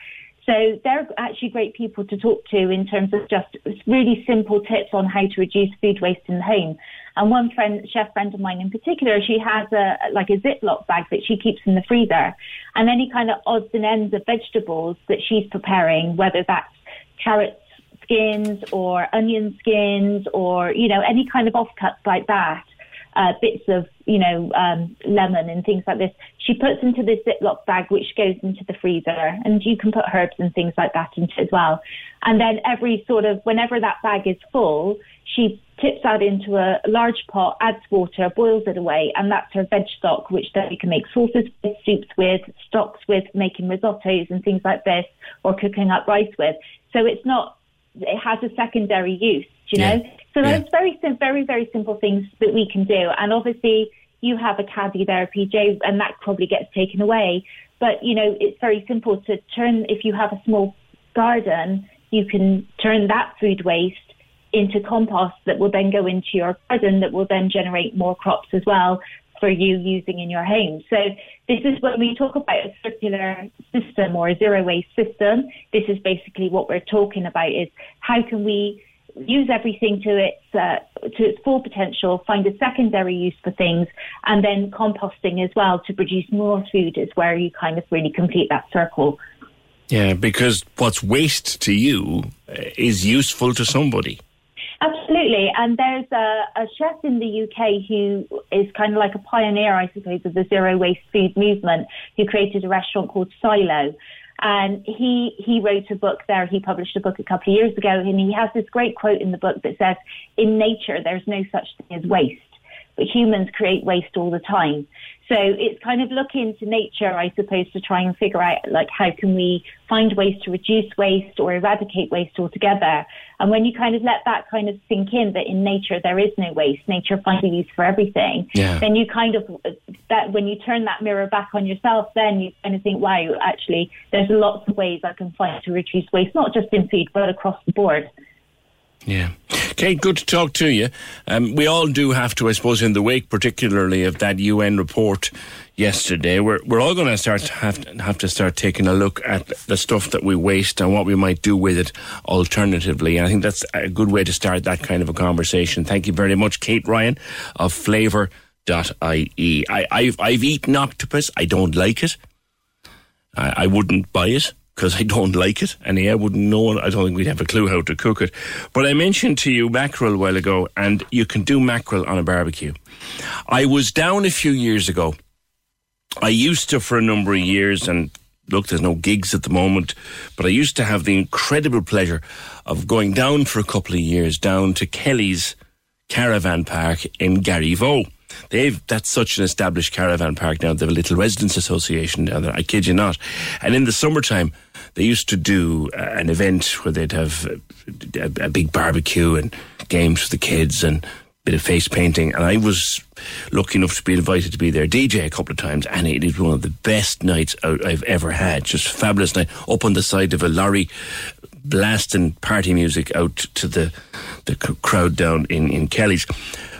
so they're actually great people to talk to in terms of just really simple tips on how to reduce food waste in the home and one friend chef friend of mine in particular she has a like a ziploc bag that she keeps in the freezer and any kind of odds and ends of vegetables that she's preparing whether that's carrots skins or onion skins or, you know, any kind of offcuts like that, uh, bits of, you know, um, lemon and things like this, she puts into this Ziploc bag which goes into the freezer and you can put herbs and things like that into it as well. And then every sort of, whenever that bag is full, she tips that into a large pot, adds water, boils it away, and that's her veg stock, which then you can make sauces with, soups with, stocks with, making risottos and things like this, or cooking up rice with. So it's not, it has a secondary use, do you know? So there's very, very, very simple things that we can do. And obviously, you have a caddy there, PJ, and that probably gets taken away. But, you know, it's very simple to turn, if you have a small garden, you can turn that food waste into compost that will then go into your garden that will then generate more crops as well for you using in your home. So this is when we talk about a circular system or a zero waste system. This is basically what we're talking about is how can we use everything to its uh, to its full potential, find a secondary use for things, and then composting as well to produce more food is where you kind of really complete that circle. Yeah, because what's waste to you is useful to somebody. Absolutely. And there's a, a chef in the UK who is kind of like a pioneer, I suppose, of the zero waste food movement, who created a restaurant called Silo. And he, he wrote a book there. He published a book a couple of years ago, and he has this great quote in the book that says, In nature, there's no such thing as waste, but humans create waste all the time. So it's kind of looking to nature, I suppose, to try and figure out like how can we find ways to reduce waste or eradicate waste altogether. And when you kind of let that kind of sink in that in nature there is no waste, nature finds a use for everything, Yeah. then you kind of that when you turn that mirror back on yourself, then you kind of think, wow, actually, there's lots of ways I can find to reduce waste, not just in food but across the board. Yeah. Kate, good to talk to you. Um, we all do have to, I suppose, in the wake, particularly of that UN report yesterday, we're, we're all going to start have to, have to start taking a look at the stuff that we waste and what we might do with it alternatively. And I think that's a good way to start that kind of a conversation. Thank you very much, Kate Ryan of Flavour.ie. I, I've, I've eaten octopus. I don't like it. I, I wouldn't buy it because I don't like it, and I wouldn't know. I don't think we'd have a clue how to cook it. But I mentioned to you mackerel a while ago, and you can do mackerel on a barbecue. I was down a few years ago. I used to for a number of years, and look, there's no gigs at the moment, but I used to have the incredible pleasure of going down for a couple of years down to Kelly's Caravan Park in Garryvoe. They've that's such an established caravan park now. They have a little residents association down there. I kid you not. And in the summertime, they used to do uh, an event where they'd have a, a, a big barbecue and games for the kids and bit of face painting, and I was lucky enough to be invited to be their DJ a couple of times, and it is one of the best nights I've ever had. Just fabulous night up on the side of a lorry, blasting party music out to the the crowd down in in Kelly's.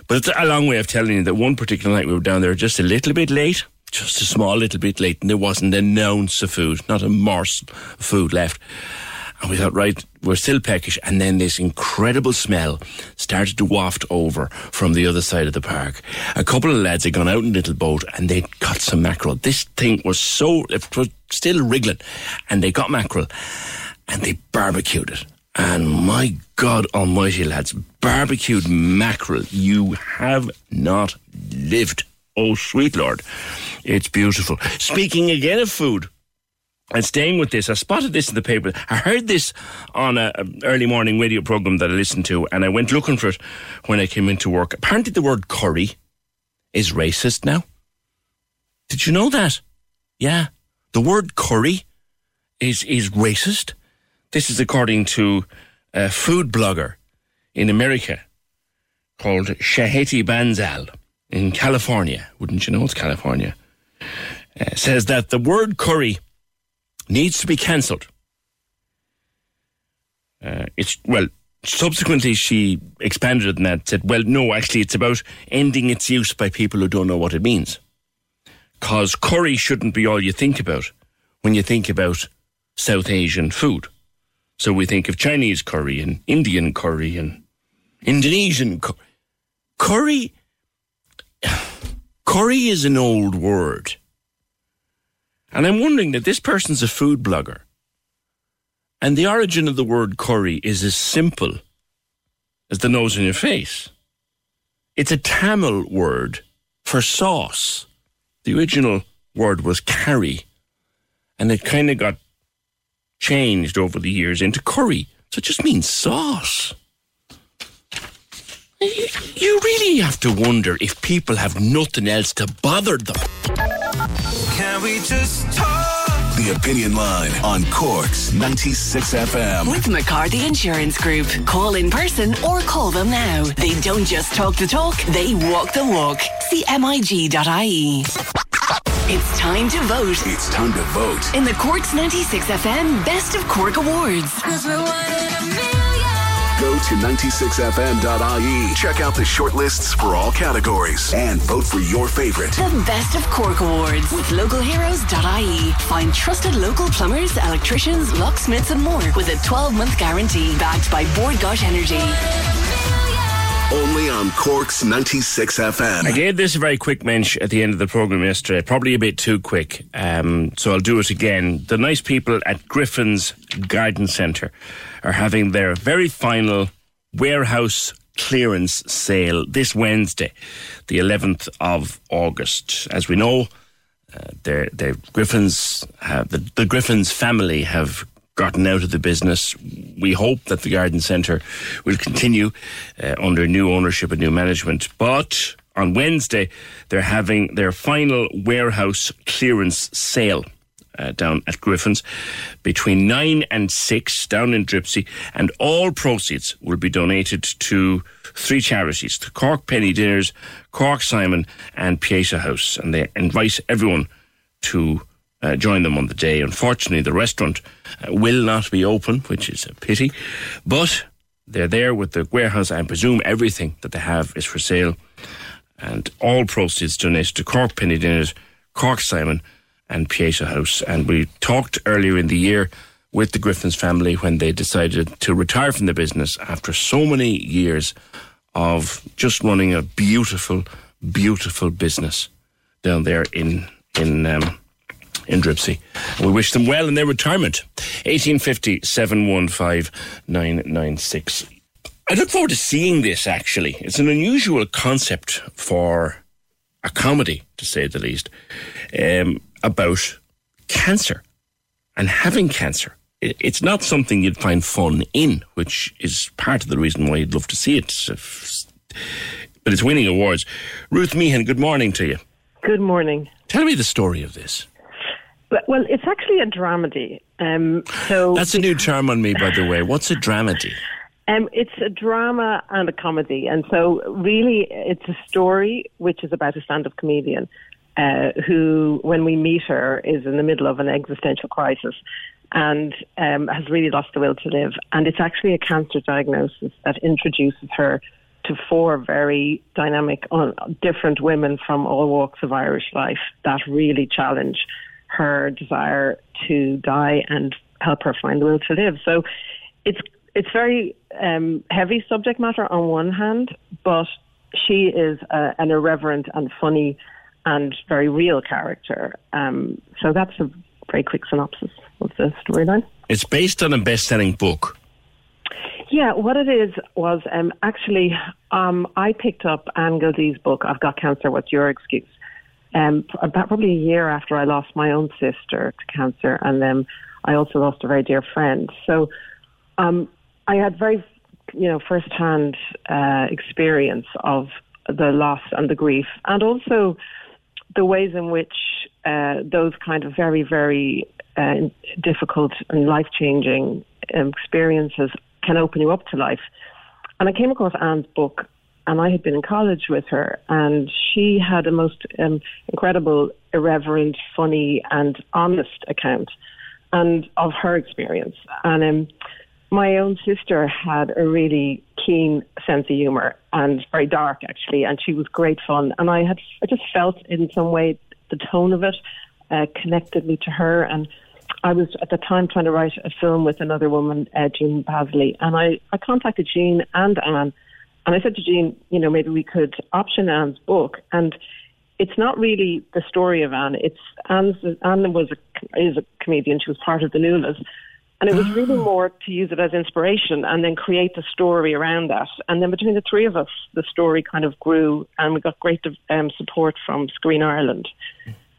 But it's a long way of telling you that one particular night we were down there just a little bit late. Just a small little bit late, and there wasn't an ounce of food, not a morsel of food left. And we thought, right, we're still peckish. And then this incredible smell started to waft over from the other side of the park. A couple of lads had gone out in a little boat and they'd got some mackerel. This thing was so, it was still wriggling. And they got mackerel and they barbecued it. And my God almighty, lads, barbecued mackerel. You have not lived. Oh, sweet Lord. It's beautiful. Speaking again of food, and staying with this, I spotted this in the paper. I heard this on a, early morning radio program that I listened to, and I went looking for it when I came into work. Apparently, the word curry is racist now. Did you know that? Yeah, the word curry is is racist. This is according to a food blogger in America called Chaheti Bansal in California. Wouldn't you know it's California? Uh, says that the word curry needs to be cancelled. Uh, it's well. Subsequently, she expanded it and that said, "Well, no, actually, it's about ending its use by people who don't know what it means. Cause curry shouldn't be all you think about when you think about South Asian food. So we think of Chinese curry and Indian curry and Indonesian cu- curry. Curry is an old word." And I'm wondering that this person's a food blogger. And the origin of the word curry is as simple as the nose on your face. It's a Tamil word for sauce. The original word was curry. And it kind of got changed over the years into curry. So it just means sauce. You, you really have to wonder if people have nothing else to bother them. Can we just talk? The Opinion Line on Corks 96 FM. With McCarthy Insurance Group. Call in person or call them now. They don't just talk the talk, they walk the walk. CMIG.ie. It's time to vote. It's time to vote. In the Corks 96 FM Best of Cork Awards. Go to 96fm.ie. Check out the shortlists for all categories and vote for your favorite. The Best of Cork Awards with localheroes.ie. Find trusted local plumbers, electricians, locksmiths, and more with a 12 month guarantee backed by Bord Gáis Energy. Only on Corks 96 FM. I gave this a very quick mention at the end of the program yesterday, probably a bit too quick, um, so I'll do it again. The nice people at Griffin's Garden Centre are having their very final warehouse clearance sale this Wednesday, the 11th of August. As we know, uh, Griffins have the, the Griffins family have gotten out of the business. We hope that the garden centre will continue uh, under new ownership and new management. But on Wednesday, they're having their final warehouse clearance sale. Uh, down at Griffin's between 9 and 6 down in Dripsey, and all proceeds will be donated to three charities the Cork Penny Dinners, Cork Simon, and Pieta House. And they invite everyone to uh, join them on the day. Unfortunately, the restaurant uh, will not be open, which is a pity, but they're there with the warehouse. I presume everything that they have is for sale, and all proceeds donated to Cork Penny Dinners, Cork Simon, and Pieta House. And we talked earlier in the year with the Griffins family when they decided to retire from the business after so many years of just running a beautiful, beautiful business down there in in um, in Dripsey. We wish them well in their retirement. 1850 715 996. I look forward to seeing this actually. It's an unusual concept for a comedy, to say the least, um, about cancer and having cancer. It's not something you'd find fun in, which is part of the reason why you'd love to see it. but it's winning awards. Ruth Meehan, good morning to you. Good morning. Tell me the story of this. Well, it's actually a dramedy. Um, so That's a new term on me, by the way. What's a dramedy? Um, it's a drama and a comedy, and so really, it's a story which is about a stand-up comedian uh, who, when we meet her, is in the middle of an existential crisis and um, has really lost the will to live. And it's actually a cancer diagnosis that introduces her to four very dynamic, uh, different women from all walks of Irish life that really challenge her desire to die and help her find the will to live. So it's it's very um, heavy subject matter on one hand, but she is uh, an irreverent and funny and very real character. Um, so that's a very quick synopsis of the storyline. It's based on a best-selling book. Yeah, what it is was um, actually um, I picked up Anne Gildea's book, I've Got Cancer, What's Your Excuse? Um, about probably a year after I lost my own sister to cancer, and then I also lost a very dear friend. So um, I had very, you know, first-hand uh, experience of the loss and the grief, and also the ways in which uh, those kind of very, very uh, difficult and life-changing um, experiences can open you up to life. And I came across Anne's book, and I had been in college with her, and she had a most um, incredible, irreverent, funny, and honest account, and of her experience. And um, my own sister had a really keen sense of humor and very dark, actually, and she was great fun. And I had, I just felt in some way the tone of it uh, connected me to her, and I was at the time trying to write a film with another woman, uh, Jean Basley, and I, I contacted Jean and Anne, and I said to Jean, you know, maybe we could option Anne's book, and it's not really the story of Anne. It's Anne's, Anne was a, is a comedian. She was part of the Nualas. And it was really more to use it as inspiration and then create the story around that. And then between the three of us, the story kind of grew and we got great um, support from Screen Ireland.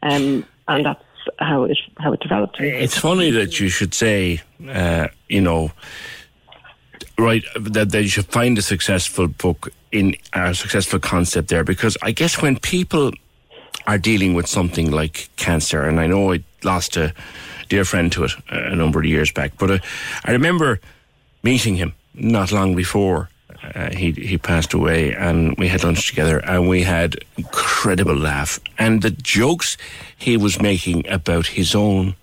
Um, and that's how it, how it developed. It's funny that you should say, uh, you know, right, that, that you should find a successful book in a successful concept there, because I guess when people are dealing with something like cancer, and I know I lost a dear friend to it a number of years back, but uh, I remember meeting him not long before uh, he he passed away, and we had lunch together, and we had incredible laugh, and the jokes he was making about his own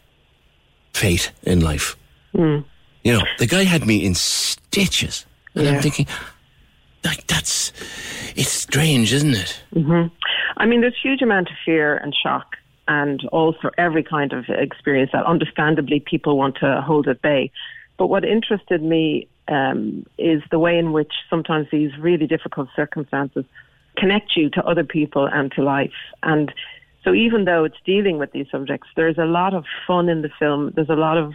fate in life. Mm. You know, the guy had me in stitches, and I'm thinking, like that's it's strange, isn't it? hmm I mean, there's huge amount of fear and shock, and also every kind of experience that, understandably, people want to hold at bay. But what interested me um, is the way in which sometimes these really difficult circumstances connect you to other people and to life. And so, even though it's dealing with these subjects, there's a lot of fun in the film. There's a lot of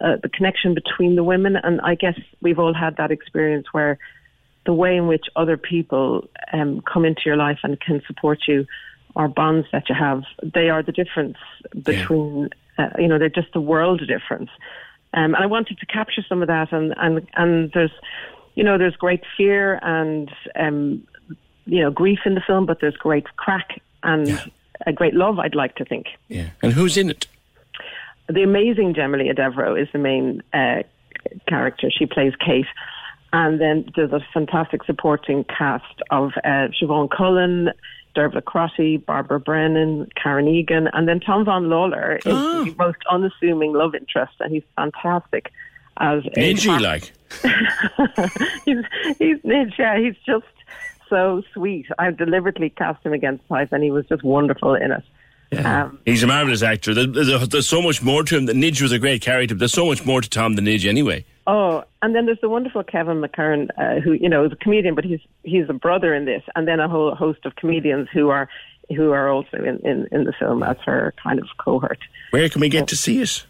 uh, the connection between the women, and I guess we've all had that experience where the way in which other people um, come into your life and can support you or bonds that you have, they are the difference between, uh, you know, they're just the world difference. Um, and I wanted to capture some of that, and, and, and there's, you know, there's great fear and, um, you know, grief in the film, but there's great crack and a great love, I'd like to think. Yeah. And who's in it? The amazing Gemma-Leah Devereux is the main uh, character. She plays Kate. And then there's a fantastic supporting cast of uh, Siobhan Cullen, Dervla Crotty, Barbara Brennan, Karen Egan, and then Tom Vaughan-Lawlor is the most unassuming love interest, and he's fantastic as a like. he's he's Nidge, yeah, he's just so sweet. I deliberately cast him against type, and he was just wonderful in it. Um, He's a marvelous actor. There- There's, there's so much more to him. Nidge was a great character. But there's so much more to Tom than Nidge anyway. Oh, and then there's the wonderful Kevin McGahern, uh, who you know is a comedian, but he's he's a brother in this, and then a whole host of comedians who are who are also in, in, in the film as her kind of cohort. Where can we get to see it?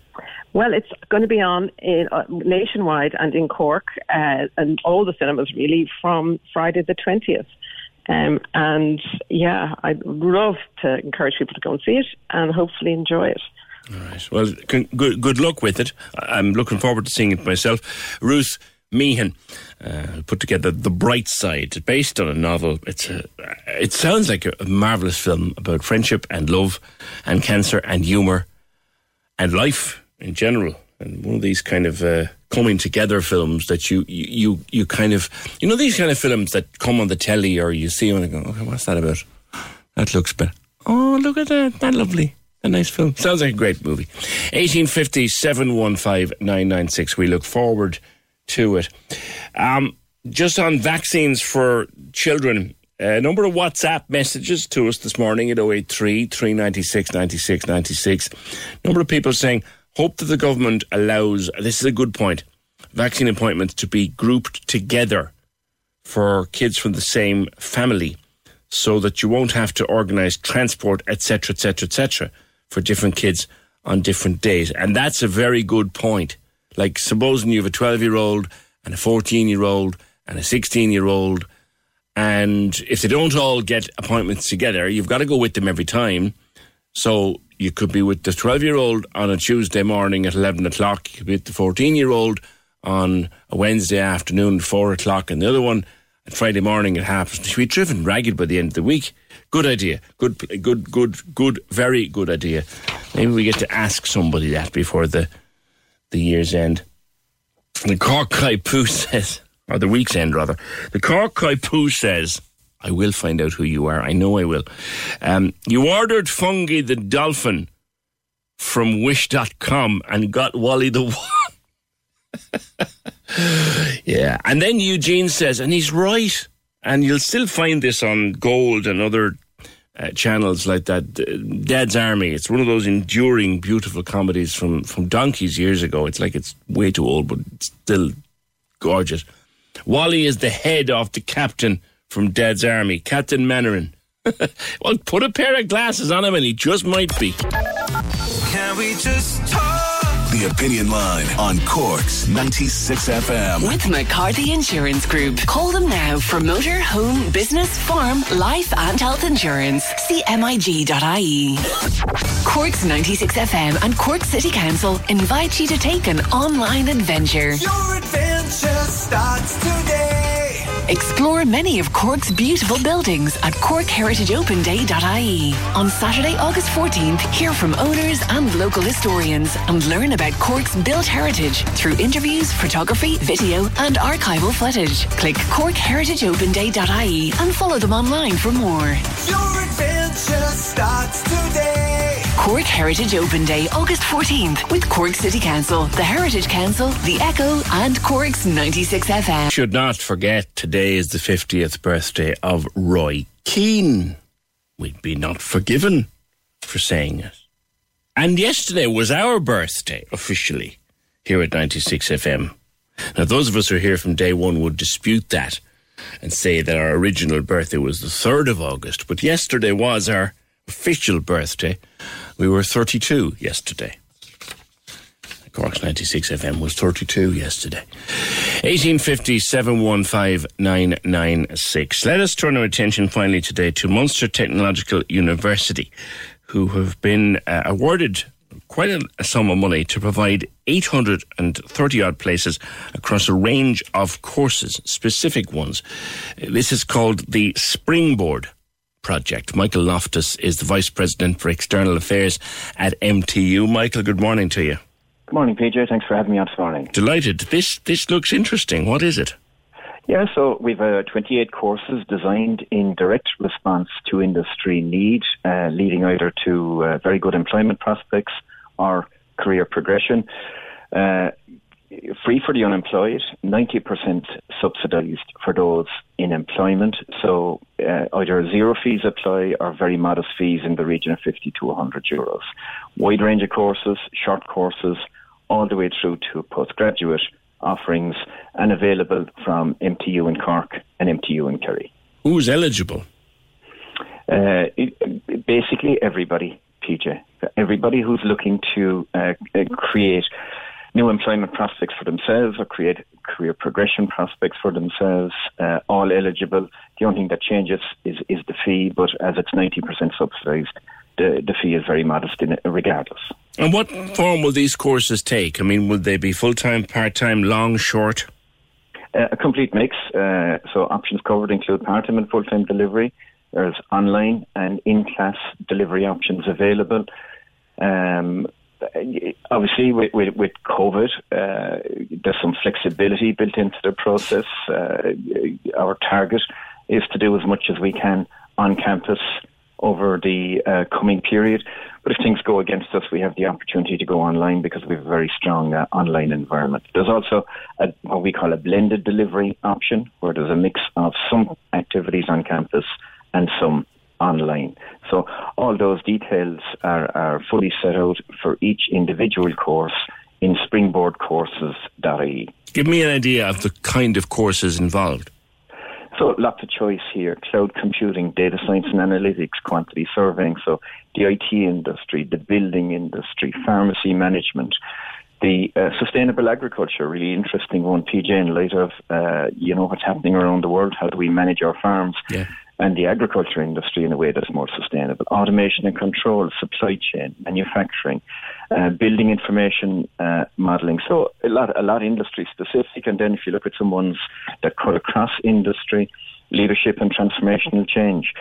Well, it's going to be on in, uh, nationwide and in Cork uh, and all the cinemas really from Friday the twentieth. Um, and yeah, I'd love to encourage people to go and see it and hopefully enjoy it. Well, con- good, good luck with it. I'm looking forward to seeing it myself. Ruth, Meehan uh, put together The Bright Side, based on a novel. It's a, it sounds like a, a marvelous film about friendship and love and cancer and humour and life in general. And one of these kind of uh, coming together films that you, you you you kind of you know these kind of films that come on the telly or you see them and go, okay, what's that about? That looks better. Oh, look at that! That lovely. A nice film. Sounds like a great movie. 1850 715 996. We look forward to it. Um, just on vaccines for children, a number of WhatsApp messages to us this morning at 083 396 96 96. Number of people saying, hope that the government allows, this is a good point, vaccine appointments to be grouped together for kids from the same family so that you won't have to organise transport, etc., etc., etc., for different kids on different days. And that's a very good point. Like, supposing you have a 12 year old and a 14 year old and a 16 year old, and if they don't all get appointments together, you've got to go with them every time. So you could be with the 12 year old on a Tuesday morning at 11 o'clock, you could be with the 14 year old on a Wednesday afternoon at 4 o'clock, and the other one at Friday morning at half. She'll be driven ragged by the end of the week. Good idea. Good, good, good, good, very good idea. Maybe we get to ask somebody that before the the year's end. The Cork Poo says, or the week's end rather. The Cork Poo says, I will find out who you are. I know I will. Um, you ordered Fungie the Dolphin from Wish.com and got Wally the yeah. And then Eugene says, and he's right. And you'll still find this on Gold and other uh, channels like that. Dad's Army. It's one of those enduring, beautiful comedies from, from donkeys years ago. It's like it's way too old, but it's still gorgeous. Wally is the head of the captain from Dad's Army, Captain Mainwaring. well, put a pair of glasses on him and he just might be. Can we just talk? The Opinion Line on Cork's 96 FM. With McCarthy Insurance Group. Call them now for motor, home, business, farm, life and health insurance. CMIG.ie. MIG.ie. Cork's 96 FM and Cork City Council invite you to take an online adventure. Your adventure starts today. Explore many of Cork's beautiful buildings at corkheritageopenday.ie. On Saturday, August 14th, hear from owners and local historians and learn about Cork's built heritage through interviews, photography, video and archival footage. Click corkheritageopenday.ie and follow them online for more. Your adventure starts today. Cork Heritage Open Day, August 14th, with Cork City Council, the Heritage Council, the Echo, and Cork's 96 FM. Should not forget today is the 50th birthday of Roy Keane. We'd be not forgiven for saying it. And yesterday was our birthday, officially, here at 96 FM. Now, those of us who are here from day one would dispute that and say that our original birthday was the 3rd of August, but yesterday was our official birthday. We were 32 yesterday. Cork's 96 FM was 32 yesterday. 1850 715 Let us turn our attention finally today to Munster Technological University, who have been uh, awarded quite a, a sum of money to provide 830 odd places across a range of courses, specific ones. This is called the Springboard project. Michael Loftus is the Vice President for External Affairs at MTU. Michael, good morning to you. Good morning, PJ. Thanks for having me on this morning. Delighted. This this looks interesting. What is it? Yeah, so we've uh, 28 courses designed in direct response to industry need, uh, leading either to uh, very good employment prospects or career progression. Uh, free for the unemployed, 90% subsidised for those in employment. So uh, either zero fees apply or very modest fees in the region of 50 to 100 euros. Wide range of courses, short courses, all the way through to postgraduate offerings and available from MTU in Cork and MTU in Kerry. Who's eligible? Uh, it, basically, everybody, PJ. Everybody who's looking to uh, create new employment prospects for themselves or create career progression prospects for themselves, uh, all eligible. The only thing that changes is, is the fee, but as it's 90% subsidised, the, the fee is very modest in it, regardless. And what form will these courses take? I mean, will they be full time, part time, long, short? Uh, a complete mix. Uh, so options covered include part-time and full-time delivery. There's online and in-class delivery options available. Um, obviously, with, with, with COVID, uh, there's some flexibility built into the process. Uh, our target is to do as much as we can on campus over the uh, coming period. But if things go against us, we have the opportunity to go online because we have a very strong uh, online environment. There's also a, what we call a blended delivery option, where there's a mix of some activities on campus and some online. So all those details are, are fully set out for each individual course in springboardcourses.ie. Give me an idea of the kind of courses involved. So lots of choice here: cloud computing, data science and analytics, quantity surveying. So the IT industry, the building industry, pharmacy management, the uh, sustainable agriculture, really interesting one, PJ, in light of uh, you know what's happening around the world. How do we manage our farms? Yeah and the agriculture industry in a way that's more sustainable. Automation and control, supply chain, manufacturing, uh, building information uh, modelling. So a lot, a lot industry specific. And then if you look at some ones that cut across industry, leadership and transformational change.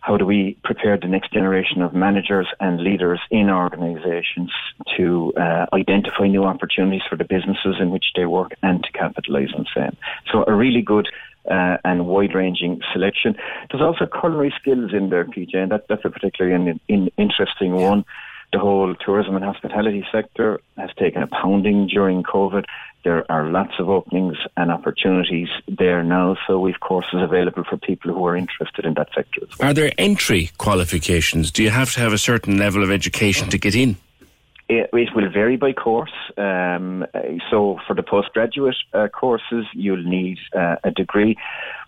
How do we prepare the next generation of managers and leaders in organizations to uh, identify new opportunities for the businesses in which they work and to capitalize on them? So a really good uh, and wide-ranging selection. There's also culinary skills in there, PJ, and that, that's a particularly in, in, interesting one. The whole tourism and hospitality sector has taken a pounding during COVID. There are lots of openings and opportunities there now, so we've courses available for people who are interested in that sector. Well. Are there entry qualifications? Do you have to have a certain level of education to get in? It, it, will vary by course. Um, so for the postgraduate uh, courses, you'll need uh, a degree,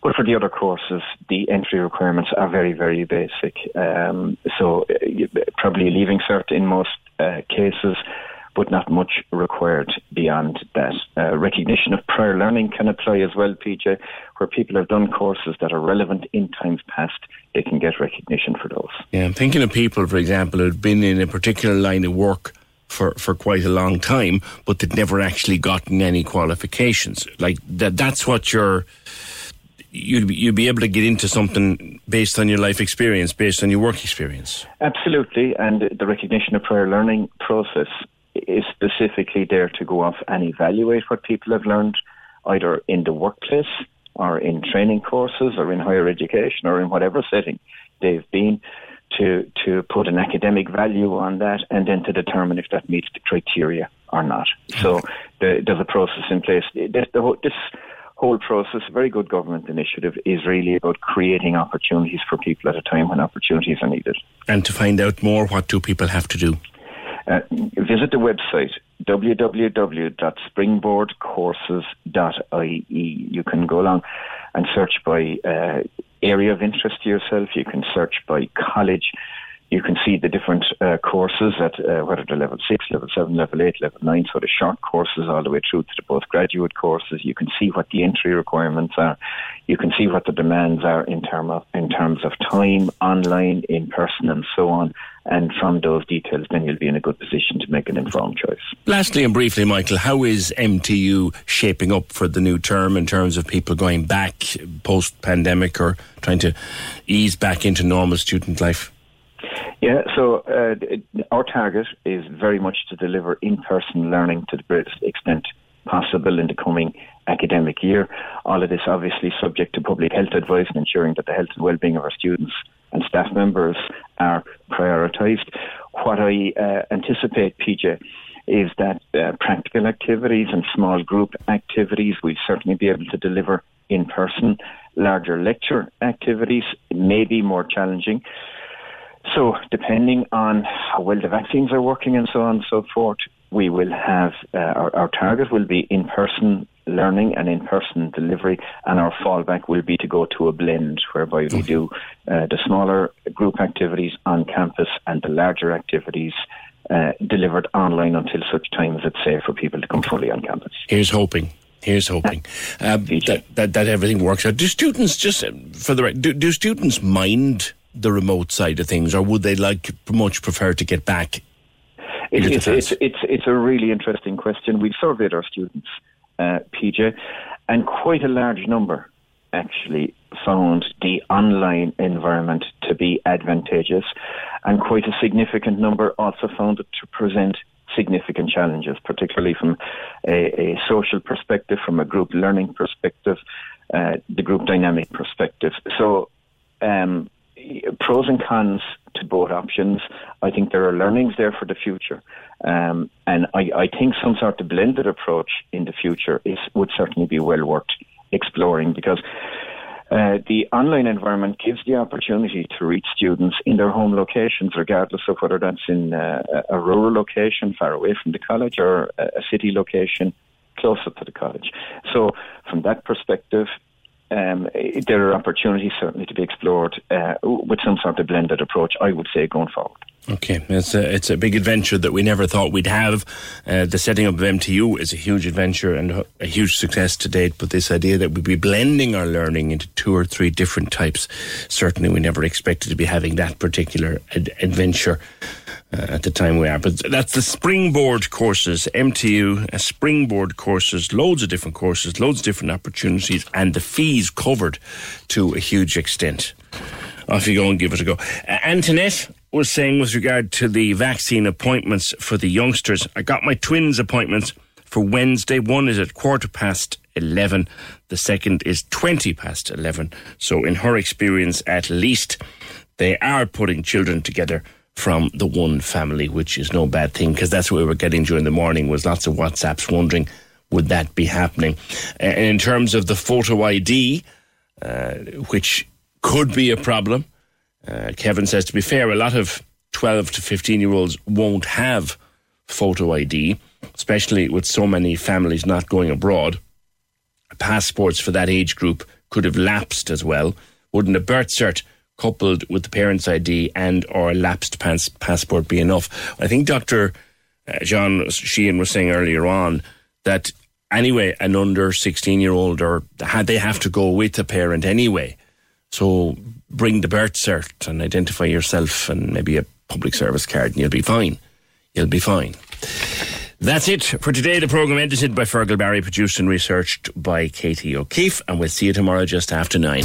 but for the other courses, the entry requirements are very, very basic. Um, so uh, probably leaving cert in most uh, cases, but not much required beyond that. Uh, recognition of prior learning can apply as well, PJ, where people have done courses that are relevant in times past. They can get recognition for those. Yeah, I'm thinking of people, for example, who've been in a particular line of work for, for quite a long time, but they'd never actually gotten any qualifications. Like that, that's what you're. You'd be, you'd be able to get into something based on your life experience, based on your work experience. Absolutely, and the recognition of prior learning process is specifically there to go off and evaluate what people have learned, either in the workplace or in training courses or in higher education or in whatever setting they've been to to put an academic value on that and then to determine if that meets the criteria or not. So the, there's a process in place. This, whole, this whole process, a very good government initiative, is really about creating opportunities for people at a time when opportunities are needed. And to find out more, what do people have to do? Uh, visit the website www.springboardcourses.ie. You can go along and search by uh, area of interest to yourself. You can search by college. You can see the different uh, courses at uh, whether they're level six, level seven, level eight, level nine, so the short courses all the way through to the postgraduate courses. You can see what the entry requirements are. You can see what the demands are in term of in terms of time, online, in person, and so on. And from those details, then you'll be in a good position to make an informed choice. Lastly and briefly, Michael, how is MTU shaping up for the new term in terms of people going back post pandemic or trying to ease back into normal student life? Yeah, so uh, our target is very much to deliver in person learning to the greatest extent possible in the coming academic year. All of this obviously subject to public health advice and ensuring that the health and well-being of our students and staff members are prioritised. What I uh, anticipate, PJ, is that uh, practical activities and small group activities we'll certainly be able to deliver in person. Larger lecture activities may be more challenging. So, depending on how well the vaccines are working and so on and so forth, we will have uh, our, our target will be in person learning and in person delivery, and our fallback will be to go to a blend whereby we do uh, the smaller group activities on campus and the larger activities. Uh, delivered online until such time as it's safe for people to come fully on campus. Here's hoping. Here's hoping um, that, that, that everything works out. Do students just for the do, do students mind the remote side of things, or would they like much prefer to get back? It's, it's, it's, it's, it's a really interesting question. We've surveyed our students, uh, PJ, and quite a large number actually found the online environment to be advantageous, and quite a significant number also found it to present significant challenges, particularly from a, a social perspective, from a group learning perspective, uh, the group dynamic perspective. So, um, pros and cons to both options. I think there are learnings there for the future. Um, and I, I, think some sort of blended approach in the future is would certainly be well worth exploring because uh, the online environment gives the opportunity to reach students in their home locations, regardless of whether that's in uh, a rural location far away from the college or a city location closer to the college. So, from that perspective, um, there are opportunities certainly to be explored uh, with some sort of blended approach, I would say, going forward. Okay, it's a, it's a big adventure that we never thought we'd have. Uh, the setting up of MTU is a huge adventure and a huge success to date, but this idea that we'd be blending our learning into two or three different types, certainly we never expected to be having that particular ad- adventure. Uh, at the time we are. But that's the springboard courses, MTU, uh, springboard courses, loads of different courses, loads of different opportunities, and the fees covered to a huge extent. Off you go and give it a go. Uh, Antoinette was saying with regard to the vaccine appointments for the youngsters, I got my twins' appointments for Wednesday. One is at quarter past 11, the second is 20 past 11. So, in her experience, at least, they are putting children together from the one family, which is no bad thing because that's what we were getting during the morning was lots of WhatsApps wondering would that be happening. And in terms of the photo ID, uh, which could be a problem, uh, Kevin says to be fair, a lot of 12 to 15 year olds won't have photo ID, especially with so many families not going abroad. Passports for that age group could have lapsed as well. Wouldn't a birth cert coupled with the parent's ID and or lapsed pass- passport be enough? I think Dr. Uh, John Sheehan was saying earlier on that anyway, an under 16 year old or they have to go with a parent anyway. So bring the birth cert and identify yourself and maybe a public service card and you'll be fine. You'll be fine. That's it for today. The programme edited by Fergal Barry, produced and researched by Katie O'Keefe, and we'll see you tomorrow just after nine.